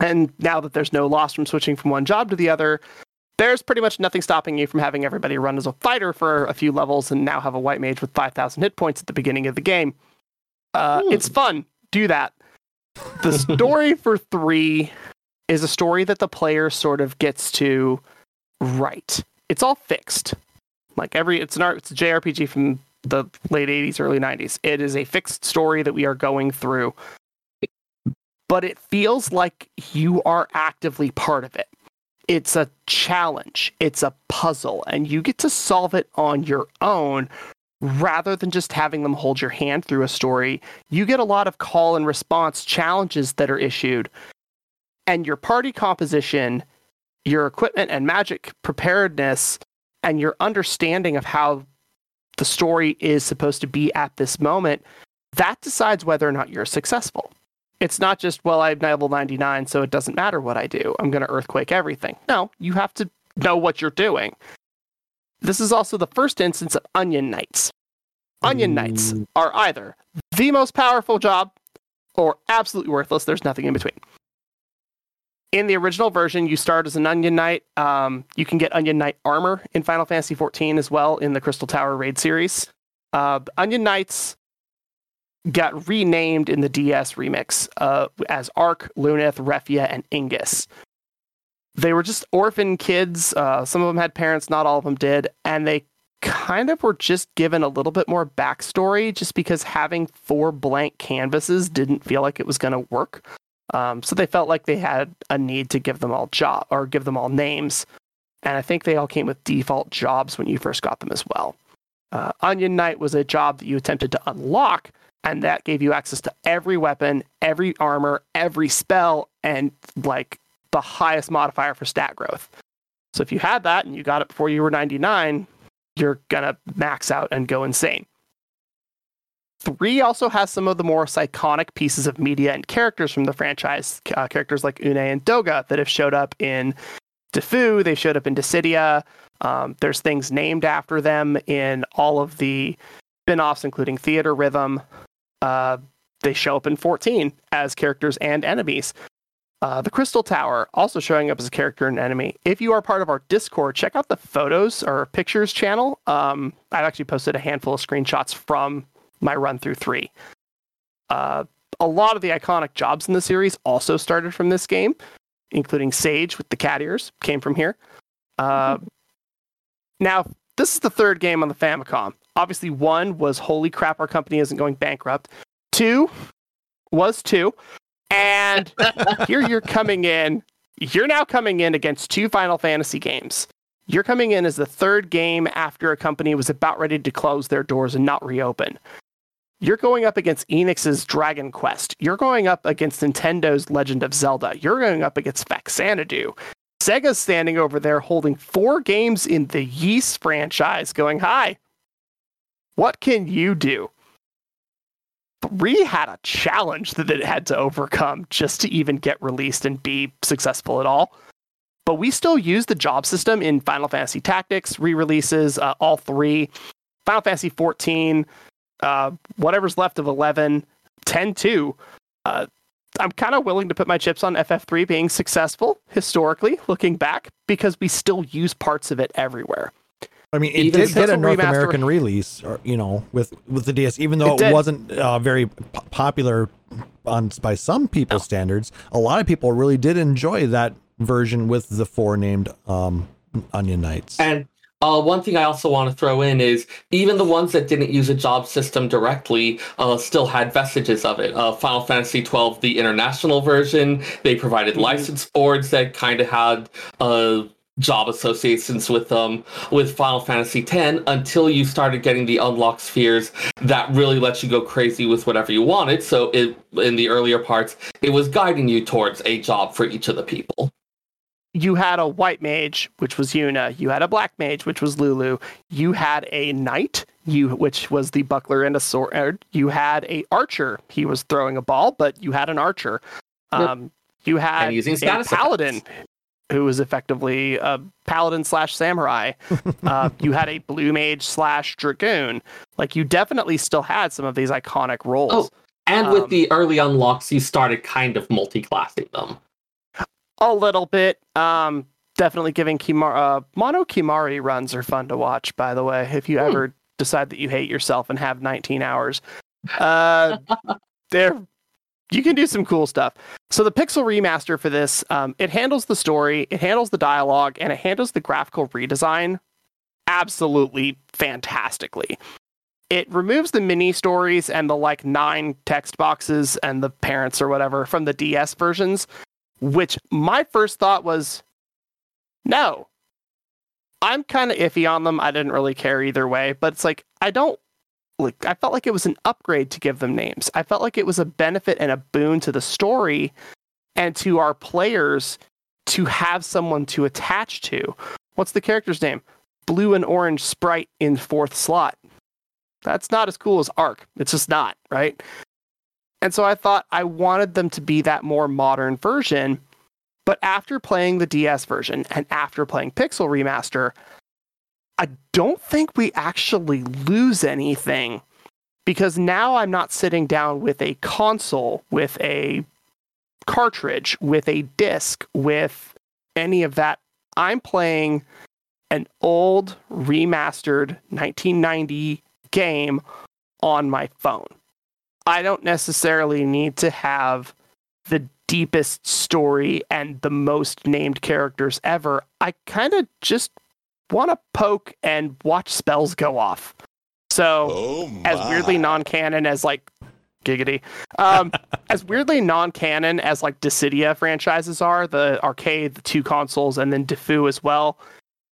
And now that there's no loss from switching from one job to the other, there's pretty much nothing stopping you from having everybody run as a fighter for a few levels and now have a white mage with 5,000 hit points at the beginning of the game. Uh, Hmm. It's fun. Do that. The story for three is a story that the player sort of gets to write. It's all fixed. Like every, it's an art, it's a JRPG from the late 80s, early 90s. It is a fixed story that we are going through, but it feels like you are actively part of it. It's a challenge, it's a puzzle, and you get to solve it on your own rather than just having them hold your hand through a story. You get a lot of call and response challenges that are issued, and your party composition, your equipment and magic preparedness, and your understanding of how the story is supposed to be at this moment, that decides whether or not you're successful. It's not just, well, I have level 99, so it doesn't matter what I do. I'm going to earthquake everything. No, you have to know what you're doing. This is also the first instance of Onion Knights. Onion Knights mm. are either the most powerful job or absolutely worthless. There's nothing in between. In the original version, you start as an Onion Knight. Um, you can get Onion Knight armor in Final Fantasy XIV as well in the Crystal Tower raid series. Uh, Onion Knights got renamed in the DS remix uh, as Arc, Luneth, Refia, and Ingus. They were just orphan kids. Uh, some of them had parents, not all of them did, and they kind of were just given a little bit more backstory just because having four blank canvases didn't feel like it was going to work. Um, so they felt like they had a need to give them all job or give them all names, and I think they all came with default jobs when you first got them as well. Uh, Onion Knight was a job that you attempted to unlock, and that gave you access to every weapon, every armor, every spell, and like the highest modifier for stat growth. So if you had that and you got it before you were 99, you're gonna max out and go insane. Three also has some of the more iconic pieces of media and characters from the franchise, uh, characters like Une and Doga that have showed up in Defu, they showed up in Dissidia. Um, there's things named after them in all of the spin-offs, including Theatrhythm. Uh, they show up in 14 as characters and enemies. Uh, the Crystal Tower also showing up as a character and enemy. If you are part of our Discord, check out the photos or pictures channel. Um, I've actually posted a handful of screenshots from my run through three. Uh, a lot of the iconic jobs in the series also started from this game, including Sage with the cat ears, came from here. Uh, now, this is the third game on the Famicom. Obviously, one was holy crap, our company isn't going bankrupt. Two was two. And here you're coming in. You're now coming in against two Final Fantasy games. You're coming in as the third game after a company was about ready to close their doors and not reopen. You're going up against Enix's Dragon Quest. You're going up against Nintendo's Legend of Zelda. You're going up against Faxanadu. Sega's standing over there holding four games in the Ys franchise, going, Hi, what can you do? Three had a challenge that it had to overcome just to even get released and be successful at all. But we still use the job system in Final Fantasy Tactics re releases, uh, all three, Final Fantasy 14, uh, whatever's left of 11, 10 2. Uh, I'm kind of willing to put my chips on FF3 being successful historically, looking back, because we still use parts of it everywhere. I mean, it Even did get a North remaster- American release, or, you know, with with the DS, even though It it, wasn't uh, very p- popular on by some people's standards. A lot of people really did enjoy that version with the four named um, Onion Knights. And uh, one thing I also want to throw in is even the ones that didn't use a job system directly uh, still had vestiges of it. Uh, Final Fantasy twelve, the international version, they provided Mhm. license boards that kind of had uh, job associations with them with Final Fantasy X until you started getting the unlock spheres that really let you go crazy with whatever you wanted. So it in the earlier parts, it was guiding you towards a job for each of the people. You had a white mage, which was Yuna. You had a black mage, which was Lulu. You had a knight, you which was the buckler and a sword. You had a archer. He was throwing a ball, but you had an archer. Um, you had And using a paladin effects. who was effectively a paladin slash samurai. uh, you had a blue mage slash dragoon. Like you definitely still had some of these iconic roles. Oh. And Um, with the early unlocks, you started kind of multi-classing them. A little bit. Um, definitely giving Kimahri. Uh, Mono Kimahri runs are fun to watch. By the way, if you Hmm. ever decide that you hate yourself and have 19 hours, uh, they're you can do some cool stuff. So the Pixel remaster for this, um, it handles the story, it handles the dialogue, and it handles the graphical redesign absolutely fantastically. It removes the mini stories and the like nine text boxes and the parents or whatever from the DS versions, which my first thought was no. I'm kind of iffy on them. I didn't really care either way, but it's like I don't like I felt like it was an upgrade to give them names. I felt like it was a benefit and a boon to the story and to our players to have someone to attach to. What's the character's name? Blue and orange sprite in fourth slot. That's not as cool as Arc. It's just not, right? And so I thought I wanted them to be that more modern version. But after playing the DS version and after playing Pixel Remaster, I don't think we actually lose anything because now I'm not sitting down with a console, with a cartridge, with a disc, with any of that. I'm playing an old remastered 1990 game on my phone. I don't necessarily need to have the deepest story and the most named characters ever. I kind of just want to poke and watch spells go off. So, Oh as weirdly non-canon as like giggity um as weirdly non-canon as like Dissidia franchises are the arcade the two consoles and then defu as well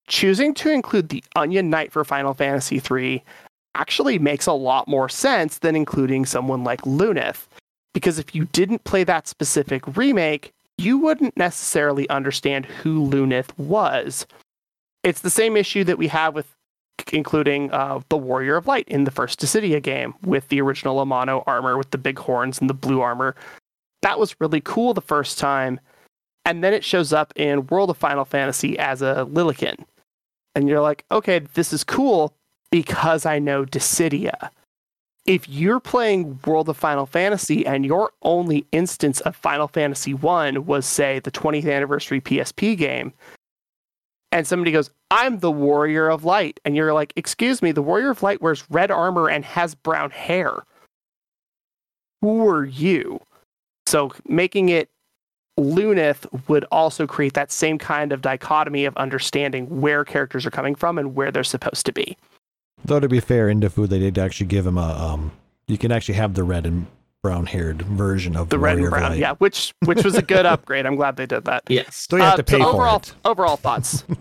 choosing to include the onion knight for final fantasy 3 actually makes a lot more sense than including someone like luneth because if you didn't play that specific remake you wouldn't necessarily understand who luneth was it's the same issue that we have with including uh, the Warrior of Light in the first Dissidia game with the original Amano armor with the big horns and the blue armor. That was really cool the first time. And then it shows up in World of Final Fantasy as a Lilikin. And you're like, okay, this is cool because I know Dissidia. If you're playing World of Final Fantasy and your only instance of Final Fantasy 1 was, say, the 20th anniversary PSP game, and somebody goes, I'm the Warrior of Light. And you're like, Excuse me, the Warrior of Light wears red armor and has brown hair. Who are you? So making it Luneth would also create that same kind of dichotomy of understanding where characters are coming from and where they're supposed to be. Though to be fair, in Defu they did actually give him a um. You can actually have the red and brown haired version of The red and brown, Light. yeah, which which was a good upgrade. I'm glad they did that. Yes. So you have Uh, to pay so for overall, it. overall thoughts.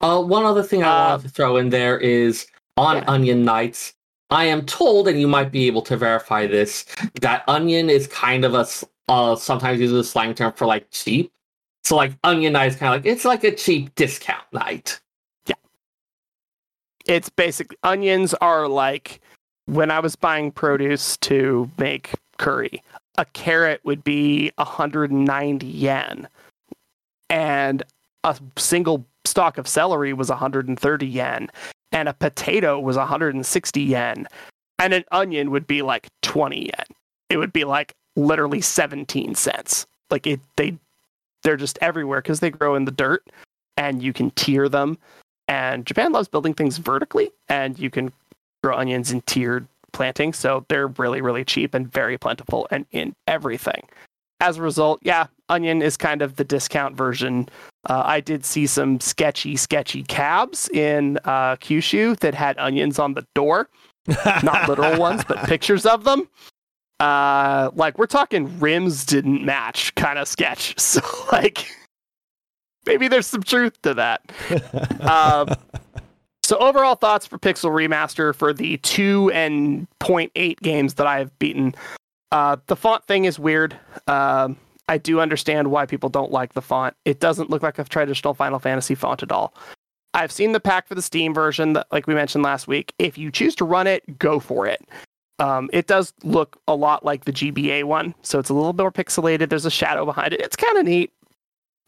Uh, one other thing I Uh, wanted to throw in there is on Yeah. Onion Knights. I am told, and you might be able to verify this, that Onion is kind of a uh, sometimes uses a slang term for like cheap. So like Onion Knight is kind of like it's like a cheap discount night. It's basically onions are like when I was buying produce to make curry, a carrot would be 190 yen, and a single stalk of celery was 130 yen, and a potato was 160 yen, and an onion would be like 20 yen. It would be like literally 17 cents. Like it, they, they're just everywhere because they grow in the dirt, and you can tier them and Japan loves building things vertically, and you can grow onions in tiered planting. so they're really, really cheap and very plentiful and in everything. As a result, yeah, onion is kind of the discount version. Uh, I did see some sketchy, sketchy cabs in uh, Kyushu that had onions on the door, not literal ones, but pictures of them. Uh, like we're talking rims didn't match kind of sketch. So like maybe there's some truth to that. um, so overall thoughts for Pixel Remaster for the two and 0.8 games that I have beaten. Uh, the font thing is weird. Um, I do understand why people don't like the font. It doesn't look like a traditional Final Fantasy font at all. I've seen the pack for the Steam version, that, like we mentioned last week. If you choose to run it, go for it. Um, it does look a lot like the GBA one, so it's a little more pixelated. There's a shadow behind it. It's kind of neat.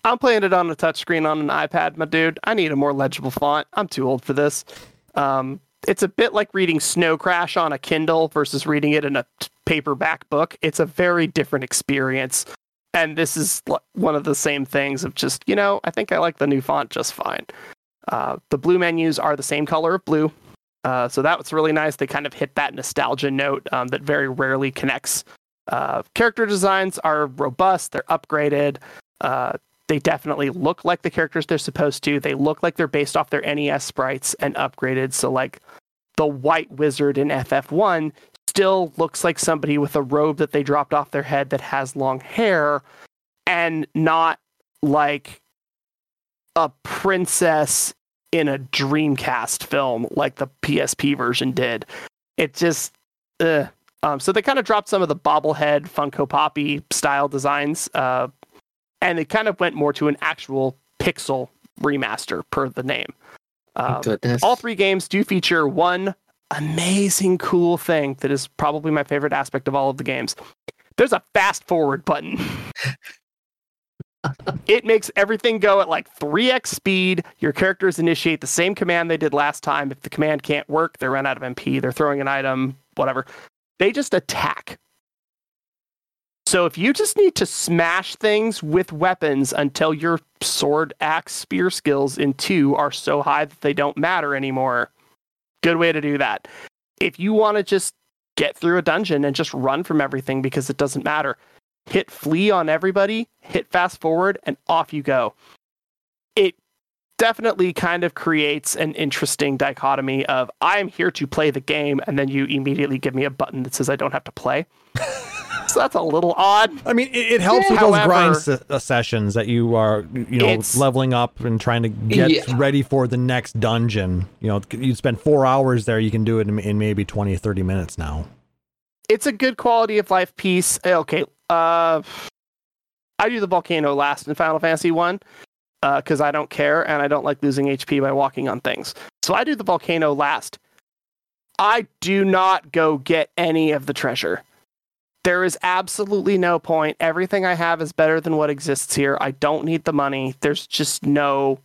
I'm playing it on a touchscreen on an iPad, my dude. I need a more legible font. I'm too old for this. Um, it's a bit like reading Snow Crash on a Kindle versus reading it in a paperback book. It's a very different experience. And this is one of the same things of just, you know, I think I like the new font just fine. Uh, the blue menus are the same color of blue. Uh, so that was really nice. They kind of hit that nostalgia note um, that very rarely connects. Uh, character designs are robust, they're upgraded. They definitely look like the characters they're supposed to. They look like they're based off their NES sprites and upgraded. So, like the white wizard in FF1 still looks like somebody with a robe that they dropped off their head that has long hair and not like a princess in a Dreamcast film like the PSP version did. It just, uh, um, so they kind of dropped some of the bobblehead Funko Poppy style designs, uh, and they kind of went more to an actual pixel remaster per the name. Um, Goodness. all three games do feature one amazing cool thing that is probably my favorite aspect of all of the games. There's a fast forward button. it makes everything go at like 3x speed. Your characters initiate the same command they did last time. If the command can't work, they run out of MP, they're throwing an item, whatever. They just attack. So if you just need to smash things with weapons until your sword, axe, spear skills in 2 are so high that they don't matter anymore, good way to do that. If you want to just get through a dungeon and just run from everything because it doesn't matter, hit flee on everybody, hit fast forward, and off you go. It definitely kind of creates an interesting dichotomy of I am here to play the game, and then you immediately give me a button that says I don't have to play. so that's a little odd. I mean, it, it helps with However- those grind se- uh, sessions that you are, you know, leveling up and trying to get Yeah. ready for the next dungeon. You know, you spend four hours there, you can do it in, in maybe 20 or 30 minutes now. It's a good quality of life piece. Eh, Okay, uh, I do the volcano last in Final Fantasy One because I don't care and I don't like losing HP by walking on things. So I do the volcano last. I do not go get any of the treasure. There is absolutely no point. Everything I have is better than what exists here. I don't need the money. There's just no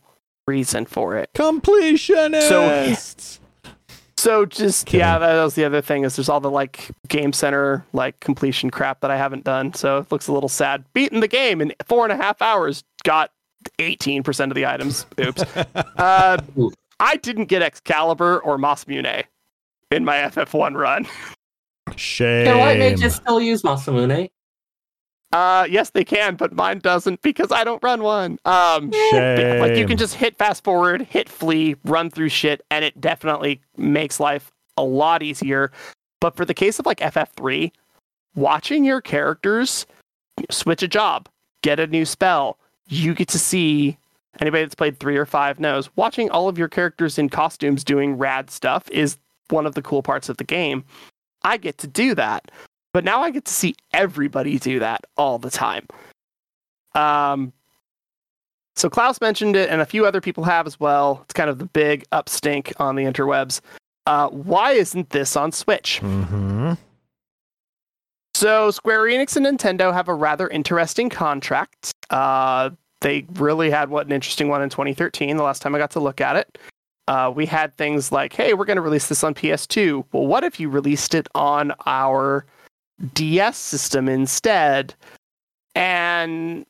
reason for it. Completionists! So just Kidding. yeah, that was the other thing is there's all the like game center like completion crap that I haven't done. So it looks a little sad. Beating the game in four and a half hours, got 18% of the items. Oops. uh, I didn't get Excalibur or Masamune in my FF1 run. Shame. Can white mages still use Masamune? Uh, yes, they can, but mine doesn't because I don't run one. Um, Shame. like you can just hit fast forward, hit flee, run through shit, and it definitely makes life a lot easier. But for the case of like FF3, watching your characters switch a job, get a new spell, you get to see anybody that's played three or five knows watching all of your characters in costumes doing rad stuff is one of the cool parts of the game. I get to do that. But now I get to see everybody do that all the time. Um, so Klauss mentioned it, and a few other people have as well. It's kind of the big upstink on the interwebs. Uh, why isn't this on Switch? Mm-hmm. So Square Enix and Nintendo have a rather interesting contract. Uh, they really had what an interesting one in 2013. The last time I got to look at it, uh, we had things like, "Hey, we're going to release this on PS2." Well, what if you released it on our DS system instead? And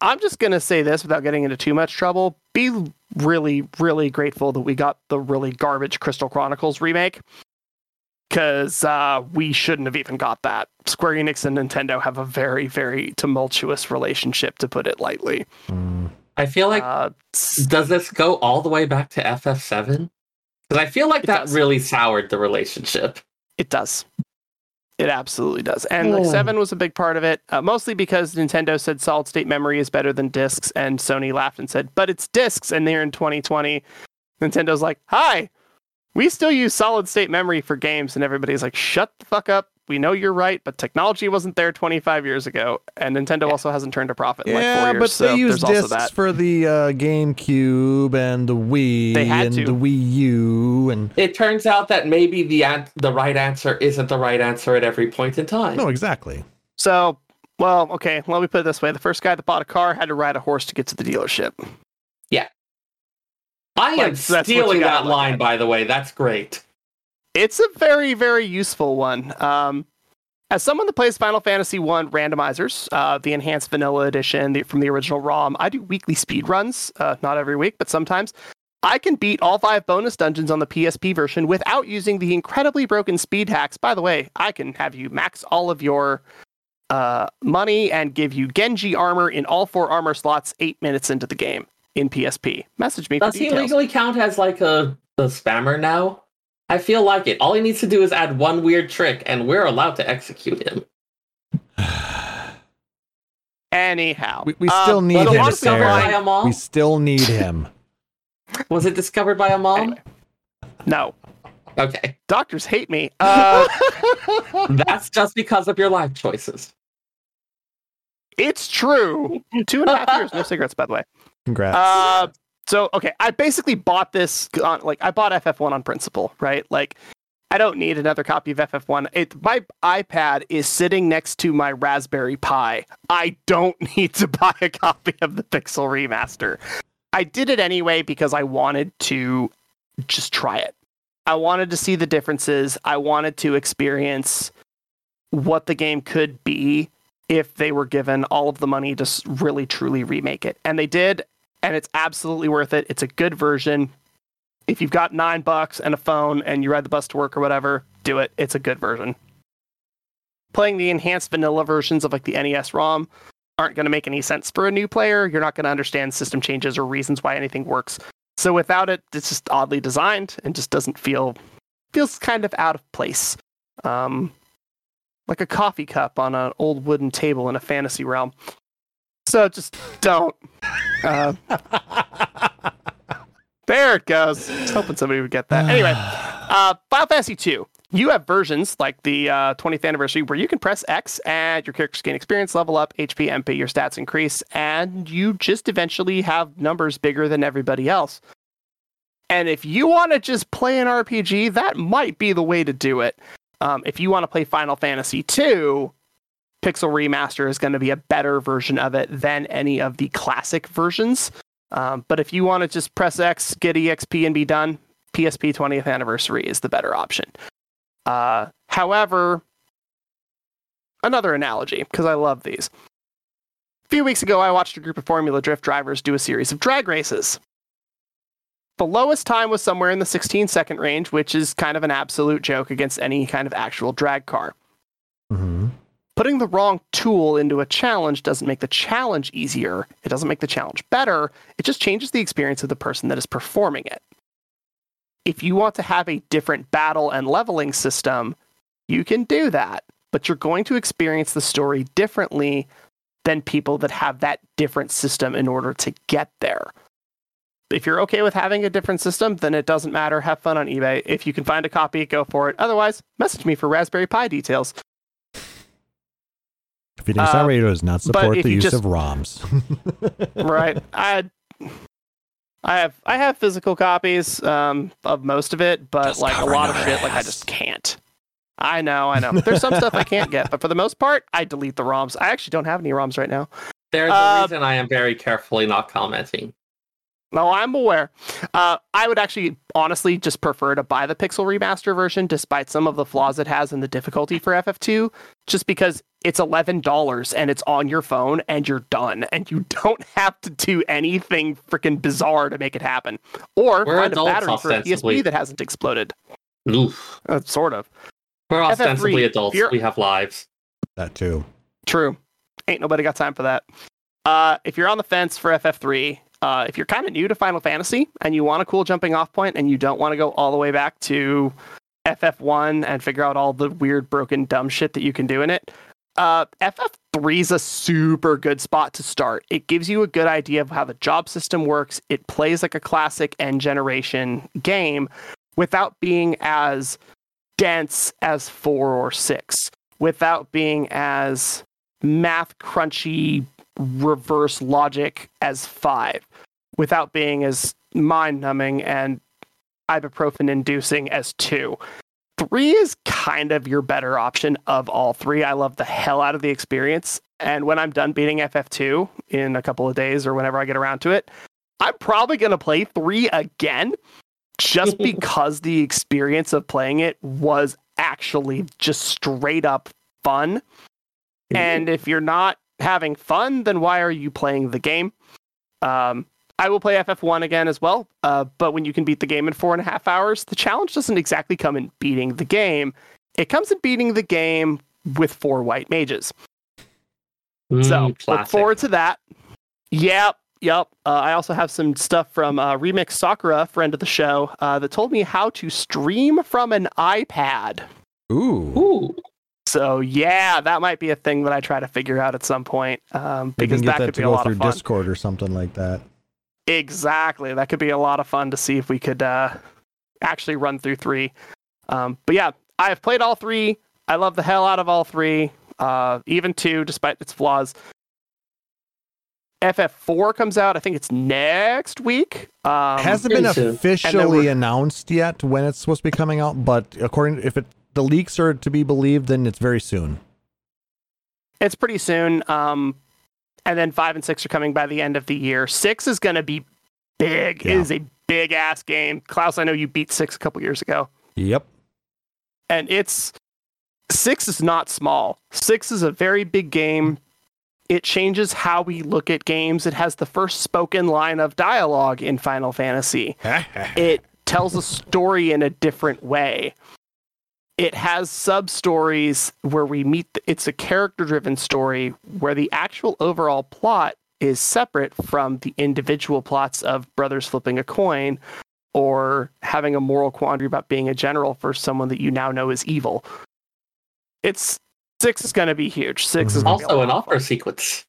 I'm just going to say this without getting into too much trouble. Be really, really grateful that we got the really garbage Crystal Chronicles remake because uh, we shouldn't have even got that. Square Enix and Nintendo have a very, very tumultuous relationship, to put it lightly. Mm. I feel like uh, does this go all the way back to FF7? Because I feel like that does. really soured the relationship. it does. It absolutely does. And like. 7 was a big part of it, uh, mostly because Nintendo said solid state memory is better than discs, and Sony laughed and said, but it's discs. And they're in 2020. Nintendo's like, hi, we still use solid state memory for games. And everybody's like, shut the fuck up. We know you're right, but technology wasn't there 25 years ago. And Nintendo also hasn't turned a profit in like four Yeah, years. but so they use there's discs for the uh, GameCube and the Wii They had and to. the Wii U and It turns out that maybe the an- the right answer isn't the right answer at every point in time. no, exactly. So, well, okay, let me put it this way. The first guy that bought a car had to ride a horse to get to the dealership. Yeah, I am Like, that's what you stealing that line, at. by the way. That's great. It's a very, very useful one. Um, as someone that plays Final Fantasy One randomizers, uh, the enhanced vanilla edition the, from the original ROM, I do weekly speed runs. Uh, not every week, but sometimes. I can beat all five bonus dungeons on the PSP version without using the incredibly broken speed hacks. By the way, I can have you max all of your uh, money and give you Genji armor in all four armor slots eight minutes into the game in PSP. Message me Does he details. legally count as like a, a spammer now? I feel like it. All he needs to do is add one weird trick, and we're allowed to execute him. Anyhow, We, we uh, still need but Was it him, Seyrr. by a mom? We still need him. Was it discovered by a mom? Anyway. No, Okay, doctors hate me. Uh, that's just because of your life choices. it's true. Two and a half years, no cigarettes, by the way. Congrats. Uh, so okay, I basically bought this on like I bought FF1 on principle, right? Like I don't need another copy of FF1. It my iPad is sitting next to my Raspberry Pi. I don't need to buy a copy of the Pixel remaster. I did it anyway because I wanted to just try it. I wanted to see the differences. I wanted to experience what the game could be if they were given all of the money to really truly remake it. And they did, and it's absolutely worth it. It's a good version. If you've got nine bucks and a phone and you ride the bus to work or whatever, do it. It's a good version. Playing the enhanced vanilla versions of like the NES ROM aren't going to make any sense for a new player. You're not going to understand system changes or reasons why anything works. So without it, it's just oddly designed and just doesn't feel feels kind of out of place. Um, like a coffee cup on an old wooden table in a fantasy realm. So just don't. Uh, there it goes. Was hoping somebody would get that. Anyway, uh, Final Fantasy 2. You have versions like the uh, 20th anniversary where you can press X and your characters gain experience, level up, HP, MP, your stats increase, and you just eventually have numbers bigger than everybody else. And if you want to just play an RPG, that might be the way to do it. Um, if you want to play Final Fantasy 2, Pixel Remaster is going to be a better version of it than any of the classic versions. Um, but if you want to just press X, get EXP, and be done, PSP 20th Anniversary is the better option. Uh, however, another analogy, because I love these. A few weeks ago, I watched a group of Formula Drift drivers do a series of drag races. The lowest time was somewhere in the 16 second range, which is kind of an absolute joke against any kind of actual drag car. hmm Putting the wrong tool into a challenge doesn't make the challenge easier. It doesn't make the challenge better. It just changes the experience of the person that is performing it. If you want to have a different battle and leveling system, you can do that, but you're going to experience the story differently than people that have that different system in order to get there. If you're okay with having a different system, then it doesn't matter. Have fun on eBay. If you can find a copy, go for it. Otherwise, message me for Raspberry Pi details. Phoenix Uh, Radio does not support the use just- of ROMs. right. I i have i have physical copies um of most of it but Just like a lot of our shit like i just can't. I know i know. There's some stuff i can't get but for the most part i delete the roms. I actually don't have any roms right now. There's Uh, a reason I am very carefully not commenting. no i'm aware. Uh i would actually honestly just prefer to buy the pixel remaster version despite some of the flaws it has in the difficulty for ff2 just because it's $11 and it's on your phone and you're done and you don't have to do anything freaking bizarre to make it happen or We're find a adults, battery for a ostensibly. That hasn't exploded Oof. uh, sort of We're FF3, ostensibly adults. We have lives. that too. true ain't nobody got time for that uh, if you're on the fence for ff3 uh, if you're kind of new to final fantasy and you want a cool jumping off point and you don't want to go all the way back to FF1 and figure out all the weird, broken, dumb shit that you can do in it, uh, FF3 is a super good spot to start. It gives you a good idea of how the job system works. It plays like a classic end generation game without being as dense as 4 or 6, without being as math crunchy reverse logic as 5, without being as mind numbing and ibuprofen inducing as 2 three is kind of your better option of all three. I love the hell out of the experience. And when I'm done beating FF2 in a couple of days or whenever I get around to it, I'm probably going to play three again just because the experience of playing it was actually just straight up fun. And if you're not having fun, then why are you playing the game? Um, I will play FF1 again as well. Uh, but when you can beat the game in four and a half hours, the challenge doesn't exactly come in beating the game. It comes in beating the game with four white mages. Mm, so look forward to that. Yep, yep. Uh, I also have some stuff from uh, Remix Sakura, friend of the show, uh, that told me how to stream from an iPad. Ooh. Ooh. So yeah, that might be a thing that I try to figure out at some point um, because you can get that that could to be a lot through of fun. Discord or something like that. Exactly. That could be a lot of fun to see if we could uh, actually run through three. Um, but yeah, I've played all three. I love the hell out of all three, uh, even two, despite its flaws. FF4 comes out. I think it's next week. Um, Hasn't been pretty soon. And officially announced yet when it's supposed to be coming out, but according if it the leaks are to be believed, then it's very soon. it's pretty soon. Um, and then five and six are coming by the end of the year. Six is going to be big. It Yeah. is a big ass game. Klauss, I know you beat six a couple years ago. Yep. and it's six is not small. Six is a very big game. It changes how we look at games. It has the first spoken line of dialogue in Final Fantasy. it tells a story in a different way. It has sub stories where we meet. The, it's a character driven story where the actual overall plot is separate from the individual plots of brothers flipping a coin or having a moral quandary about being a general for someone that you now know is evil. It's six is going to be huge. 6 is gonna be a Also, an opera fun. sequence.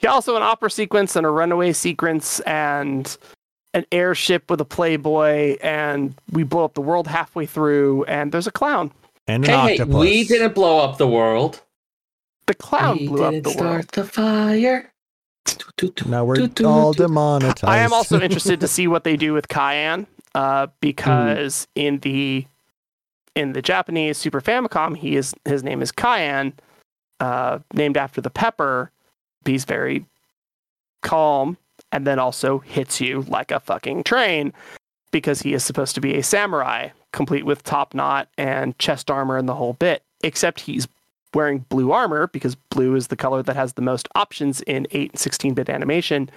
Yeah, also an opera sequence and a runaway sequence and an airship with a playboy and we blow up the world halfway through and there's a clown. And an Hey, hey, we didn't blow up the world. The clown we blew up didn't the start world. the fire. Now we're Do, do, all do. demonetized. I am also interested to see what they do with Cayenne, uh, because in the in the Japanese Super Famicom, he is his name is Cayenne, uh, named after the pepper. He's very calm, and then also hits you like a fucking train, because he is supposed to be a samurai, complete with top knot and chest armor and the whole bit. Except he's wearing blue armor because blue is the color that has the most options in 8 and 16 bit animation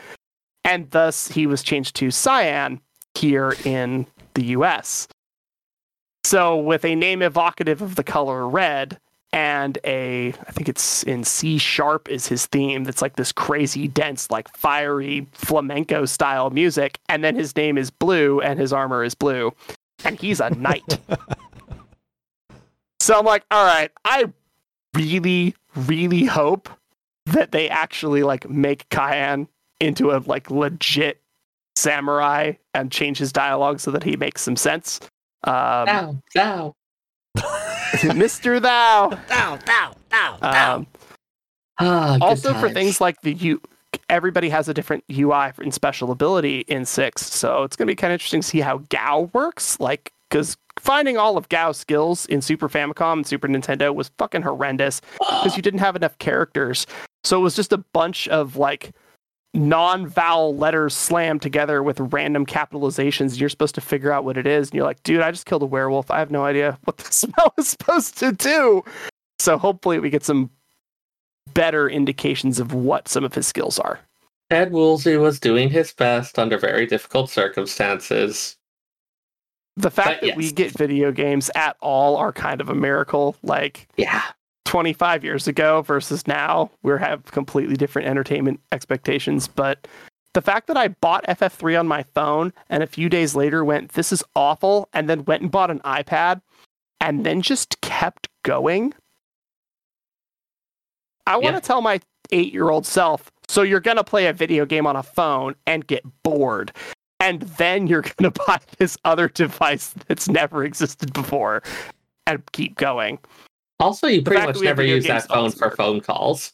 and thus he was changed to cyan here in the US. So with a name evocative of the color red and a I think it's in C sharp is his theme that's like this crazy dense like fiery flamenco style music and then his name is blue and his armor is blue and he's a knight. so I'm like all right, I really really hope that they actually like make Cayenne into a like legit samurai and change his dialogue so that he makes some sense. Um, Thou, thou. Mr. Thou. Thou, thou, thou, thou. Um, Ah, good also for things like the U, everybody has a different UI and special ability in six, so it's gonna be kind of interesting to see how Gau works. Like, because finding all of Gau's skills in Super Famicom and Super Nintendo was fucking horrendous because you didn't have enough characters. So it was just a bunch of like non-vowel letters slammed together with random capitalizations. You're supposed to figure out what it is, and you're like, dude, I just killed a werewolf. I have no idea what the spell is supposed to do. So hopefully we get some better indications of what some of his skills are. Ed Woolsey was doing his best under very difficult circumstances. The fact But that we get video games at all are kind of a miracle. Like Yeah. 25 years ago versus now, we have completely different entertainment expectations. But the fact that I bought FF3 on my phone and a few days later went, this is awful, and then went and bought an iPad and then just kept going. I want to Yeah. tell my eight year old self, so you're going to play a video game on a phone and get bored. And then you're going to buy this other device that's never existed before and keep going. Also, you pretty much that we have never use that phone for phone calls.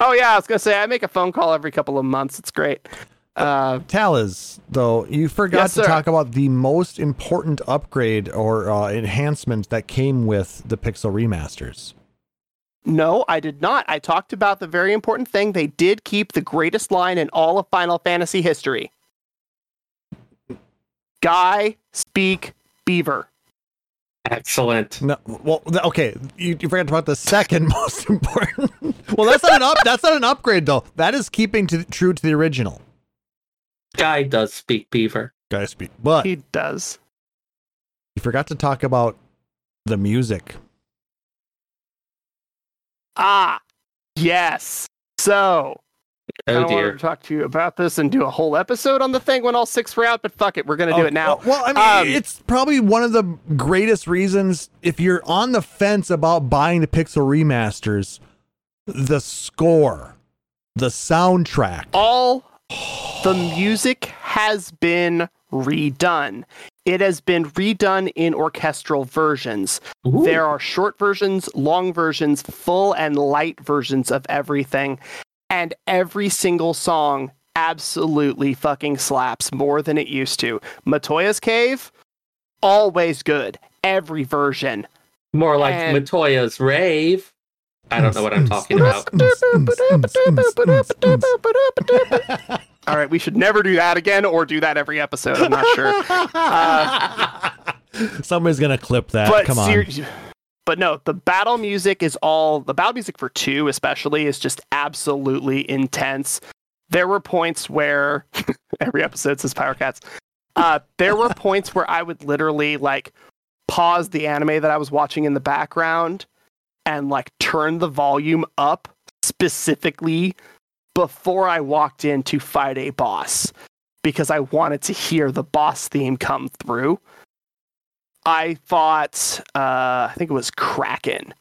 Oh, yeah, I was going to say, I make a phone call every couple of months. It's great. Uh, Taliz, though, you forgot Yes, to sir. talk about the most important upgrade or uh, enhancement that came with the Pixel remasters. No, I did not. I talked about the very important thing. They did keep the greatest line in all of Final Fantasy history. Guy, speak, beaver. Excellent. No, well, okay, you, you forgot about the second most important. well, that's not an up. That's not an upgrade, though. That is keeping to true to the original. Guy does speak beaver. Guy speak, but He does. you forgot to talk about the music. Ah, yes. So, I Oh don't want to talk to you about this and do a whole episode on the thing when all six were out, but fuck it, we're going to do Oh, it now. Well, I mean, Um, it's probably one of the greatest reasons if you're on the fence about buying the Pixel remasters, the score, the soundtrack. all the music has been redone. It has been redone in orchestral versions. Ooh. There are short versions, long versions, full and light versions of everything. And every single song absolutely fucking slaps more than it used to. Matoya's Cave, always good. Every version. More like and- Matoya's rave. I don't know what I'm talking about. All right, we should never do that again or do that every episode. I'm not sure. Uh, Somebody's gonna clip that. but Come on. ser- but no, the battle music is all the battle music for two, especially, is just absolutely intense. There were points where every episode says Power Cats. Uh, there were points where I would literally like pause the anime that I was watching in the background and like turn the volume up specifically before I walked in to fight a boss because I wanted to hear the boss theme come through. I fought, uh, I think it was Kraken,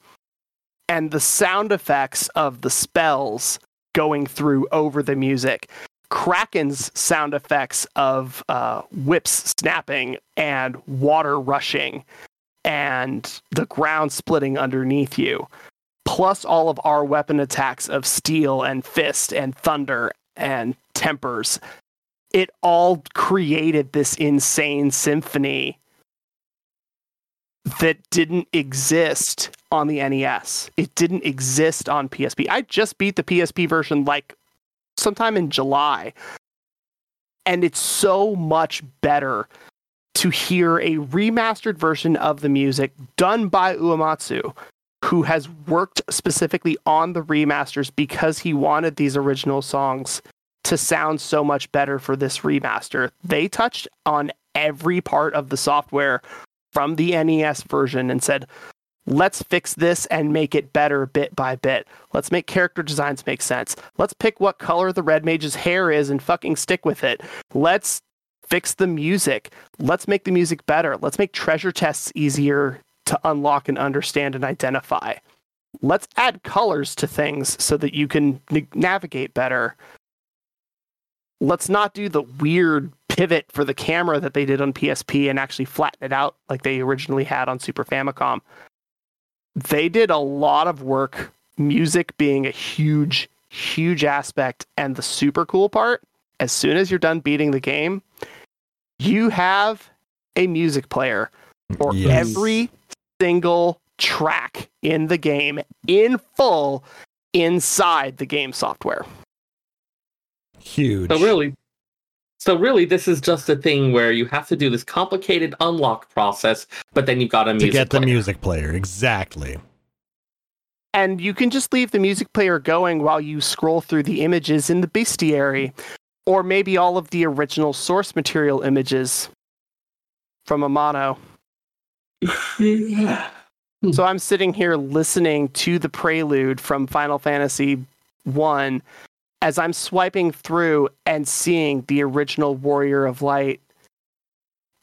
and the sound effects of the spells going through over the music. Kraken's sound effects of uh, whips snapping and water rushing and the ground splitting underneath you, plus all of our weapon attacks of steel and fist and thunder and tempers. It all created this insane symphony that didn't exist on the NES. It didn't exist on PSP. I just beat the PSP version like sometime in July. And it's so much better to hear a remastered version of the music done by Uematsu, who has worked specifically on the remasters because he wanted these original songs to sound so much better for this remaster. They touched on every part of the software from the NES version and said, let's fix this and make it better bit by bit. Let's make character designs make sense. Let's pick what color the Red Mage's hair is and fucking stick with it. Let's fix the music. Let's make the music better. Let's make treasure tests easier to unlock and understand and identify. Let's add colors to things so that you can navigate better. Let's not do the weird pivot for the camera that they did on PSP and actually flatten it out like they originally had on Super Famicom. They did a lot of work, music being a huge, huge aspect. And the super cool part, as soon as you're done beating the game, you have a music player for Yes. every single track in the game in full inside the game software. Huge. So really, so really, this is just a thing where you have to do this complicated unlock process, but then you've got a to music get the music player. Exactly. And you can just leave the music player going while you scroll through the images in the bestiary, or maybe all of the original source material images from Amano. So I'm sitting here listening to the prelude from Final Fantasy 1 as I'm swiping through and seeing the original Warrior of Light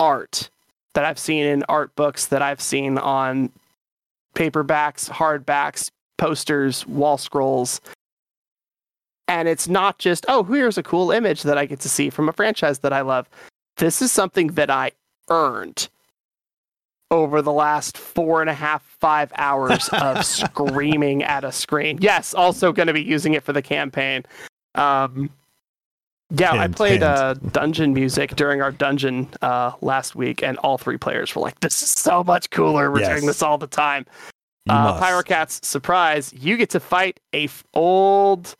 art that I've seen in art books that I've seen on paperbacks, hardbacks, posters, wall scrolls. And it's not just, oh, here's a cool image that I get to see from a franchise that I love. This is something that I earned over the last four and a half, five hours of screaming at a screen. Yes, also going to be using it for the campaign. Um, yeah, I played hint. uh, dungeon music during our dungeon uh, last week, and all three players were like, "This is so much cooler. We're Yes. doing this all the time." You Uh. Pyrocats, surprise! You get to fight a f- old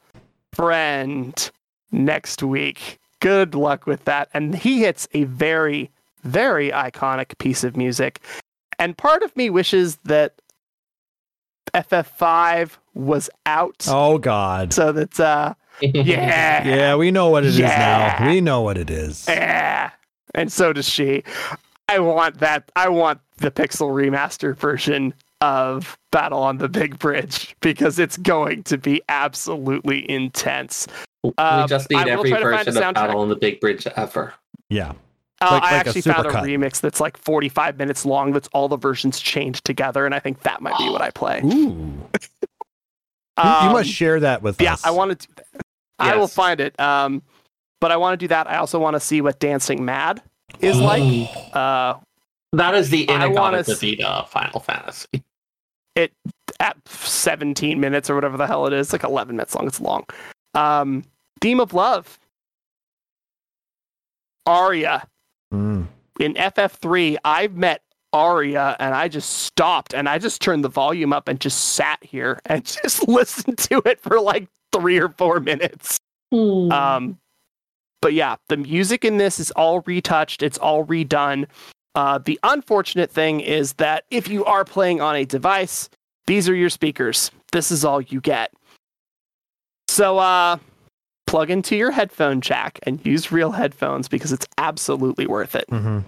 friend next week. Good luck with that. And he hits a very, very iconic piece of music. And part of me wishes that FF5 was out Oh God. so that, uh, yeah, Yeah, we know what it is Yeah. now. We know what it is. yeah. And so does she. I want that. I want the pixel remaster version of Battle on the Big Bridge because it's going to be absolutely intense. we Uh, just I need every try version of. Battle on the Big Bridge ever. Yeah. Uh, Like- I like a actually found a supercut. remix that's like 45 minutes long. That's all the versions chained together, and I think that might be what I play. Ooh. You- you Um, must share that with Yeah, us. Yeah, I want to. Do that. I will find it. Um, but I want to do that. I also want to see what Dancing Mad is like. Uh, That is the I wanna Inagata s- Final Fantasy. It at 17 minutes or whatever the hell it is, like 11 minutes long. It's long. Um, Theme of Love. Aria. Mm. In FF3, I've met Aria and I just stopped and I just turned the volume up and just sat here and just listened to it for like three or four minutes. Um, but yeah, the music in this is all retouched, it's all redone. Uh, the unfortunate thing is that if you are playing on a device, these are your speakers. This is all you get. So, uh, plug into your headphone jack and use real headphones because it's absolutely worth it. hmm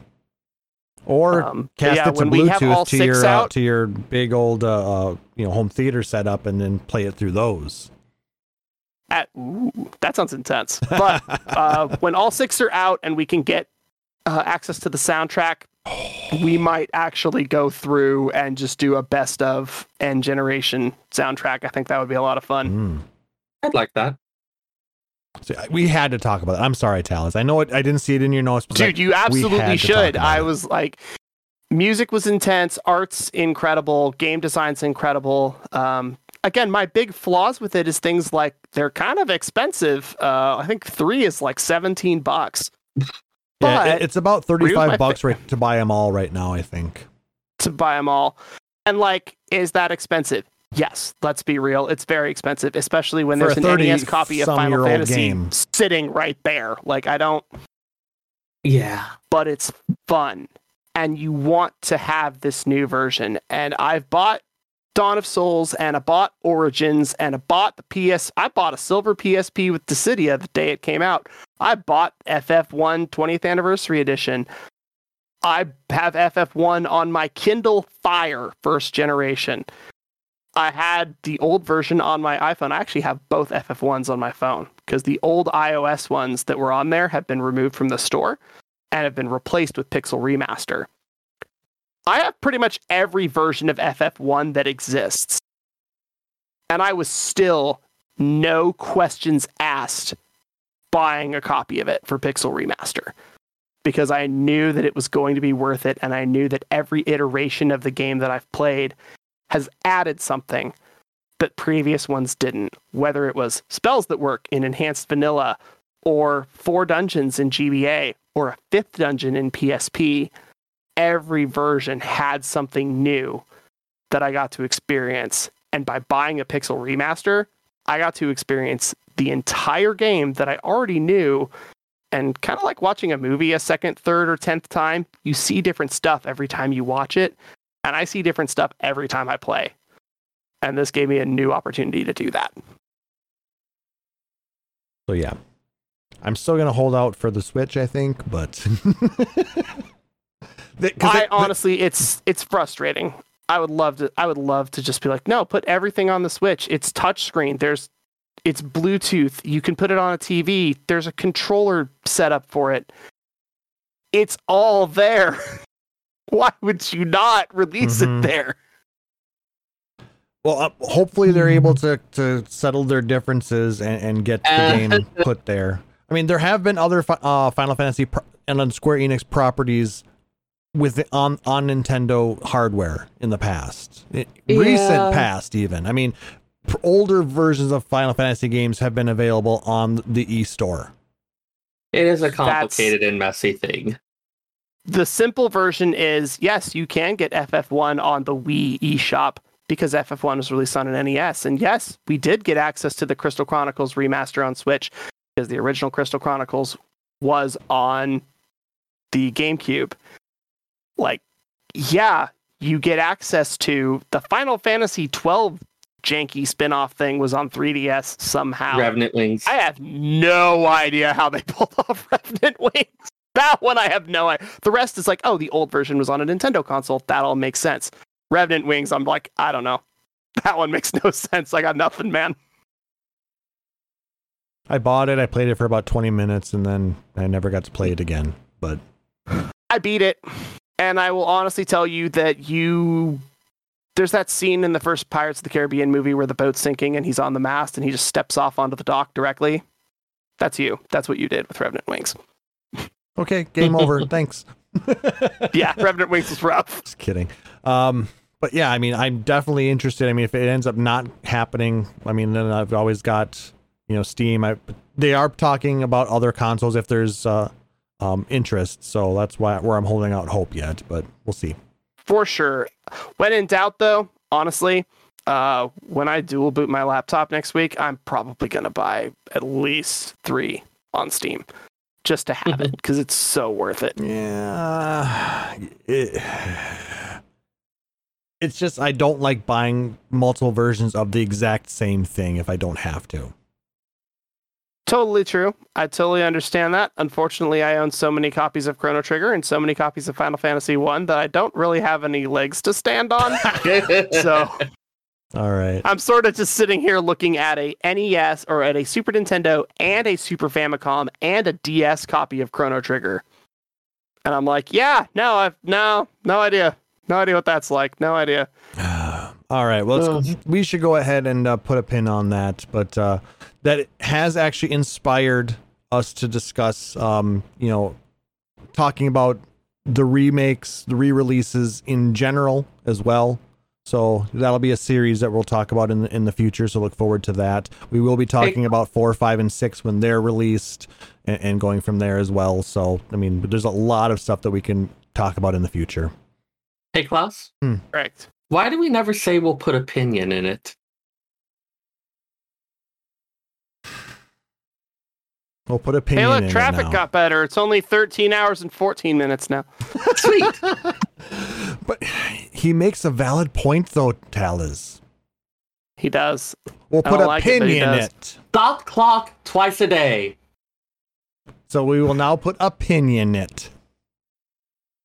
Or Um, cast yeah, it to when we have all Bluetooth to six your uh, out, to your big old uh, uh, you know home theater setup, and then play it through those. At, ooh, that sounds intense. But uh, when all six are out and we can get uh, access to the soundtrack, we might actually go through and just do a best of and generation soundtrack. I think that would be a lot of fun. Mm. I'd like that. So, we had to talk about it. I'm sorry, Taliz. I know it, I didn't see it in your notes, but Dude, you absolutely should. I it. was like, music was intense, art's incredible, game design's incredible. Um, again, my big flaws with it is things like they're kind of expensive. Uh, I think three is like 17 bucks. yeah, but- it- it's about my 35 fa- bucks right to buy them all right now. I think. to buy them all. And like, is that expensive? Yes, let's be real. It's very expensive, especially when For there's a an NES copy of Final Fantasy game. sitting right there. Like, I don't, Yeah. but it's fun. And you want to have this new version. And I've bought Dawn of Souls and I bought Origins and I bought the PS. I bought a silver PSP with Dissidia the day it came out. I bought FF1 20th Anniversary Edition. I have FF1 on my Kindle Fire first generation. I had the old version on my iPhone. I actually have both FF1s on my phone because the old iOS ones that were on there have been removed from the store and have been replaced with Pixel Remaster. I have pretty much every version of FF1 that exists. And I was still, no questions asked, buying a copy of it for Pixel Remaster because I knew that it was going to be worth it. And I knew that every iteration of the game that I've played has added something that previous ones didn't, whether it was spells that work in enhanced vanilla or four dungeons in GBA or a fifth dungeon in PSP, every version had something new that I got to experience. And by buying a Pixel remaster, I got to experience the entire game that I already knew. And kind of like watching a movie a second, third, or tenth time, you see different stuff every time you watch it. And I see different stuff every time I play. And this gave me a new opportunity to do that. So yeah, I'm still gonna hold out for the Switch. I think, but The- 'cause I they- honestly, it's it's frustrating. I would love to. I would love to just be like, no, put everything on the Switch. It's touchscreen. There's It's Bluetooth. You can put it on a TV. There's a controller set up for it. It's all there. Why would you not release Mhm. it there? Well, uh, hopefully they're able to to settle their differences and, and get the game put there. I mean, there have been other uh, Final Fantasy pro- and on Square Enix properties with on on Nintendo hardware in the past, I- recent past even. I mean, pr- older versions of Final Fantasy games have been available on the eStore. It is a That's- complicated and messy thing. The simple version is yes, you can get FF1 on the Wii eShop because FF1 was released on an NES. And yes, we did get access to the Crystal Chronicles remaster on Switch because the original Crystal Chronicles was on the GameCube. Like, yeah, you get access to the Final Fantasy 12 janky spin-off thing was on 3DS somehow. Revenant Wings. I have no idea how they pulled off Revenant Wings. That one I have no idea. The rest is like, oh, the old version was on a Nintendo console. That all makes sense. Revenant Wings, I'm like, I don't know. That one makes no sense. I got nothing, man. I bought it, I played it for about 20 minutes, and then I never got to play it again. But I beat it, and I will honestly tell you that you. There's that scene in the first Pirates of the Caribbean movie where the boat's sinking and he's on the mast and he just steps off onto the dock directly. That's you. That's what you did with Revenant Wings. okay, game over. Thanks. Yeah, Revenant Wings was rough. Just kidding. Um, but yeah, I mean, I'm definitely interested. I mean, if it ends up not happening, I mean, then I've always got you know Steam. I they are talking about other consoles if there's uh, um, interest. So that's why where I'm holding out hope yet. But we'll see. for sure. When in doubt, though, honestly, uh, when I dual boot my laptop next week, I'm probably gonna buy at least three on Steam just to have it because it's so worth it. Yeah, it, it's just I don't like buying multiple versions of the exact same thing if I don't have to. Totally true. I totally understand that. Unfortunately, I own so many copies of Chrono Trigger and so many copies of Final Fantasy One that I don't really have any legs to stand on. so All right. I'm sort of just sitting here looking at a NES or at a Super Nintendo and a Super Famicom and a DS copy of Chrono Trigger. And I'm like, yeah, no, I've no, no idea. No idea what that's like. No idea. Ah. All right. Well, let's, we should go ahead and uh, put a pin on that. But uh, that has actually inspired us to discuss, um, you know, talking about the remakes, the re-releases in general as well. So that'll be a series that we'll talk about in the, in the future. So look forward to that. We will be talking about four, five, and six when they're released, and, and going from there as well. So I mean, there's a lot of stuff that we can talk about in the future. hey, Klauss, Correct. Why do we never say we'll put opinion in it? We'll put opinion Hey, in look, it traffic now. got better. It's only 13 hours and 14 minutes now. Sweet. But he makes a valid point, though, Taliz. He does. We'll put don't like it, but he opinion in it. Stop clock twice a day. So we will now put opinion in it.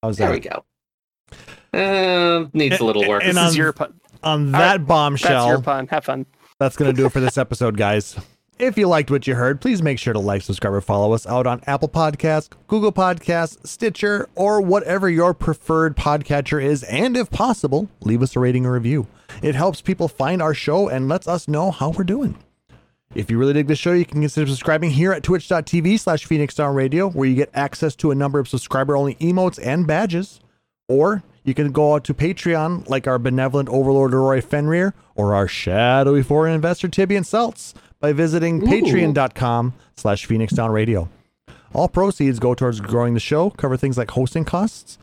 How's There that? There we go. Uh, needs a little work. And This on, is your pun. on right, that That's bombshell, your pun. Have fun. that's going to do it for this episode, guys. If you liked what you heard, please make sure to like, subscribe, or follow us out on Apple Podcasts, Google Podcasts, Stitcher, or whatever your preferred podcatcher is. And if possible, leave us a rating or review. It helps people find our show and lets us know how we're doing. If you really dig the show, you can consider subscribing here at twitch.tv slash Phoenix Down Radio, where you get access to a number of subscriber only emotes and badges. Or you can go out to Patreon, like our benevolent overlord Roy Fenrir, or our shadowy foreign investor Tibian Seltz, by visiting patreon.com slash Phoenix Down Radio. All proceeds go towards growing the show, cover things like hosting costs,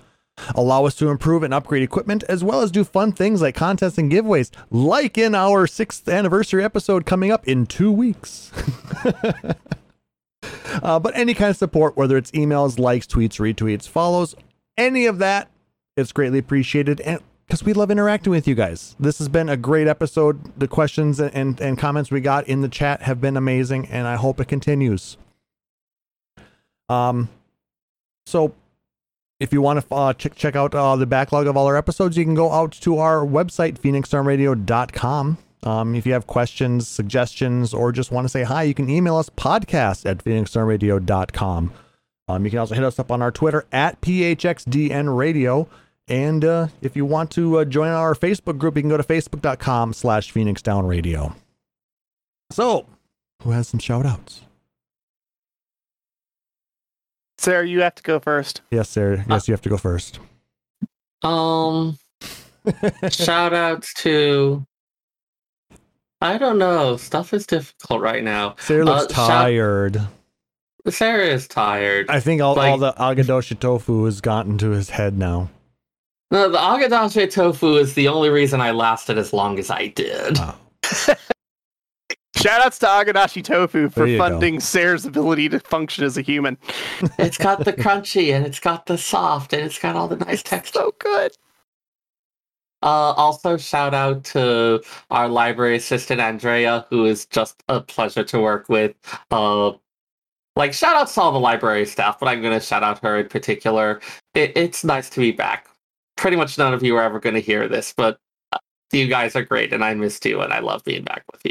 allow us to improve and upgrade equipment, as well as do fun things like contests and giveaways, like in our sixth anniversary episode coming up in two weeks. uh, but any kind of support, whether it's emails, likes, tweets, retweets, follows, any of that, it's greatly appreciated. And because we love interacting with you guys. This has been a great episode. The questions and, and, and comments we got in the chat have been amazing, and I hope it continues. Um, so if you want to uh, check out uh, the backlog of all our episodes, you can go out to our website, phoenixstormradio.com. Um, if you have questions, suggestions, or just want to say hi, you can email us podcast at phoenixstormradio.com. Um, you can also hit us up on our Twitter at PHXDN Radio. And uh, if you want to uh, join our Facebook group, you can go to facebook.com slash Phoenix Down Radio. So, who has some shout outs? Seyrr, you have to go first. Yes, Seyrr. Yes, you have to go first. Um, shout outs to. I don't know. Stuff is difficult right now. Seyrr looks Uh, shout- tired. Seyrr is tired. I think all, all the Agedashi tofu has gotten to his head now. No, the Agedashi tofu is the only reason I lasted as long as I did. Wow. Shout outs to Agedashi Tofu for There you go. funding Seyrr's ability to function as a human. it's got the crunchy and it's got the soft and it's got all the nice texture. So good. Uh, also, shout out to our library assistant Andrea, who is just a pleasure to work with. Uh, like shout out to all the library staff, but I'm gonna shout out her in particular. It, it's nice to be back. Pretty much none of you are ever gonna hear this, but you guys are great, and I missed you, and I love being back with you.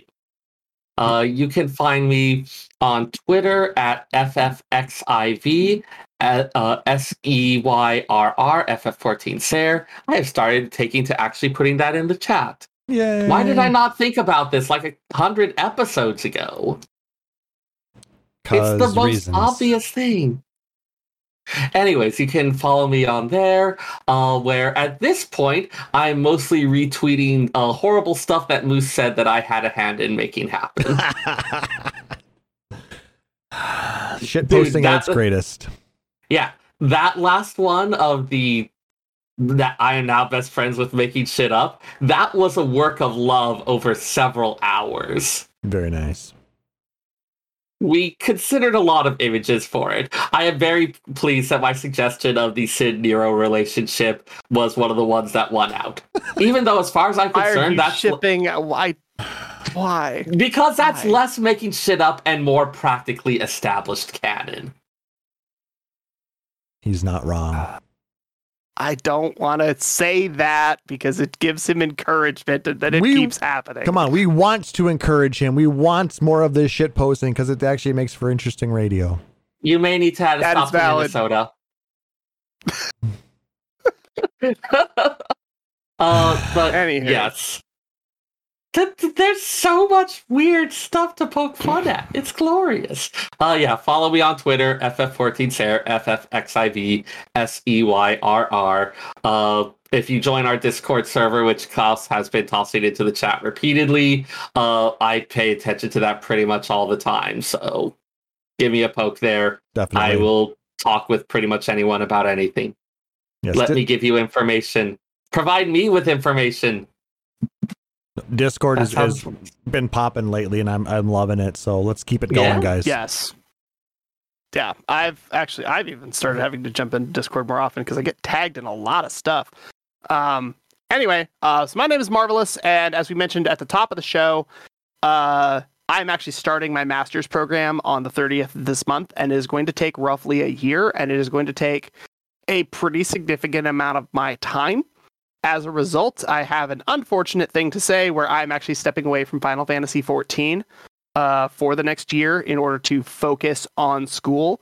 Uh, you can find me on Twitter at FFXIV at uh, S E Y R R FF14 Seyrr. I have started taking to actually putting that in the chat. Yay. Why did I not think about this like a hundred episodes ago? It's the most reasons. obvious thing. Anyways, you can follow me on there, uh, where at this point I'm mostly retweeting uh, horrible stuff that Moose said that I had a hand in making happen. Shit Dude, posting at its greatest. yeah, that last one of the that I am now best friends with making shit up. That was a work of love over several hours. Very nice. We considered a lot of images for it. I am very pleased that my suggestion of the Cid Nero relationship was one of the ones that won out. Even though, as far as I'm Why are concerned, you that's shipping? Why? Why? because that's Why? less making shit up and more practically established canon. He's not wrong. I don't want to say that because it gives him encouragement and then it We- keeps happening. Come on, we want to encourage him. We want more of this shit posting because it actually makes for interesting radio. You may need to have a That is stop to valid. Minnesota. uh, but Anywho. yes. Th- th- There's so much weird stuff to poke fun at. It's glorious. Uh, yeah, follow me on Twitter, FF14Seyrr, FFXIV, S-E-Y-R-R. Uh, if you join our Discord server, which Klauss has been tossing into the chat repeatedly, uh, I pay attention to that pretty much all the time. So give me a poke there. Definitely. I will talk with pretty much anyone about anything. Yes, Let Di- me give you information. Provide me with information. Discord has, has been popping lately, and I'm I'm loving it. So let's keep it going, Yeah? guys. Yes. Yeah, I've actually I've even started having to jump into Discord more often because I get tagged in a lot of stuff. Um. Anyway, uh, so my name is Marvelous, and as we mentioned at the top of the show, uh, I'm actually starting my master's program on the 30th of this month, and it is going to take roughly a year, and it is going to take a pretty significant amount of my time. As a result, I have an unfortunate thing to say where I'm actually stepping away from Final Fantasy 14 uh, for the next year in order to focus on school.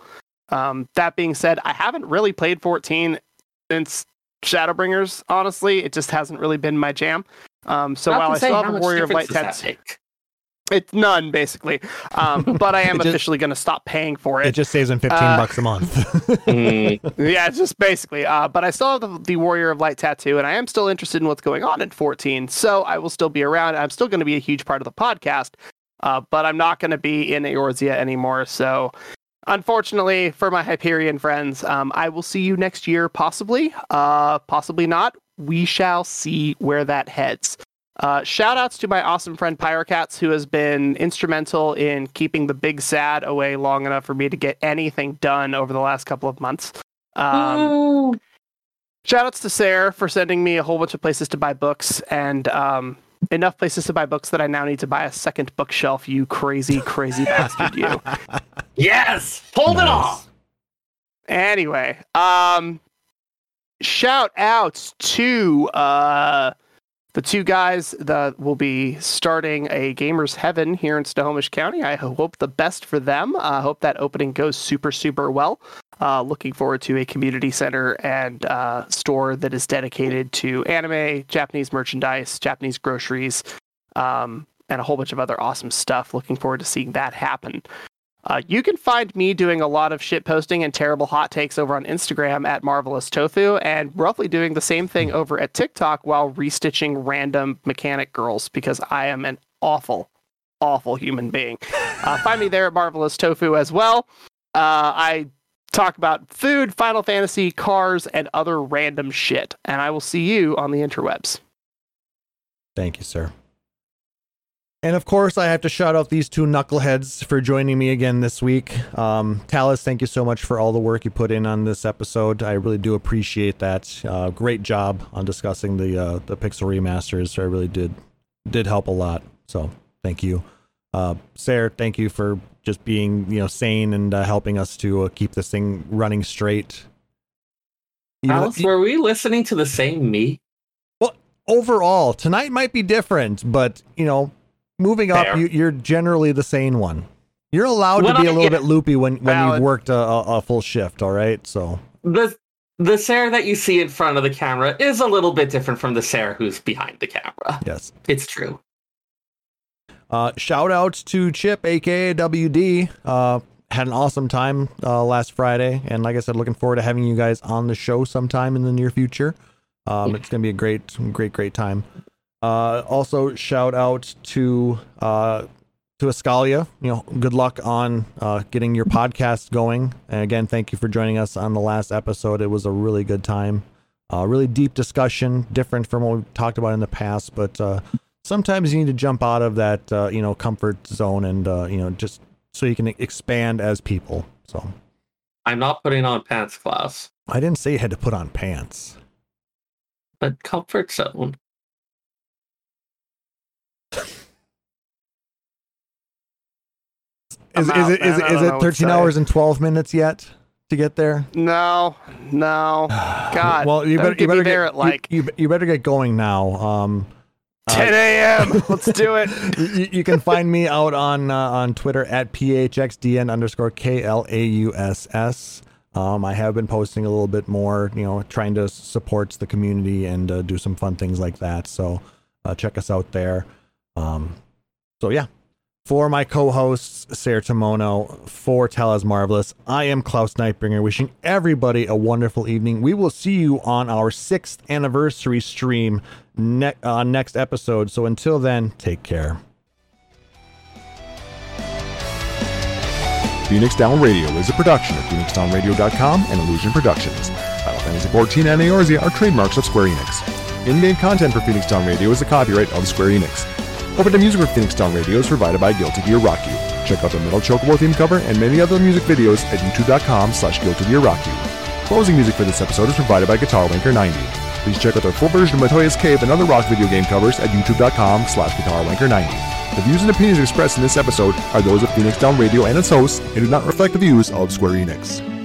Um, that being said, I haven't really played 14 since Shadowbringers. Honestly, it just hasn't really been my jam. Um, so Not while I still have a Warrior of Light difference it's none basically. Um, but I am just- officially going to stop paying for It it. just saves him 15 Uh, bucks a month. Mm, yeah, it's just basically. Uh, but I still have the, the Warrior of Light tattoo, and I am still interested in what's going on in 14. So I will still be around. I'm still going to be a huge part of the podcast, uh, but I'm not going to be in Eorzea anymore. So unfortunately for my Hyperion friends, um, I will see you next year, possibly. Uh, possibly not. We shall see where that heads. Uh, shout outs to my awesome friend Pyrocats, who has been instrumental in keeping the big sad away long enough for me to get anything done over the last couple of months. Um, shout outs to Sarah for sending me a whole bunch of places to buy books and um, enough places to buy books that I now need to buy a second bookshelf, you crazy, crazy bastard, you. yes, hold it Nice. off. Anyway, um, shout outs to uh, the two guys that will be starting a Gamers Heaven here in Snohomish County. I hope the best for them. I hope that opening goes super, super well. Uh, looking forward to a community center and uh, store that is dedicated to anime, Japanese merchandise, Japanese groceries, um, and a whole bunch of other awesome stuff. Looking forward to seeing that happen. Uh, you can find me doing a lot of shit posting and terrible hot takes over on Instagram at Marvelous Tofu, and roughly doing the same thing over at TikTok while restitching random mechanic girls because I am an awful, awful human being. Uh, find me there at Marvelous Tofu as well. Uh, I talk about food, Final Fantasy, cars, and other random shit, and I will see you on the interwebs. Thank you, sir. And of course, I have to shout out these two knuckleheads for joining me again this week. Um, Taliz, thank you so much for all the work you put in on this episode. I really do appreciate that. Uh, great job on discussing the uh, the Pixel remasters. I really did did help a lot. So thank you, uh, Seyrr. Thank you for just being you know sane and uh, helping us to uh, keep this thing running straight. You know, Alice, were we listening to the same me? Well, overall, tonight might be different, but you know moving up, you, are generally the sane one. You're allowed when to be I, a little yeah, bit loopy when, when you've worked a, a, full shift. All right, so the the Seyrr that you see in front of the camera is a little bit different from the Seyrr who's behind the camera. Yes, it's true. Uh, shout out to Chip, aka WD. Uh, had an awesome time uh, last Friday, and like I said, looking forward to having you guys on the show sometime in the near future. Um, it's gonna be a great, great, great time. Uh, also, shout out to uh, to Escalia. You know, good luck on uh, getting your podcast going. And again, thank you for joining us on the last episode. It was a really good time, uh, really deep discussion, different from what we talked about in the past. But uh, sometimes you need to jump out of that uh, you know comfort zone and uh, you know just so you can expand as people. So, I'm not putting on pants, class. I didn't say you had to put on pants. But comfort zone. Is, is, it, is, is it 13 hours and 12 minutes yet to get there? No, no. God. well, you better, you better get, at like you, you, you, better get going now. Um, 10 a.m. Uh, Let's do it. you, you, can find me out on uh, on Twitter at phxdn underscore k l a u s s. Um, I have been posting a little bit more, you know, trying to support the community and uh, do some fun things like that. So uh, check us out there. Um, so yeah, for my co-hosts, Seyrr Tomono, for Tell Marvelous, I am Klauss Nightbringer, wishing everybody a wonderful evening. We will see you on our sixth anniversary stream ne- uh, next episode. So until then, take care. Phoenix Down Radio is a production of PhoenixDownRadio.com and Illusion Productions. Final Fantasy XIV and Eorzea are trademarks of Square Enix. In-game content for Phoenix Down Radio is the copyright of Square Enix. Open to music for Phoenix Down Radio is provided by Guilty Gear Rock You. Check out the Metal Chocobo theme cover and many other music videos at youtube.com slash Guilty Gear Rock You. Closing music for this episode is provided by Guitar Wanker 90. Please check out their full version of Matoya's Cave and other rock video game covers at youtube.com slash Guitar Wanker 90. The views and opinions expressed in this episode are those of Phoenix Down Radio and its hosts and do not reflect the views of Square Enix.